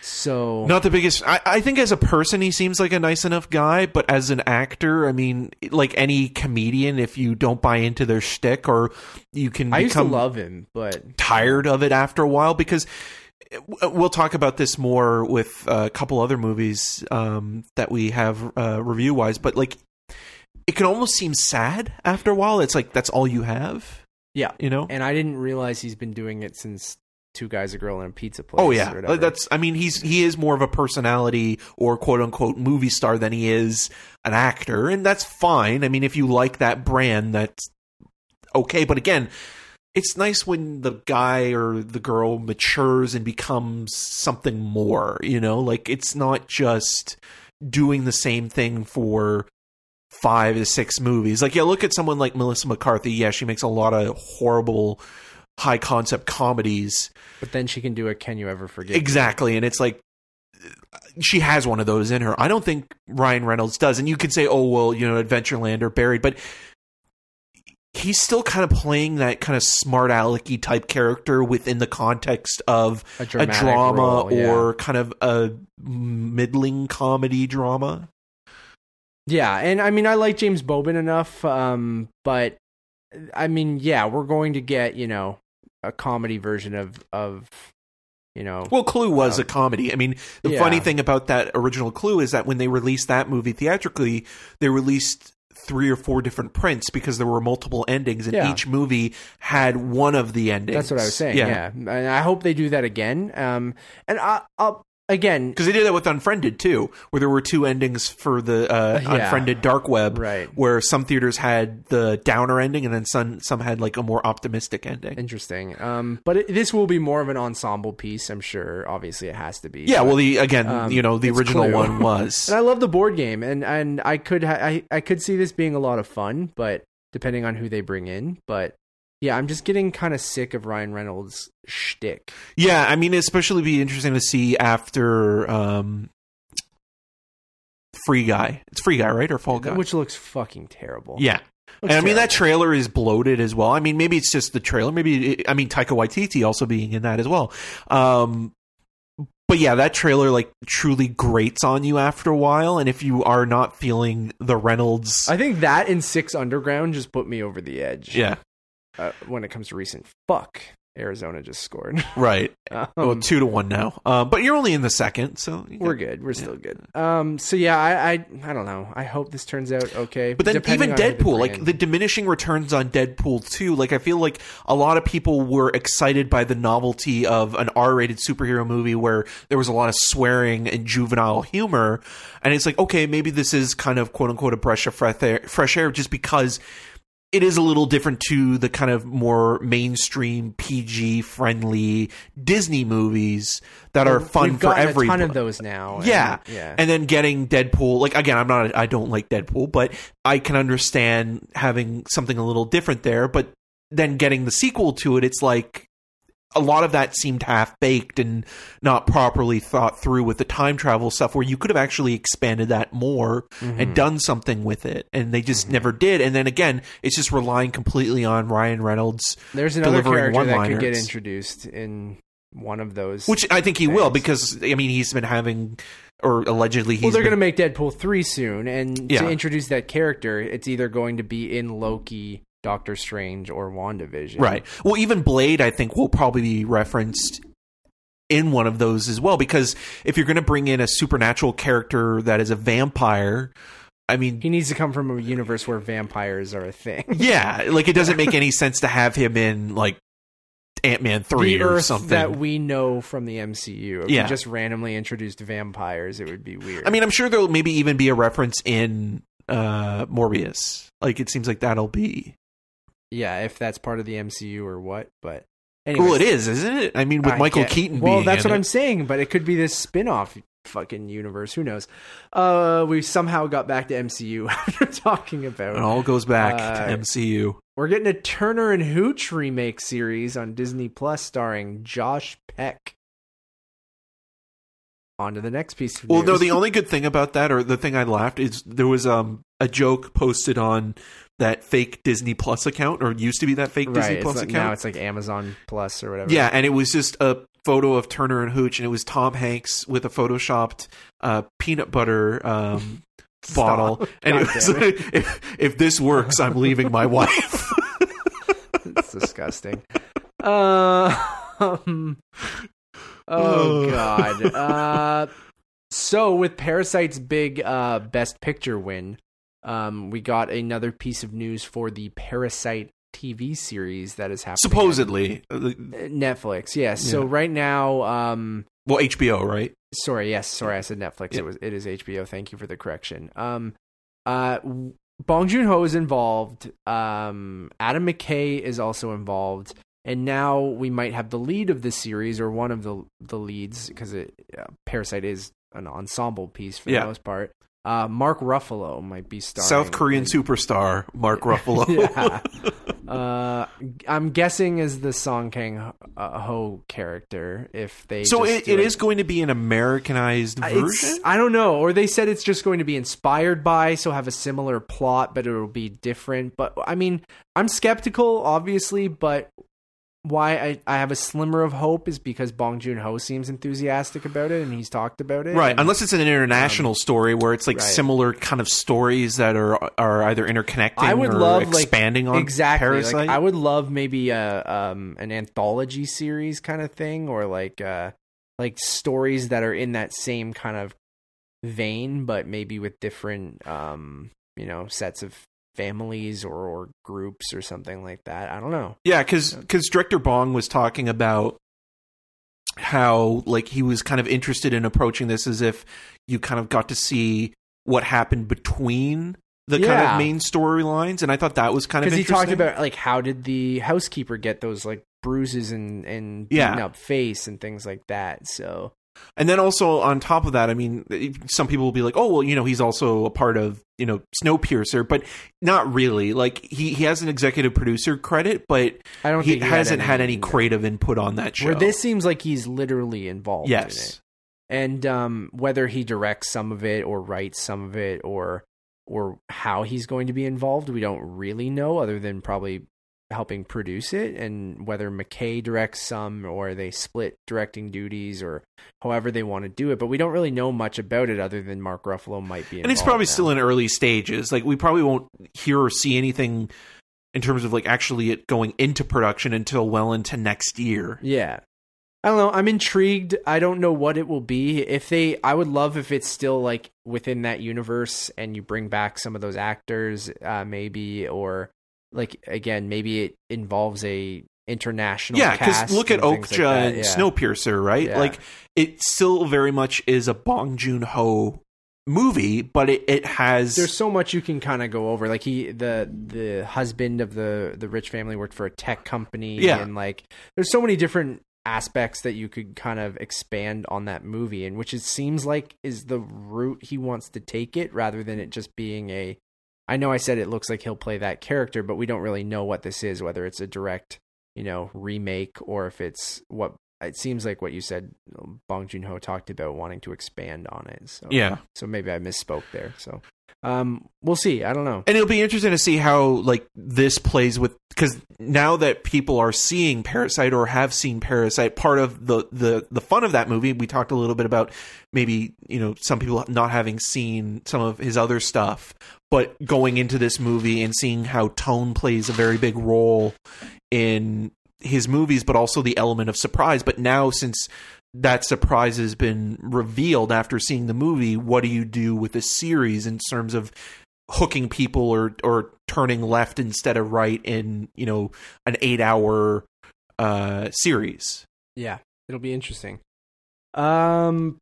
[SPEAKER 1] so
[SPEAKER 2] Not the biggest. I, I think as a person, he seems like a nice enough guy, but as an actor, I mean, like any comedian, if you don't buy into their shtick or you can
[SPEAKER 1] I used to love him, but
[SPEAKER 2] tired of it after a while, because we'll talk about this more with a couple other movies um, that we have uh, review wise, but like it can almost seem sad after a while. It's like that's all you have,
[SPEAKER 1] yeah.
[SPEAKER 2] you know?
[SPEAKER 1] And I didn't realize he's been doing it since Two Guys, a Girl, and a Pizza Place.
[SPEAKER 2] Oh yeah, that's. I mean, he's he is more of a personality or quote unquote movie star than he is an actor, and that's fine. I mean, if you like that brand, that's okay. But again, it's nice when the guy or the girl matures and becomes something more. You know, like it's not just doing the same thing for five to six movies. Like, yeah, look at someone like Melissa McCarthy. Yeah, she makes a lot of horrible high concept comedies
[SPEAKER 1] but then she can do a Can You Ever Forget?
[SPEAKER 2] Exactly, and it's like she has one of those in her. I don't think Ryan Reynolds does. And you could say, "Oh, well, you know, Adventureland or Buried," but he's still kind of playing that kind of smart alecky type character within the context of
[SPEAKER 1] A,
[SPEAKER 2] a drama
[SPEAKER 1] role, yeah.
[SPEAKER 2] or kind of a middling comedy drama.
[SPEAKER 1] Yeah, and I mean I like James Bobin enough, um, but I mean, yeah, we're going to get you know a comedy version of of you know
[SPEAKER 2] Well, Clue was
[SPEAKER 1] Uh,
[SPEAKER 2] a comedy. I mean, the
[SPEAKER 1] yeah.
[SPEAKER 2] funny thing about that original Clue is that when they released that movie theatrically, they released three or four different prints because there were multiple endings, and
[SPEAKER 1] Yeah.
[SPEAKER 2] each movie had one of the endings.
[SPEAKER 1] that's what I was saying. Yeah. and I hope they do that again. Um, and I, I'll again,
[SPEAKER 2] Because they did that with Unfriended too, where there were two endings for the uh,
[SPEAKER 1] Yeah.
[SPEAKER 2] Unfriended Dark Web,
[SPEAKER 1] Right.
[SPEAKER 2] Where some theaters had the downer ending, and then some some had like a more optimistic ending.
[SPEAKER 1] interesting. Um, but it, this will be more of an ensemble piece, I'm sure. Obviously, it has to be.
[SPEAKER 2] yeah,
[SPEAKER 1] but-
[SPEAKER 2] well, the again,
[SPEAKER 1] um,
[SPEAKER 2] you know, the original one was.
[SPEAKER 1] And I love the board game, and and I could ha- I I could see this being a lot of fun, but depending on who they bring in, but yeah, I'm just getting kind of sick of Ryan Reynolds' shtick.
[SPEAKER 2] Yeah, I mean, especially be interesting to see after um, Free Guy. It's Free Guy, right, or Fall Guy?
[SPEAKER 1] which looks fucking terrible.
[SPEAKER 2] yeah,
[SPEAKER 1] Looks
[SPEAKER 2] and I mean that trailer is bloated as well. I mean, maybe it's just the trailer. Maybe it, I mean Taika Waititi also being in that as well. Um, but yeah, that trailer like truly grates on you after a while, and if you are not feeling the Reynolds,
[SPEAKER 1] I think that in Six Underground just put me over the edge.
[SPEAKER 2] yeah,
[SPEAKER 1] uh, when it comes to recent. Fuck, Arizona just scored.
[SPEAKER 2] right.
[SPEAKER 1] um,
[SPEAKER 2] well, two to one now. Um, but you're only in the second, so you
[SPEAKER 1] we're good. We're still good. Um, so yeah, I, I I don't know. I hope this turns out okay.
[SPEAKER 2] But then even
[SPEAKER 1] on who they
[SPEAKER 2] Deadpool, like the diminishing returns on Deadpool 2, like I feel like a lot of people were excited by the novelty of an R-rated superhero movie where there was a lot of swearing and juvenile humor, and it's like okay, maybe this is kind of quote unquote a breath of fresh air, fresh air just because it is a little different to the kind of more mainstream PG friendly Disney movies that are fun for everybody.
[SPEAKER 1] a ton of those now. and-
[SPEAKER 2] Yeah.
[SPEAKER 1] yeah.
[SPEAKER 2] And then getting Deadpool, like again, I'm not, I don't like Deadpool, but I can understand having something a little different there. But then getting the sequel to it, it's like a lot of that seemed half baked and not properly thought through with the time travel stuff, where you could have actually expanded that more
[SPEAKER 1] Mm-hmm.
[SPEAKER 2] and done something with it, and they just never did. And then again, it's just relying completely on Ryan Reynolds,
[SPEAKER 1] There's another character that could get introduced in one of those.
[SPEAKER 2] which I think he will because I mean he's been having, or allegedly he's
[SPEAKER 1] well, they're
[SPEAKER 2] been-
[SPEAKER 1] to make Deadpool three soon, and
[SPEAKER 2] Yeah.
[SPEAKER 1] to introduce that character, it's either going to be in Loki, Doctor Strange, or WandaVision.
[SPEAKER 2] Right. Well, even Blade, I think, will probably be referenced in one of those as well. Because if you're going to bring in a supernatural character that is a vampire, I mean,
[SPEAKER 1] He needs to come from a universe where vampires are a thing.
[SPEAKER 2] yeah, like it doesn't make any sense to have him in like Ant Man three
[SPEAKER 1] the
[SPEAKER 2] or
[SPEAKER 1] Earth
[SPEAKER 2] something.
[SPEAKER 1] that we know from the MCU. If
[SPEAKER 2] Yeah.
[SPEAKER 1] just randomly introduced vampires, it would be weird.
[SPEAKER 2] I mean, I'm sure there'll maybe even be a reference in uh, Morbius. Like it seems like that'll be.
[SPEAKER 1] Yeah, if that's part of the MCU or what, but
[SPEAKER 2] Well, it is, isn't it? I mean, with
[SPEAKER 1] I
[SPEAKER 2] Michael
[SPEAKER 1] get-
[SPEAKER 2] Keaton.
[SPEAKER 1] Well, that's what I'm saying, but it could be this spin-off fucking universe. Who knows? Uh, we somehow got back to MCU after talking about.
[SPEAKER 2] It all goes back
[SPEAKER 1] Uh,
[SPEAKER 2] to MCU.
[SPEAKER 1] We're getting a Turner and Hooch remake series on Disney Plus starring Josh Peck. On to the next piece of
[SPEAKER 2] Well, no, the only good thing about that, or the thing I laughed, is there was um a joke posted on that fake Disney Plus account, or used to be that fake
[SPEAKER 1] right,
[SPEAKER 2] Disney Plus
[SPEAKER 1] like-
[SPEAKER 2] account.
[SPEAKER 1] now it's like Amazon Plus or whatever.
[SPEAKER 2] Yeah, and it was just a photo of Turner and Hooch, and it was Tom Hanks with a photoshopped uh, peanut butter um, bottle, and it was
[SPEAKER 1] it.
[SPEAKER 2] if, if this works, I'm leaving my wife.
[SPEAKER 1] it's disgusting. Uh, um, oh god. Uh, so with Parasite's big uh, Best Picture win, um, we got another piece of news for the Parasite TV series that is happening.
[SPEAKER 2] Supposedly, Uh,
[SPEAKER 1] Netflix. Yes. So right now, um,
[SPEAKER 2] well, HBO, right?
[SPEAKER 1] sorry, yes, sorry, I said Netflix.
[SPEAKER 2] Yeah.
[SPEAKER 1] It was it is HBO. Thank you for the correction. Um, uh, Bong Joon Ho is involved. Um, Adam McKay is also involved, and now we might have the lead of the series or one of the the leads because it uh, Parasite is an ensemble piece for
[SPEAKER 2] Yeah.
[SPEAKER 1] the most part. Uh, Mark Ruffalo might be starring.
[SPEAKER 2] South Korean superstar Mark Ruffalo.
[SPEAKER 1] yeah. Uh, I'm guessing is the Song Kang uh, Ho character. If they
[SPEAKER 2] so it, it is going to be an Americanized version.
[SPEAKER 1] I don't know, or they said it's just going to be inspired by, so have a similar plot, but it'll be different. But I mean, I'm skeptical, obviously, but why I, I have a slimmer of hope is because Bong Joon Ho seems enthusiastic about it and he's talked about it.
[SPEAKER 2] Right,
[SPEAKER 1] and-
[SPEAKER 2] unless it's an international story where it's like
[SPEAKER 1] right.
[SPEAKER 2] similar kind of stories that are are either interconnecting
[SPEAKER 1] I would
[SPEAKER 2] or
[SPEAKER 1] love like
[SPEAKER 2] expanding on
[SPEAKER 1] exactly.
[SPEAKER 2] Parasite.
[SPEAKER 1] Like, I would love maybe a um an anthology series kind of thing, or like uh like stories that are in that same kind of vein, but maybe with different um you know sets of families or or groups or something like that. I don't know.
[SPEAKER 2] yeah, because because director Bong was talking about how like he was kind of interested in approaching this as if you kind of got to see what happened between the kind of main storylines, and I thought that was kind of
[SPEAKER 1] Because he talked about like how did the housekeeper get those like bruises and and
[SPEAKER 2] Yeah.
[SPEAKER 1] up face and things like that. So
[SPEAKER 2] And then also on top of that, I mean, some people will be like, "Oh, well, you know, he's also a part of you know Snowpiercer," but not really. Like he he has an executive producer credit, but
[SPEAKER 1] I don't
[SPEAKER 2] he
[SPEAKER 1] think
[SPEAKER 2] hasn't had any creative input on that show.
[SPEAKER 1] Where this seems like he's literally involved in it.
[SPEAKER 2] yes,
[SPEAKER 1] and um, whether he directs some of it or writes some of it or or how he's going to be involved, we don't really know, other than probably helping produce it, and whether McKay directs some or they split directing duties or however they want to do it. But we don't really know much about it, other than Mark Ruffalo might be.
[SPEAKER 2] and it's probably
[SPEAKER 1] now.
[SPEAKER 2] still in early stages. Like we probably won't hear or see anything in terms of like actually it going into production until well into next year.
[SPEAKER 1] Yeah. I don't know. I'm intrigued. I don't know what it will be. If they I would love if it's still like within that universe and you bring back some of those actors uh maybe or like again, maybe it involves a international
[SPEAKER 2] Yeah, because look at Okja
[SPEAKER 1] like
[SPEAKER 2] and
[SPEAKER 1] Yeah.
[SPEAKER 2] Snowpiercer, right?
[SPEAKER 1] Yeah.
[SPEAKER 2] Like it still very much is a Bong Joon Ho movie, but it, it has
[SPEAKER 1] There's so much you can kind of go over. Like he, the the husband of the the rich family worked for a tech company,
[SPEAKER 2] Yeah.
[SPEAKER 1] and like there's so many different aspects that you could kind of expand on that movie, and which it seems like is the route he wants to take it, rather than it just being a. I know I said it looks like he'll play that character, but we don't really know what this is, whether it's a direct, you know, remake or if it's what it seems like what you said. Bong Joon Ho talked about wanting to expand on it. So
[SPEAKER 2] yeah.
[SPEAKER 1] so maybe I misspoke there. So um, we'll see. I don't know.
[SPEAKER 2] And it'll be interesting to see how like this plays with because now that people are seeing Parasite or have seen Parasite, part of the the the fun of that movie, we talked a little bit about maybe you know some people not having seen some of his other stuff, but going into this movie and seeing how tone plays a very big role in his movies, but also the element of surprise. But now since that surprise has been revealed after seeing the movie, what do you do with a series in terms of hooking people or or turning left instead of right in you know an eight hour uh series
[SPEAKER 1] Yeah, it'll be interesting. Um,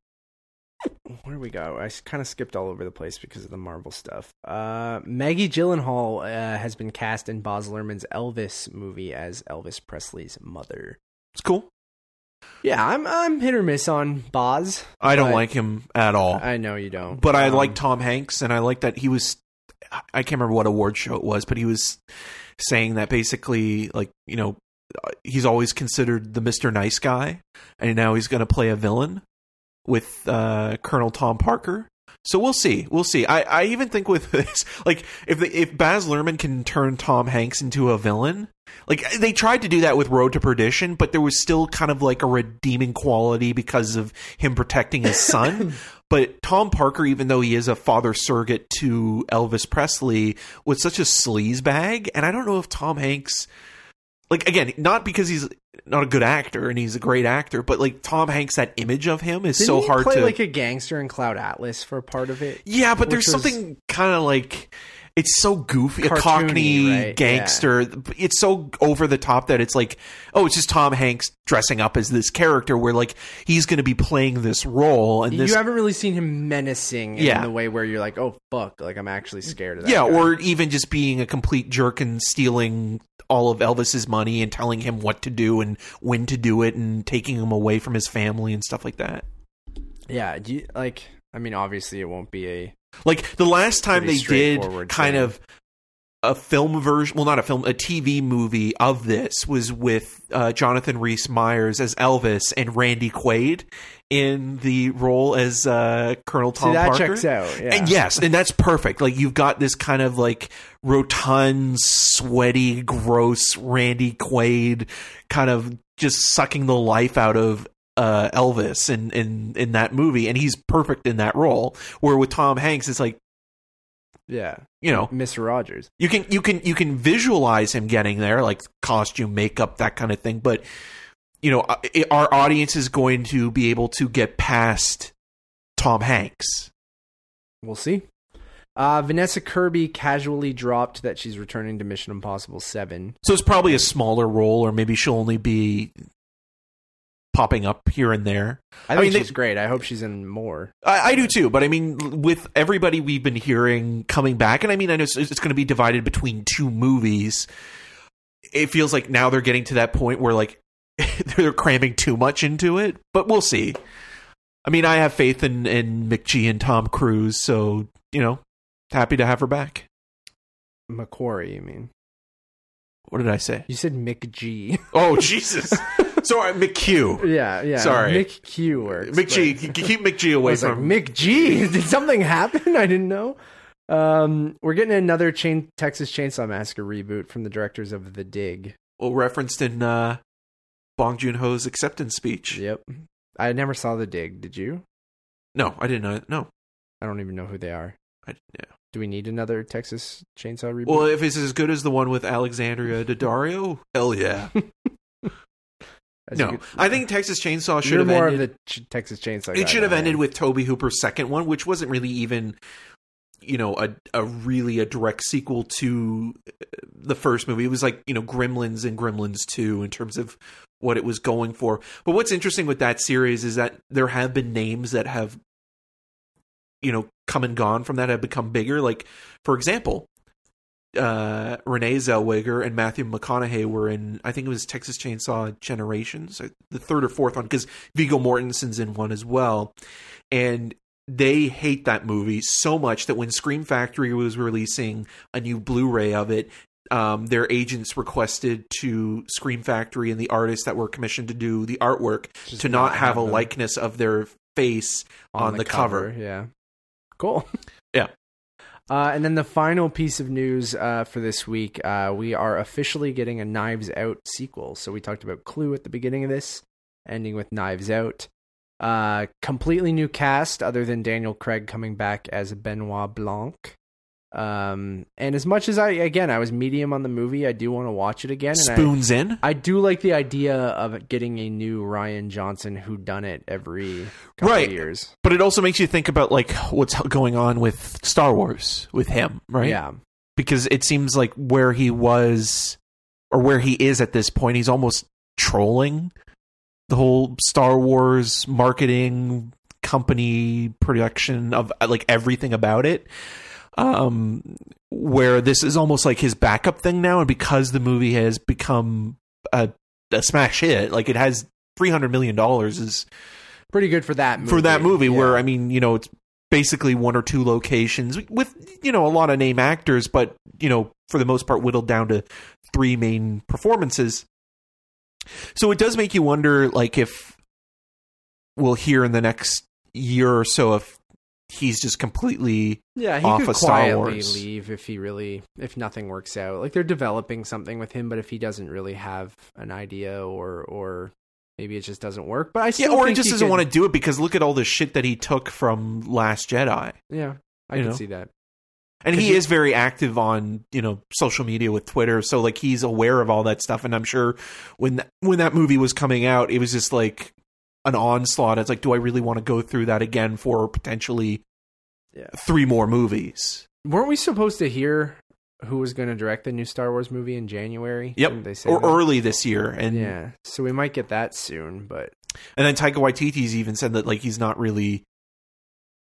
[SPEAKER 1] where do we go? I kind of skipped all over the place because of the Marvel stuff. Uh, Maggie Gyllenhaal uh, has been cast in Baz Luhrmann's Elvis movie as Elvis Presley's mother.
[SPEAKER 2] It's cool.
[SPEAKER 1] Yeah, I'm I'm hit or miss on Baz.
[SPEAKER 2] I don't like him at all.
[SPEAKER 1] I know you don't,
[SPEAKER 2] but I
[SPEAKER 1] Um,
[SPEAKER 2] like Tom Hanks, and I like that he was. I can't remember what award show it was, but he was saying that basically, like you know, he's always considered the Mister Nice Guy, and now he's going to play a villain with uh, Colonel Tom Parker. So we'll see. We'll see. I, I even think with this, like if the, if Baz Luhrmann can turn Tom Hanks into a villain, like they tried to do that with Road to Perdition, but there was still kind of like a redeeming quality because of him protecting his son. but Tom Parker, even though he is a father surrogate to Elvis Presley, was such a sleaze bag, and I don't know if Tom Hanks, like again, not because he's not a good actor and he's a great actor, but like Tom Hanks, that image of him is
[SPEAKER 1] Didn't
[SPEAKER 2] so hard
[SPEAKER 1] play
[SPEAKER 2] to
[SPEAKER 1] like a gangster in Cloud Atlas for part of it.
[SPEAKER 2] yeah, but there's
[SPEAKER 1] was-
[SPEAKER 2] something kind of like it's so goofy, a cockney
[SPEAKER 1] right?
[SPEAKER 2] gangster. It's so over the top that it's like, oh, it's just Tom Hanks dressing up as this character where like he's going to be playing this role and this
[SPEAKER 1] you haven't really seen him menacing
[SPEAKER 2] Yeah.
[SPEAKER 1] in the way where you're like, oh fuck, like I'm actually scared of that.
[SPEAKER 2] yeah,
[SPEAKER 1] guy.
[SPEAKER 2] or even just being a complete jerk and stealing all of Elvis's money and telling him what to do and when to do it and taking him away from his family and stuff like that.
[SPEAKER 1] yeah, do you, like I mean, obviously it won't be a
[SPEAKER 2] Like the last time
[SPEAKER 1] Pretty
[SPEAKER 2] they did kind
[SPEAKER 1] thing.
[SPEAKER 2] of a film version, well, not a film, a TV movie of this was with uh, Jonathan Rhys Myers as Elvis and Randy Quaid in the role as uh, Colonel Tom
[SPEAKER 1] See, that
[SPEAKER 2] Parker.
[SPEAKER 1] checks out. Yeah.
[SPEAKER 2] And yes, and that's perfect. Like you've got this kind of like rotund, sweaty, gross Randy Quaid kind of just sucking the life out of uh, Elvis in, in in that movie, and he's perfect in that role. Where with Tom Hanks, it's like
[SPEAKER 1] yeah,
[SPEAKER 2] you know
[SPEAKER 1] Mr. Rogers.
[SPEAKER 2] you can you can you can visualize him getting there, like costume, makeup, that kind of thing. But you know, uh, our audience is going to be able to get past Tom Hanks.
[SPEAKER 1] We'll see. Uh, Vanessa Kirby casually dropped that she's returning to Mission Impossible Seven.
[SPEAKER 2] So it's probably a smaller role, or maybe she'll only be popping up here and there.
[SPEAKER 1] I
[SPEAKER 2] I
[SPEAKER 1] think
[SPEAKER 2] mean, they-
[SPEAKER 1] she's great. I hope she's in more.
[SPEAKER 2] I, I do too, but I mean, with everybody we've been hearing coming back, and I mean, I know it's, it's going to be divided between two movies. It feels like now they're getting to that point where like they're cramming too much into it, but we'll see. I mean, I have faith in in McGee and Tom Cruise, so you know, happy to have her back.
[SPEAKER 1] Macquarie, you mean?
[SPEAKER 2] What did I say?
[SPEAKER 1] You said G.
[SPEAKER 2] Oh Jesus! Sorry, McHugh.
[SPEAKER 1] yeah, yeah.
[SPEAKER 2] Sorry.
[SPEAKER 1] Mick Q works.
[SPEAKER 2] McGee,
[SPEAKER 1] but-
[SPEAKER 2] keep McGee
[SPEAKER 1] I
[SPEAKER 2] away
[SPEAKER 1] like,
[SPEAKER 2] from
[SPEAKER 1] Mick G. Did something happen? I didn't know. Um, we're getting another chain Texas Chainsaw Massacre reboot from the directors of The Dig.
[SPEAKER 2] well referenced in uh, Bong Joon Ho's acceptance speech.
[SPEAKER 1] Yep. I never saw The Dig. Did you?
[SPEAKER 2] No, I didn't know. No,
[SPEAKER 1] I don't even know who they are.
[SPEAKER 2] I, yeah.
[SPEAKER 1] Do we need another Texas Chainsaw reboot?
[SPEAKER 2] Well, if it's as good as the one with Alexandria Daddario, hell yeah. No,
[SPEAKER 1] could-
[SPEAKER 2] I think Texas Chainsaw should
[SPEAKER 1] you're
[SPEAKER 2] have
[SPEAKER 1] more
[SPEAKER 2] ended.
[SPEAKER 1] of the Ch- Texas Chainsaw.
[SPEAKER 2] it should have ended with Tobe Hooper's second one, which wasn't really even, you know, a a really a direct sequel to uh, the first movie. It was like you know Gremlins and Gremlins Two in terms of what it was going for. But what's interesting with that series is that there have been names that have, you know, come and gone from that have become bigger. Like for example, uh, Renee Zellweger and Matthew McConaughey were in, I think it was Texas Chainsaw Generations, uh, the third or fourth one, because Viggo Mortensen's in one as well. And they hate that movie so much that when Scream Factory was releasing a new Blu ray of it, um, their agents requested to Scream Factory and the artists that were commissioned to do the artwork
[SPEAKER 1] Just
[SPEAKER 2] to not, have, a likeness of their face on the cover.
[SPEAKER 1] Yeah. Cool. Uh, and then the final piece of news uh, for this week, uh, we are officially getting a Knives Out sequel. So we talked about Clue at the beginning of this, ending with Knives Out. Uh, completely new cast, other than Daniel Craig coming back as Benoit Blanc. Um, and as much as I, again, I was medium on the movie, I do want to watch it again. And I-
[SPEAKER 2] Spoons in.
[SPEAKER 1] I do like the idea of getting a new Rian Johnson who done it every couple
[SPEAKER 2] Right.
[SPEAKER 1] of years.
[SPEAKER 2] But it also makes you think about like what's going on with Star Wars with him, right?
[SPEAKER 1] Yeah.
[SPEAKER 2] Because it seems like where he was or where he is at this point, he's almost trolling the whole Star Wars marketing company production of like everything about it. Um, where this is almost like his backup thing now, and because the movie has become a, a smash hit, like it has three hundred million dollars is
[SPEAKER 1] Pretty good for that movie.
[SPEAKER 2] for that movie.
[SPEAKER 1] Yeah.
[SPEAKER 2] Where I mean, you know, it's basically one or two locations with you know a lot of name actors, but you know for the most part whittled down to three main performances. So it does make you wonder, like if we'll hear in the next year or so if he's just completely
[SPEAKER 1] Yeah, he
[SPEAKER 2] off
[SPEAKER 1] could
[SPEAKER 2] of Star
[SPEAKER 1] quietly leave if he really if nothing works out. Like they're developing something with him, but if he doesn't really have an idea or or maybe it just doesn't work. But I
[SPEAKER 2] yeah,
[SPEAKER 1] still
[SPEAKER 2] or he just
[SPEAKER 1] he
[SPEAKER 2] doesn't
[SPEAKER 1] could-
[SPEAKER 2] want to do it because look at all the shit that he took from Last Jedi.
[SPEAKER 1] Yeah, I
[SPEAKER 2] you
[SPEAKER 1] can
[SPEAKER 2] know?
[SPEAKER 1] see that.
[SPEAKER 2] and he
[SPEAKER 1] you-
[SPEAKER 2] is very active on, you know, social media with Twitter, so like he's aware of all that stuff. And I'm sure when th- when that movie was coming out, it was just like an onslaught. It's like, do I really want to go through that again for potentially
[SPEAKER 1] Yeah.
[SPEAKER 2] three more movies?
[SPEAKER 1] Weren't we supposed to hear who was going to direct the new Star Wars movie in January?
[SPEAKER 2] Yep,
[SPEAKER 1] Didn't they say
[SPEAKER 2] or
[SPEAKER 1] that?
[SPEAKER 2] early this year, and
[SPEAKER 1] yeah, so we might get that soon. But
[SPEAKER 2] and then Taika Waititi's even said that like he's not really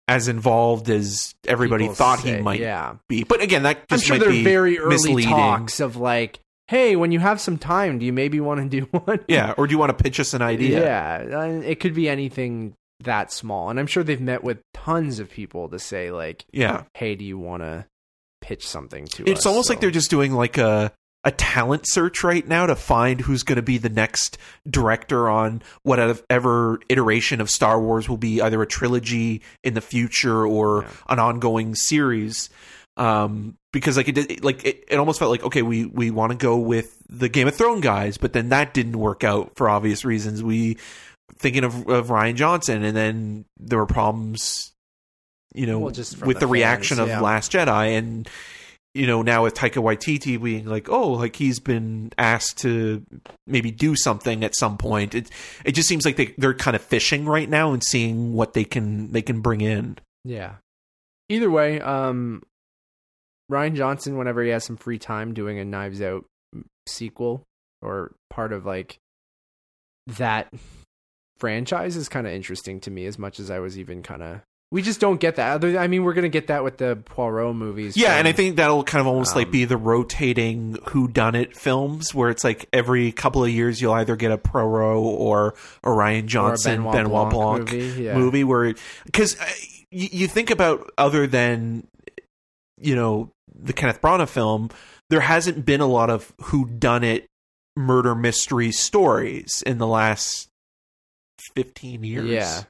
[SPEAKER 2] as involved as everybody
[SPEAKER 1] people
[SPEAKER 2] thought
[SPEAKER 1] say-
[SPEAKER 2] he might
[SPEAKER 1] Yeah,
[SPEAKER 2] be. But again, that
[SPEAKER 1] I'm sure
[SPEAKER 2] might
[SPEAKER 1] they're very early
[SPEAKER 2] misleading.
[SPEAKER 1] talks of like, hey, when you have some time, do you maybe want to do one?
[SPEAKER 2] Yeah, or do you want to pitch us an idea?
[SPEAKER 1] Yeah, it could be anything that small. And I'm sure they've met with tons of people to say like,
[SPEAKER 2] yeah.
[SPEAKER 1] "Hey, do you want to pitch something to us?"
[SPEAKER 2] It's almost like they're just doing like a a talent search right now to find who's going to be the next director on whatever iteration of Star Wars will be either a trilogy in the future or
[SPEAKER 1] Yeah.
[SPEAKER 2] an ongoing series. Um, because like it, did- like it, it almost felt like okay, we we want to go with the Game of Thrones guys, but then that didn't work out for obvious reasons. We thinking of, of Rian Johnson, and then there were problems, you know,
[SPEAKER 1] Well, just
[SPEAKER 2] with
[SPEAKER 1] the
[SPEAKER 2] the, reaction
[SPEAKER 1] fans,
[SPEAKER 2] of. Last Jedi, and you know now with Taika Waititi being like, oh, like he's been asked to maybe do something at some point. It it just seems like they they're kind of fishing right now and seeing what they can they can bring in.
[SPEAKER 1] Yeah. Either way, um, Rian Johnson, whenever he has some free time, doing a Knives Out sequel or part of like that franchise is kind of interesting to me. As much as I was even kind of, we just don't get that. Other, I mean, we're gonna get that with the Poirot movies.
[SPEAKER 2] Yeah,
[SPEAKER 1] from-
[SPEAKER 2] and I think that'll kind of almost like
[SPEAKER 1] um,
[SPEAKER 2] be the rotating who done it films where it's like every couple of years you'll either get a Poirot or a Rian
[SPEAKER 1] or a
[SPEAKER 2] Johnson Benoit, Blanc,
[SPEAKER 1] movie. Yeah.
[SPEAKER 2] movie where because you, you think about other than you know the Kenneth Branagh film, there hasn't been a lot of who done it murder mystery stories in the last fifteen years.
[SPEAKER 1] Yeah.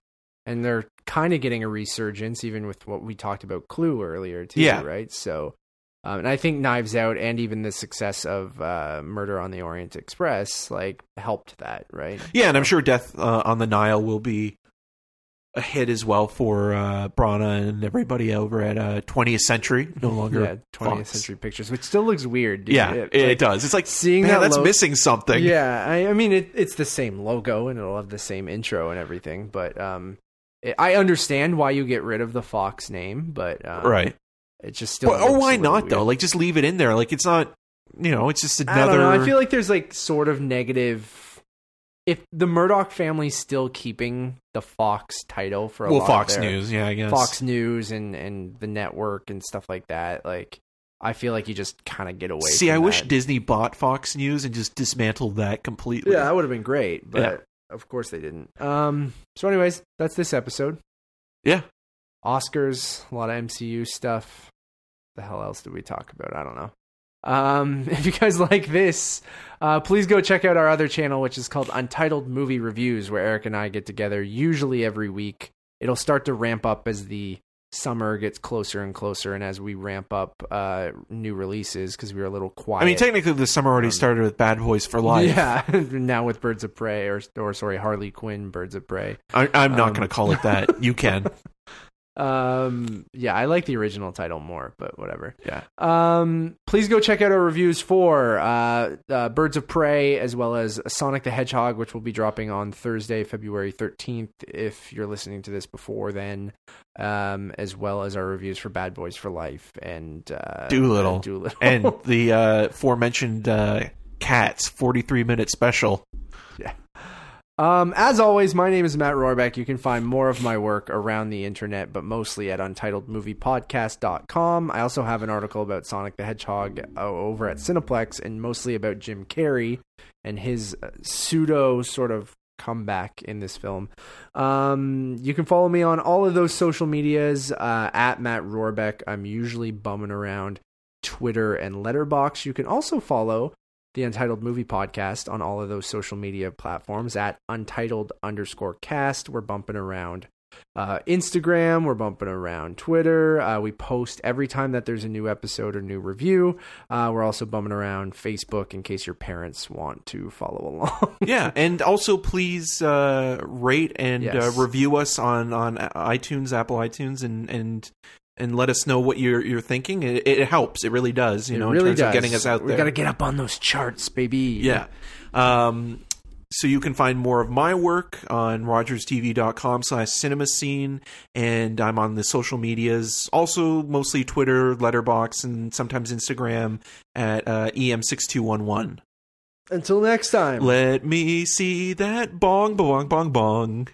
[SPEAKER 1] And they're kind of getting a resurgence, even with what we talked about Clue earlier, too,
[SPEAKER 2] Yeah.
[SPEAKER 1] right? So, um, and I think Knives Out and even the success of uh, Murder on the Orient Express, like, helped that, right?
[SPEAKER 2] yeah, and I'm sure Death uh, on the Nile will be a hit as well for uh, Branagh and everybody over at uh, 20th Century. No longer,
[SPEAKER 1] Yeah, 20th
[SPEAKER 2] Fox.
[SPEAKER 1] Century Pictures, which still looks weird. Dude.
[SPEAKER 2] yeah,
[SPEAKER 1] It-
[SPEAKER 2] it,
[SPEAKER 1] like,
[SPEAKER 2] does. It's like
[SPEAKER 1] seeing
[SPEAKER 2] man,
[SPEAKER 1] that
[SPEAKER 2] that's
[SPEAKER 1] lo-
[SPEAKER 2] missing something.
[SPEAKER 1] Yeah, I, I mean, it, it's the same logo and it'll have the same intro and everything, but um, it, I understand why you get rid of the Fox name, but um,
[SPEAKER 2] right.
[SPEAKER 1] it just still.
[SPEAKER 2] Or, or why
[SPEAKER 1] a
[SPEAKER 2] not
[SPEAKER 1] weird.
[SPEAKER 2] though? Like just leave it in there. Like it's not, you know, it's just
[SPEAKER 1] I
[SPEAKER 2] another.
[SPEAKER 1] don't know. I feel like there's like sort of negative. If the Murdoch family's still keeping the Fox title for a
[SPEAKER 2] well, Fox News, yeah, I guess.
[SPEAKER 1] Fox News and and the network and stuff like that, like I feel like you just kind of get away.
[SPEAKER 2] See, I wish. Disney bought Fox News and just dismantled that completely.
[SPEAKER 1] Yeah, that would have been great, but
[SPEAKER 2] Yeah.
[SPEAKER 1] of course they didn't. Um. So, anyways, that's this episode.
[SPEAKER 2] Yeah.
[SPEAKER 1] Oscars, a lot of MCU stuff. The hell else did we talk about? I don't know. Um, if you guys like this, uh, please go check out our other channel, which is called Untitled Movie Reviews, where Eric and I get together usually every week. It'll start to ramp up as the summer gets closer and closer, and as we ramp up uh, new releases because we were a little quiet.
[SPEAKER 2] I mean, technically, the summer already
[SPEAKER 1] Um,
[SPEAKER 2] started with Bad Boys for Life.
[SPEAKER 1] Yeah, now with Birds of Prey, or or sorry, Harley Quinn, Birds of Prey.
[SPEAKER 2] I, I'm not
[SPEAKER 1] Um,
[SPEAKER 2] going to call it that. You can.
[SPEAKER 1] Um, yeah, I like the original title more, but whatever.
[SPEAKER 2] Yeah.
[SPEAKER 1] Um, please go check out our reviews for uh, uh, Birds of Prey as well as Sonic the Hedgehog, which will be dropping on Thursday, February 13th. If you're listening to this before then, um, as well as our reviews for Bad Boys for Life and uh,
[SPEAKER 2] Dolittle.
[SPEAKER 1] uh, Dolittle.
[SPEAKER 2] and the uh, aforementioned uh, Cats 43 minute special.
[SPEAKER 1] Um, as always, my name is Matt Rohrbeck. You can find more of my work around the internet, but mostly at untitledmoviepodcast.com. I also have an article about Sonic the Hedgehog uh, over at Cineplex and mostly about Jim Carrey and his uh, pseudo sort of comeback in this film. Um, you can follow me on all of those social medias uh, at Matt Rohrbeck. I'm usually bumming around Twitter and Letterboxd. You can also follow the Untitled Movie Podcast on all of those social media platforms at untitled underscore cast. We're bumping around uh, Instagram, we're bumping around Twitter. Uh, we post every time that there's a new episode or new review. Uh, we're also bumming around Facebook in case your parents want to follow along.
[SPEAKER 2] yeah, and also please uh, rate and uh,
[SPEAKER 1] Yes.
[SPEAKER 2] review us on on iTunes, Apple iTunes, and and and let us know what you're you're thinking. It, it helps. It really does. You
[SPEAKER 1] It
[SPEAKER 2] know,
[SPEAKER 1] really
[SPEAKER 2] in terms
[SPEAKER 1] does.
[SPEAKER 2] of getting us out there.
[SPEAKER 1] we
[SPEAKER 2] there.
[SPEAKER 1] got to get up on those charts, baby.
[SPEAKER 2] Yeah. Um, so you can find more of my work on rogerstv.com slash cinema scene and i'm on the social medias also mostly twitter letterboxd and sometimes instagram at uh, em6211
[SPEAKER 1] Until next time.
[SPEAKER 2] let me see that bong bong bong bong